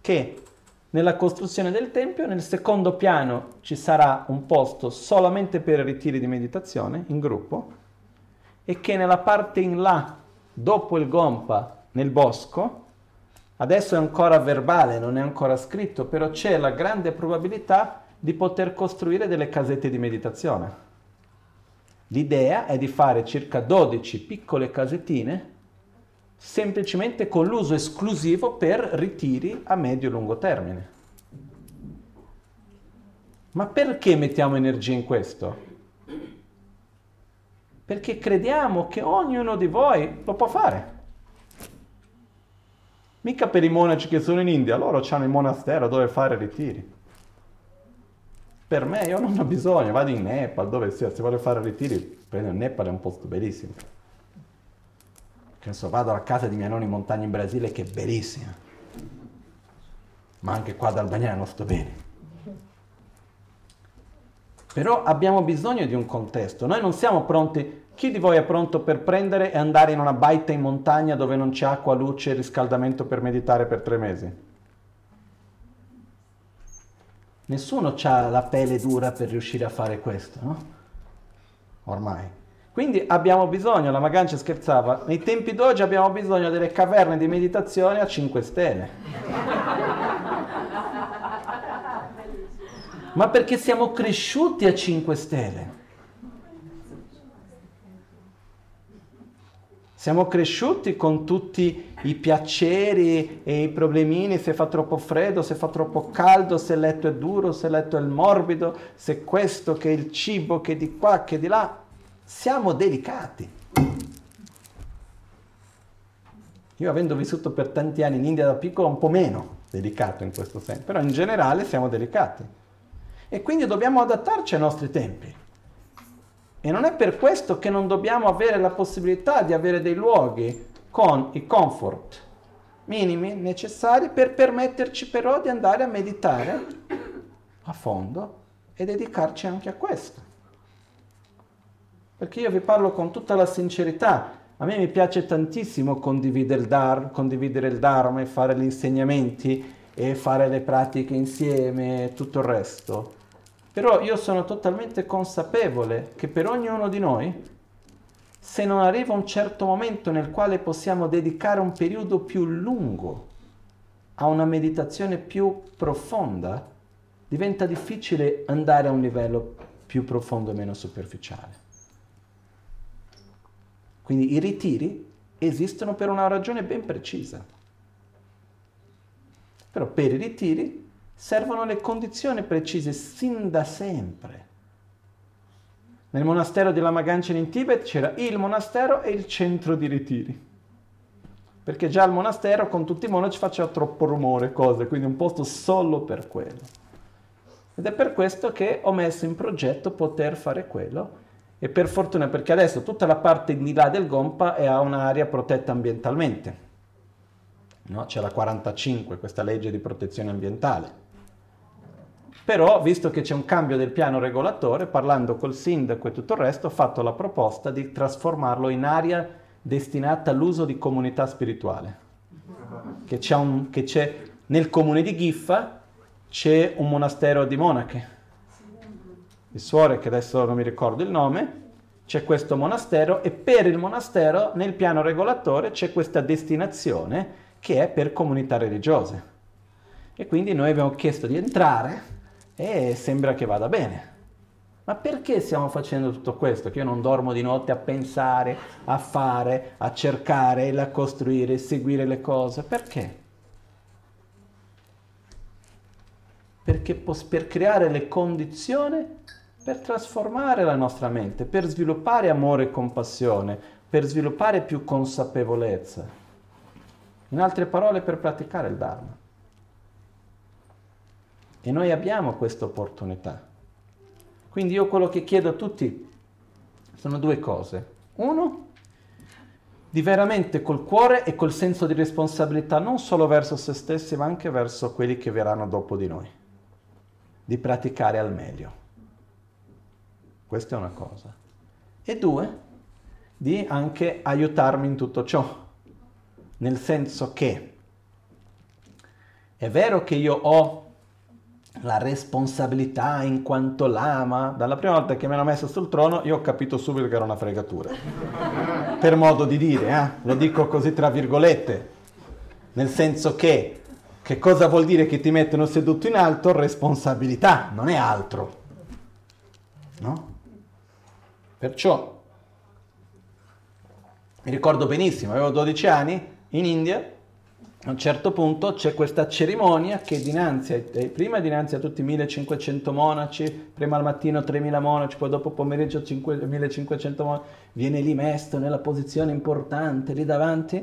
che nella costruzione del tempio, nel secondo piano ci sarà un posto solamente per ritiri di meditazione in gruppo e che nella parte in là, dopo il Gompa, nel bosco, adesso è ancora verbale, non è ancora scritto, però c'è la grande probabilità di poter costruire delle casette di meditazione. L'idea è di fare circa 12 piccole casettine semplicemente con l'uso esclusivo per ritiri a medio-lungo termine. Ma perché mettiamo energia in questo? Perché crediamo che ognuno di voi lo può fare. Mica per i monaci che sono in India, loro hanno il monastero dove fare ritiri. Per me io non ho bisogno, vado in Nepal, dove sia, se voglio fare ritiri, prendo il Nepal, è un posto bellissimo che so, vado alla casa di mia nonna in montagna in Brasile che è bellissima, ma anche qua ad Albania non sto bene. Però abbiamo bisogno di un contesto, noi non siamo pronti, chi di voi è pronto per prendere e andare in una baita in montagna dove non c'è acqua, luce e riscaldamento per meditare per tre mesi? Nessuno ha la pelle dura per riuscire a fare questo, no? Ormai. Quindi abbiamo bisogno, la Magancia scherzava, nei tempi d'oggi abbiamo bisogno delle caverne di meditazione a 5 stelle. Ma perché siamo cresciuti a 5 stelle? Siamo cresciuti con tutti i piaceri e i problemini, se fa troppo freddo, se fa troppo caldo, se il letto è duro, se il letto è morbido, se questo, che il cibo, che di qua, che di là siamo delicati. Io avendo vissuto per tanti anni in India da piccolo, un po' meno delicato in questo senso, però in generale siamo delicati. E quindi dobbiamo adattarci ai nostri tempi. E non è per questo che non dobbiamo avere la possibilità di avere dei luoghi con i comfort minimi necessari per permetterci però di andare a meditare a fondo e dedicarci anche a questo. Perché io vi parlo con tutta la sincerità. A me mi piace tantissimo condividere il, dar, condividere il Dharma e fare gli insegnamenti e fare le pratiche insieme e tutto il resto. Però io sono totalmente consapevole che per ognuno di noi, se non arriva un certo momento nel quale possiamo dedicare un periodo più lungo a una meditazione più profonda, diventa difficile andare a un livello più profondo e meno superficiale. Quindi i ritiri esistono per una ragione ben precisa. Però per i ritiri servono le condizioni precise sin da sempre. Nel monastero di Lama in Tibet c'era il monastero e il centro di ritiri. Perché già il monastero con tutti i monaci faceva troppo rumore, cose, quindi un posto solo per quello. Ed è per questo che ho messo in progetto poter fare quello. E per fortuna, perché adesso tutta la parte di là del Gompa è a un'area protetta ambientalmente. No? C'è la 45, questa legge di protezione ambientale. Però, visto che c'è un cambio del piano regolatore, parlando col sindaco e tutto il resto, ho fatto la proposta di trasformarlo in area destinata all'uso di comunità spirituale. Che c'è, un, che c'è nel comune di Ghiffa c'è un monastero di monache, di suore che adesso non mi ricordo il nome, c'è questo monastero e per il monastero nel piano regolatore c'è questa destinazione che è per comunità religiose. E quindi noi abbiamo chiesto di entrare e sembra che vada bene. Ma perché stiamo facendo tutto questo? Che io non dormo di notte a pensare, a fare, a cercare, a costruire, a seguire le cose. Perché? Perché per creare le condizioni per trasformare la nostra mente, per sviluppare amore e compassione, per sviluppare più consapevolezza. In altre parole, per praticare il Dharma. E noi abbiamo questa opportunità. Quindi io quello che chiedo a tutti sono due cose. Uno, di veramente col cuore e col senso di responsabilità non solo verso se stessi, ma anche verso quelli che verranno dopo di noi. Di praticare al meglio. Questa è una cosa. E due, di anche aiutarmi in tutto ciò. Nel senso che è vero che io ho la responsabilità in quanto lama. Dalla prima volta che mi hanno messo sul trono, io ho capito subito che era una fregatura. per modo di dire, eh? lo dico così tra virgolette, nel senso che che cosa vuol dire che ti mettono seduto in alto? Responsabilità, non è altro. No? Perciò mi ricordo benissimo, avevo 12 anni in India a un certo punto c'è questa cerimonia che dinanzi, prima dinanzi a tutti i 1500 monaci, prima al mattino 3000 monaci, poi dopo pomeriggio 5, 1500 monaci, viene lì messo nella posizione importante lì davanti.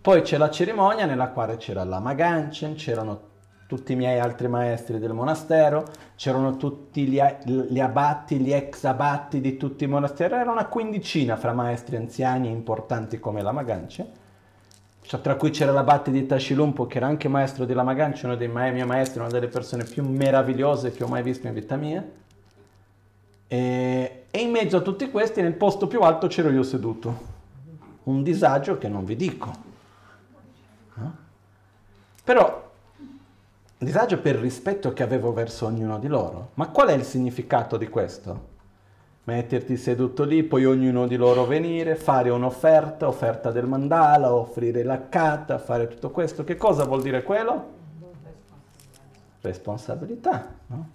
Poi c'è la cerimonia nella quale c'era la Maganchen, c'erano tutti i miei altri maestri del monastero, c'erano tutti gli, gli abatti, gli ex abatti di tutti i monasteri, era una quindicina fra maestri anziani importanti come la Maganchen cioè, tra cui c'era l'abate di Tashilumpo che era anche maestro di Lamaganci, uno dei miei maestri, una delle persone più meravigliose che ho mai visto in vita mia. E, e in mezzo a tutti questi, nel posto più alto c'ero io seduto. Un disagio che non vi dico. No? Però, disagio per il rispetto che avevo verso ognuno di loro. Ma qual è il significato di questo? metterti seduto lì, poi ognuno di loro venire, fare un'offerta, offerta del mandala, offrire la kata, fare tutto questo. Che cosa vuol dire quello? Responsabilità, no?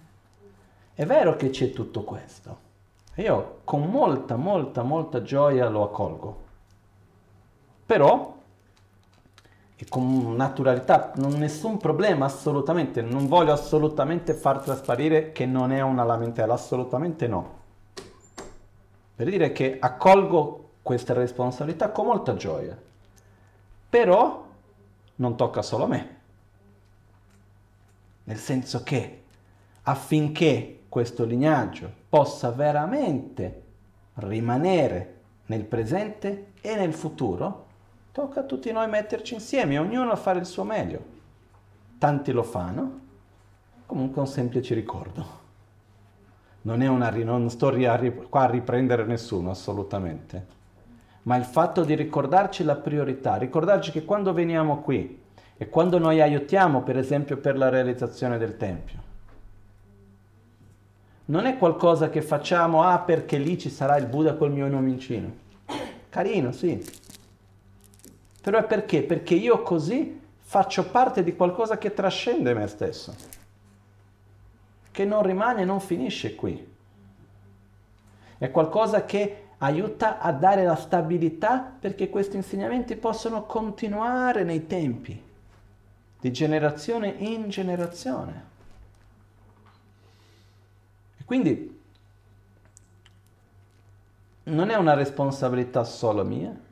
È vero che c'è tutto questo. E io con molta, molta, molta gioia lo accolgo. Però, e con naturalità, non nessun problema, assolutamente, non voglio assolutamente far trasparire che non è una lamentela, assolutamente no. Per dire che accolgo questa responsabilità con molta gioia, però non tocca solo a me, nel senso che affinché questo lignaggio possa veramente rimanere nel presente e nel futuro, tocca a tutti noi metterci insieme, ognuno a fare il suo meglio. Tanti lo fanno, comunque un semplice ricordo non, è una, non sto qua a riprendere nessuno assolutamente, ma il fatto di ricordarci la priorità, ricordarci che quando veniamo qui e quando noi aiutiamo per esempio per la realizzazione del Tempio, non è qualcosa che facciamo ah perché lì ci sarà il Buddha col mio nomicino. Carino, sì. Però è perché? Perché io così faccio parte di qualcosa che trascende me stesso che non rimane non finisce qui. È qualcosa che aiuta a dare la stabilità perché questi insegnamenti possono continuare nei tempi. di generazione in generazione. E quindi non è una responsabilità solo mia,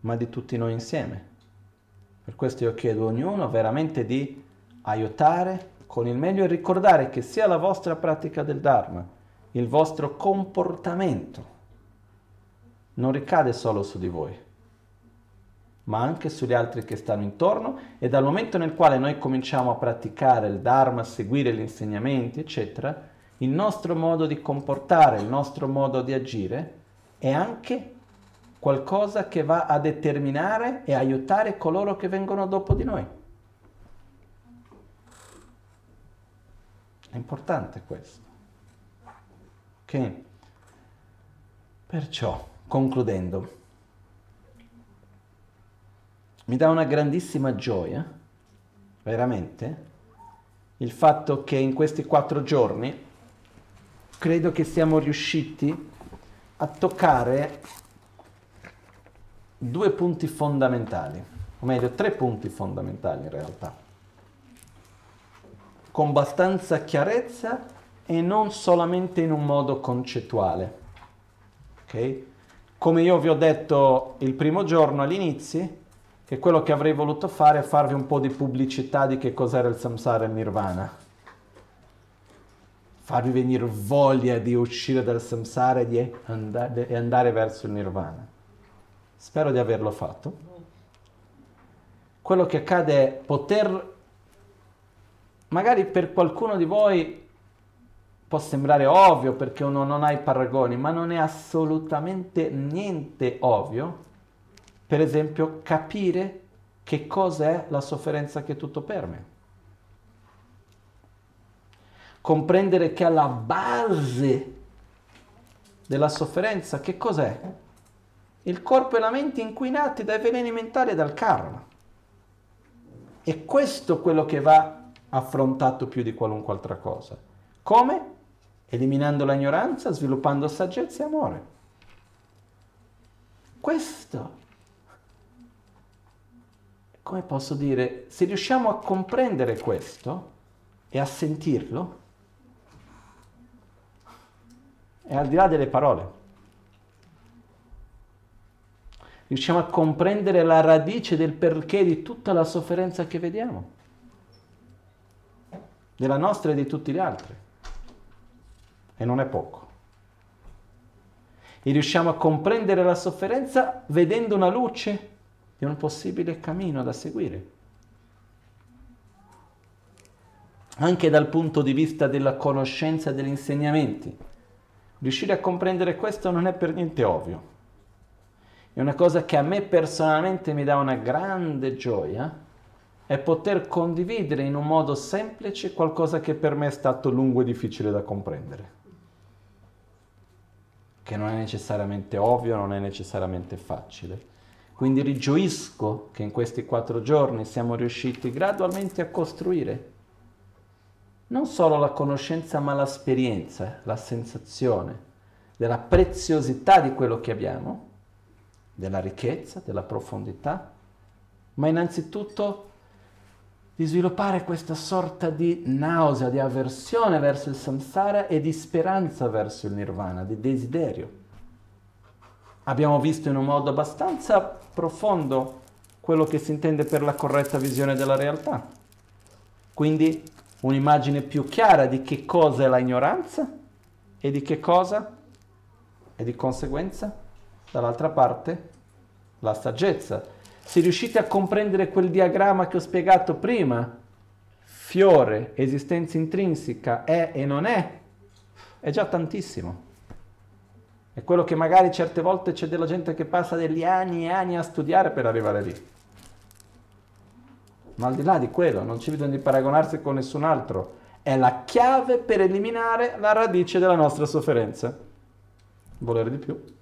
ma di tutti noi insieme. Per questo io chiedo a ognuno veramente di aiutare con il meglio e ricordare che sia la vostra pratica del Dharma, il vostro comportamento, non ricade solo su di voi, ma anche sugli altri che stanno intorno e dal momento nel quale noi cominciamo a praticare il Dharma, a seguire gli insegnamenti, eccetera, il nostro modo di comportare, il nostro modo di agire è anche qualcosa che va a determinare e aiutare coloro che vengono dopo di noi. È importante questo. Ok? Perciò, concludendo, mi dà una grandissima gioia, veramente, il fatto che in questi quattro giorni credo che siamo riusciti a toccare due punti fondamentali, o meglio tre punti fondamentali in realtà, con abbastanza chiarezza e non solamente in un modo concettuale. Okay? Come io vi ho detto il primo giorno all'inizio, che quello che avrei voluto fare è farvi un po' di pubblicità di che cos'era il samsara e il nirvana. Farvi venire voglia di uscire dal samsara e, di andare, andare verso il nirvana. Spero di averlo fatto. Quello che accade è poter, magari per qualcuno di voi può sembrare ovvio perché uno non ha i paragoni, ma non è assolutamente niente ovvio per esempio, capire che cos'è la sofferenza che tutto per me. Comprendere che alla base della sofferenza che cos'è? Il corpo e la mente inquinati dai veleni mentali e dal karma. E questo è quello che va affrontato più di qualunque altra cosa. Come? Eliminando l'ignoranza, sviluppando saggezza e amore. Questo come posso dire, se riusciamo a comprendere questo e a sentirlo, è al di là delle parole. Riusciamo a comprendere la radice del perché di tutta la sofferenza che vediamo, della nostra e di tutti gli altri. E non è poco. E riusciamo a comprendere la sofferenza vedendo una luce di un possibile cammino da seguire. Anche dal punto di vista della conoscenza degli insegnamenti. Riuscire a comprendere questo non è per niente ovvio. È una cosa che a me personalmente mi dà una grande gioia, è poter condividere in un modo semplice qualcosa che per me è stato lungo e difficile da comprendere. Che non è necessariamente ovvio, non è necessariamente facile quindi rigioisco che in questi quattro giorni siamo riusciti gradualmente a costruire non solo la conoscenza ma l'esperienza, la sensazione della preziosità di quello che abbiamo, della ricchezza, della profondità, ma innanzitutto di sviluppare questa sorta di nausea, di avversione verso il samsara e di speranza verso il nirvana, di desiderio. Abbiamo visto in un modo abbastanza profondo quello che si intende per la corretta visione della realtà. Quindi un'immagine più chiara di che cosa è la ignoranza e di che cosa e di conseguenza dall'altra parte la saggezza. Se riuscite a comprendere quel diagramma che ho spiegato prima, fiore, esistenza intrinseca, è e non è, è già tantissimo. È quello che magari certe volte c'è della gente che passa degli anni e anni a studiare per arrivare lì. Ma al di là di quello, non c'è bisogno di paragonarsi con nessun altro. È la chiave per eliminare la radice della nostra sofferenza. Volere di più.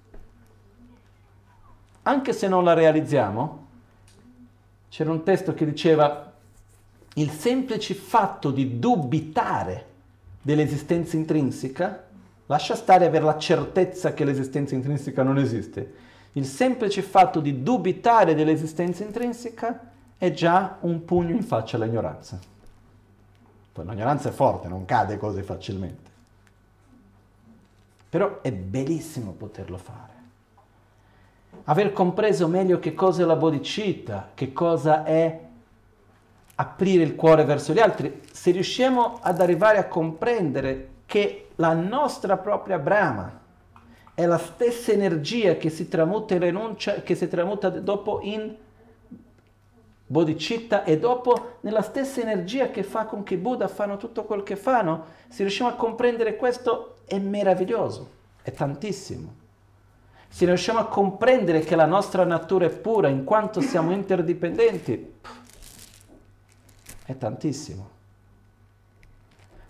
Anche se non la realizziamo, c'era un testo che diceva il semplice fatto di dubitare dell'esistenza intrinseca Lascia stare avere la certezza che l'esistenza intrinseca non esiste. Il semplice fatto di dubitare dell'esistenza intrinseca è già un pugno in faccia all'ignoranza. Poi l'ignoranza è forte, non cade così facilmente. Però è bellissimo poterlo fare. Aver compreso meglio che cosa è la bodhicitta, che cosa è aprire il cuore verso gli altri, se riusciamo ad arrivare a comprendere che la nostra propria Brahma è la stessa energia che si tramuta in rinuncia, che si tramuta dopo in bodhicitta e dopo nella stessa energia che fa con che Buddha fanno tutto quel che fanno, se riusciamo a comprendere questo è meraviglioso, è tantissimo. Se riusciamo a comprendere che la nostra natura è pura in quanto siamo interdipendenti, è tantissimo.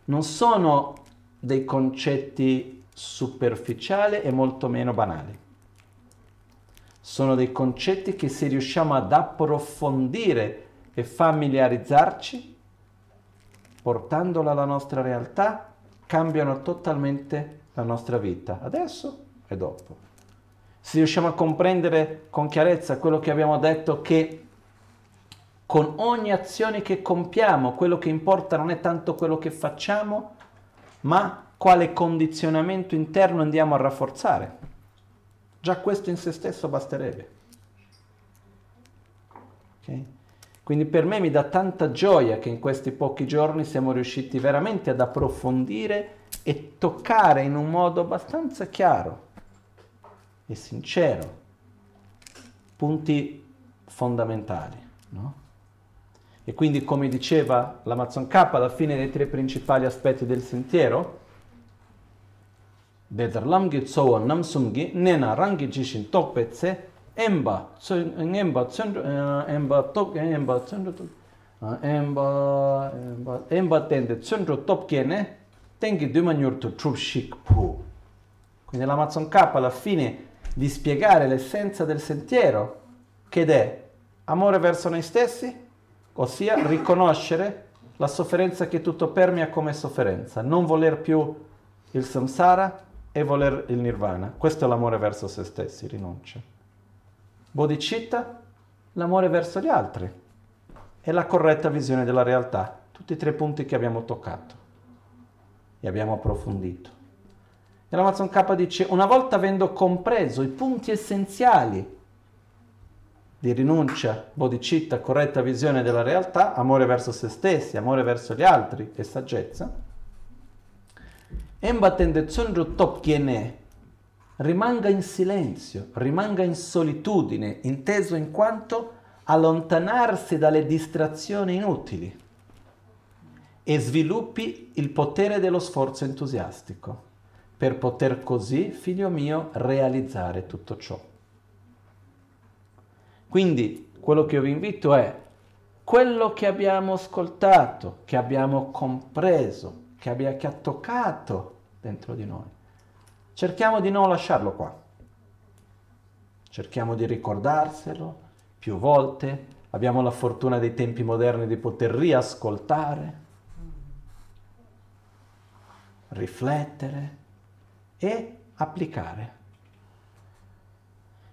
Non sono dei concetti superficiali e molto meno banali. Sono dei concetti che se riusciamo ad approfondire e familiarizzarci, portandola alla nostra realtà, cambiano totalmente la nostra vita, adesso e dopo. Se riusciamo a comprendere con chiarezza quello che abbiamo detto che con ogni azione che compiamo, quello che importa non è tanto quello che facciamo, ma quale condizionamento interno andiamo a rafforzare. Già questo in se stesso basterebbe. Okay? Quindi per me mi dà tanta gioia che in questi pochi giorni siamo riusciti veramente ad approfondire e toccare in un modo abbastanza chiaro e sincero punti fondamentali. No? E quindi, come diceva l'Amazon K, alla fine dei tre principali aspetti del sentiero, Bedarlamgi pu. Quindi l'Amazon K alla fine di spiegare l'essenza del sentiero, che è amore verso noi stessi, ossia riconoscere la sofferenza che tutto permea come sofferenza, non voler più il samsara e voler il nirvana. Questo è l'amore verso se stessi, rinuncia. Bodhicitta, l'amore verso gli altri e la corretta visione della realtà, tutti e tre punti che abbiamo toccato e abbiamo approfondito. E l'Amazon K dice, una volta avendo compreso i punti essenziali di rinuncia, bodhicitta, corretta visione della realtà, amore verso se stessi, amore verso gli altri e saggezza, Embatende Tsundru Top Kiene rimanga in silenzio, rimanga in solitudine, inteso in quanto allontanarsi dalle distrazioni inutili e sviluppi il potere dello sforzo entusiastico per poter così, figlio mio, realizzare tutto ciò. Quindi quello che io vi invito è quello che abbiamo ascoltato, che abbiamo compreso, che, abbia, che ha toccato dentro di noi. Cerchiamo di non lasciarlo qua. Cerchiamo di ricordarselo più volte. Abbiamo la fortuna dei tempi moderni di poter riascoltare, riflettere e applicare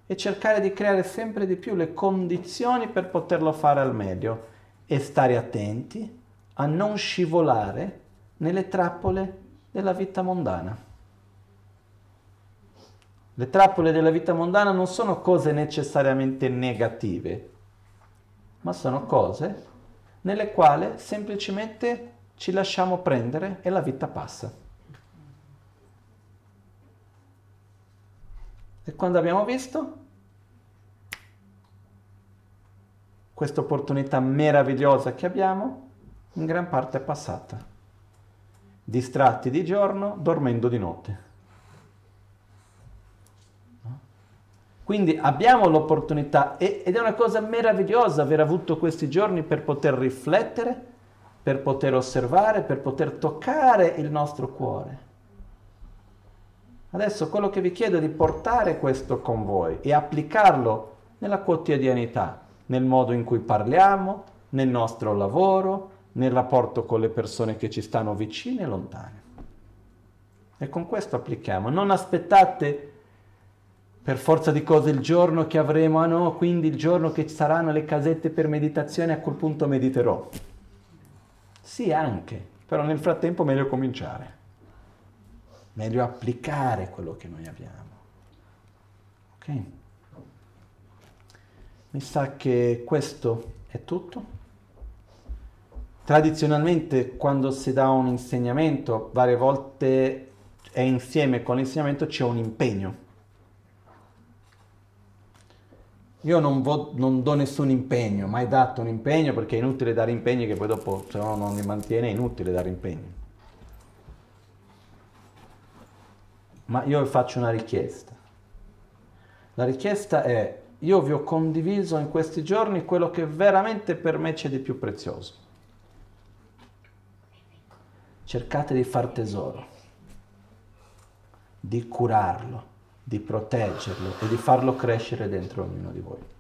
e cercare di creare sempre di più le condizioni per poterlo fare al meglio e stare attenti a non scivolare nelle trappole della vita mondana. Le trappole della vita mondana non sono cose necessariamente negative, ma sono cose nelle quali semplicemente ci lasciamo prendere e la vita passa. E quando abbiamo visto questa opportunità meravigliosa che abbiamo, in gran parte è passata. Distratti di giorno, dormendo di notte. Quindi abbiamo l'opportunità ed è una cosa meravigliosa aver avuto questi giorni per poter riflettere, per poter osservare, per poter toccare il nostro cuore. Adesso quello che vi chiedo è di portare questo con voi e applicarlo nella quotidianità, nel modo in cui parliamo, nel nostro lavoro, nel rapporto con le persone che ci stanno vicine e lontane. E con questo applichiamo. Non aspettate per forza di cose il giorno che avremo, ah no, quindi il giorno che ci saranno le casette per meditazione, a quel punto mediterò. Sì, anche, però nel frattempo meglio cominciare, meglio applicare quello che noi abbiamo. Ok? Mi sa che questo è tutto. Tradizionalmente quando si dà un insegnamento, varie volte è insieme con l'insegnamento c'è un impegno Io non, vo- non, do nessun impegno, mai dato un impegno perché è inutile dare impegni che poi dopo se no non li mantiene, è inutile dare impegni. Ma io vi faccio una richiesta. La richiesta è, io vi ho condiviso in questi giorni quello che veramente per me c'è di più prezioso. Cercate di far tesoro, di curarlo di proteggerlo e di farlo crescere dentro ognuno di voi.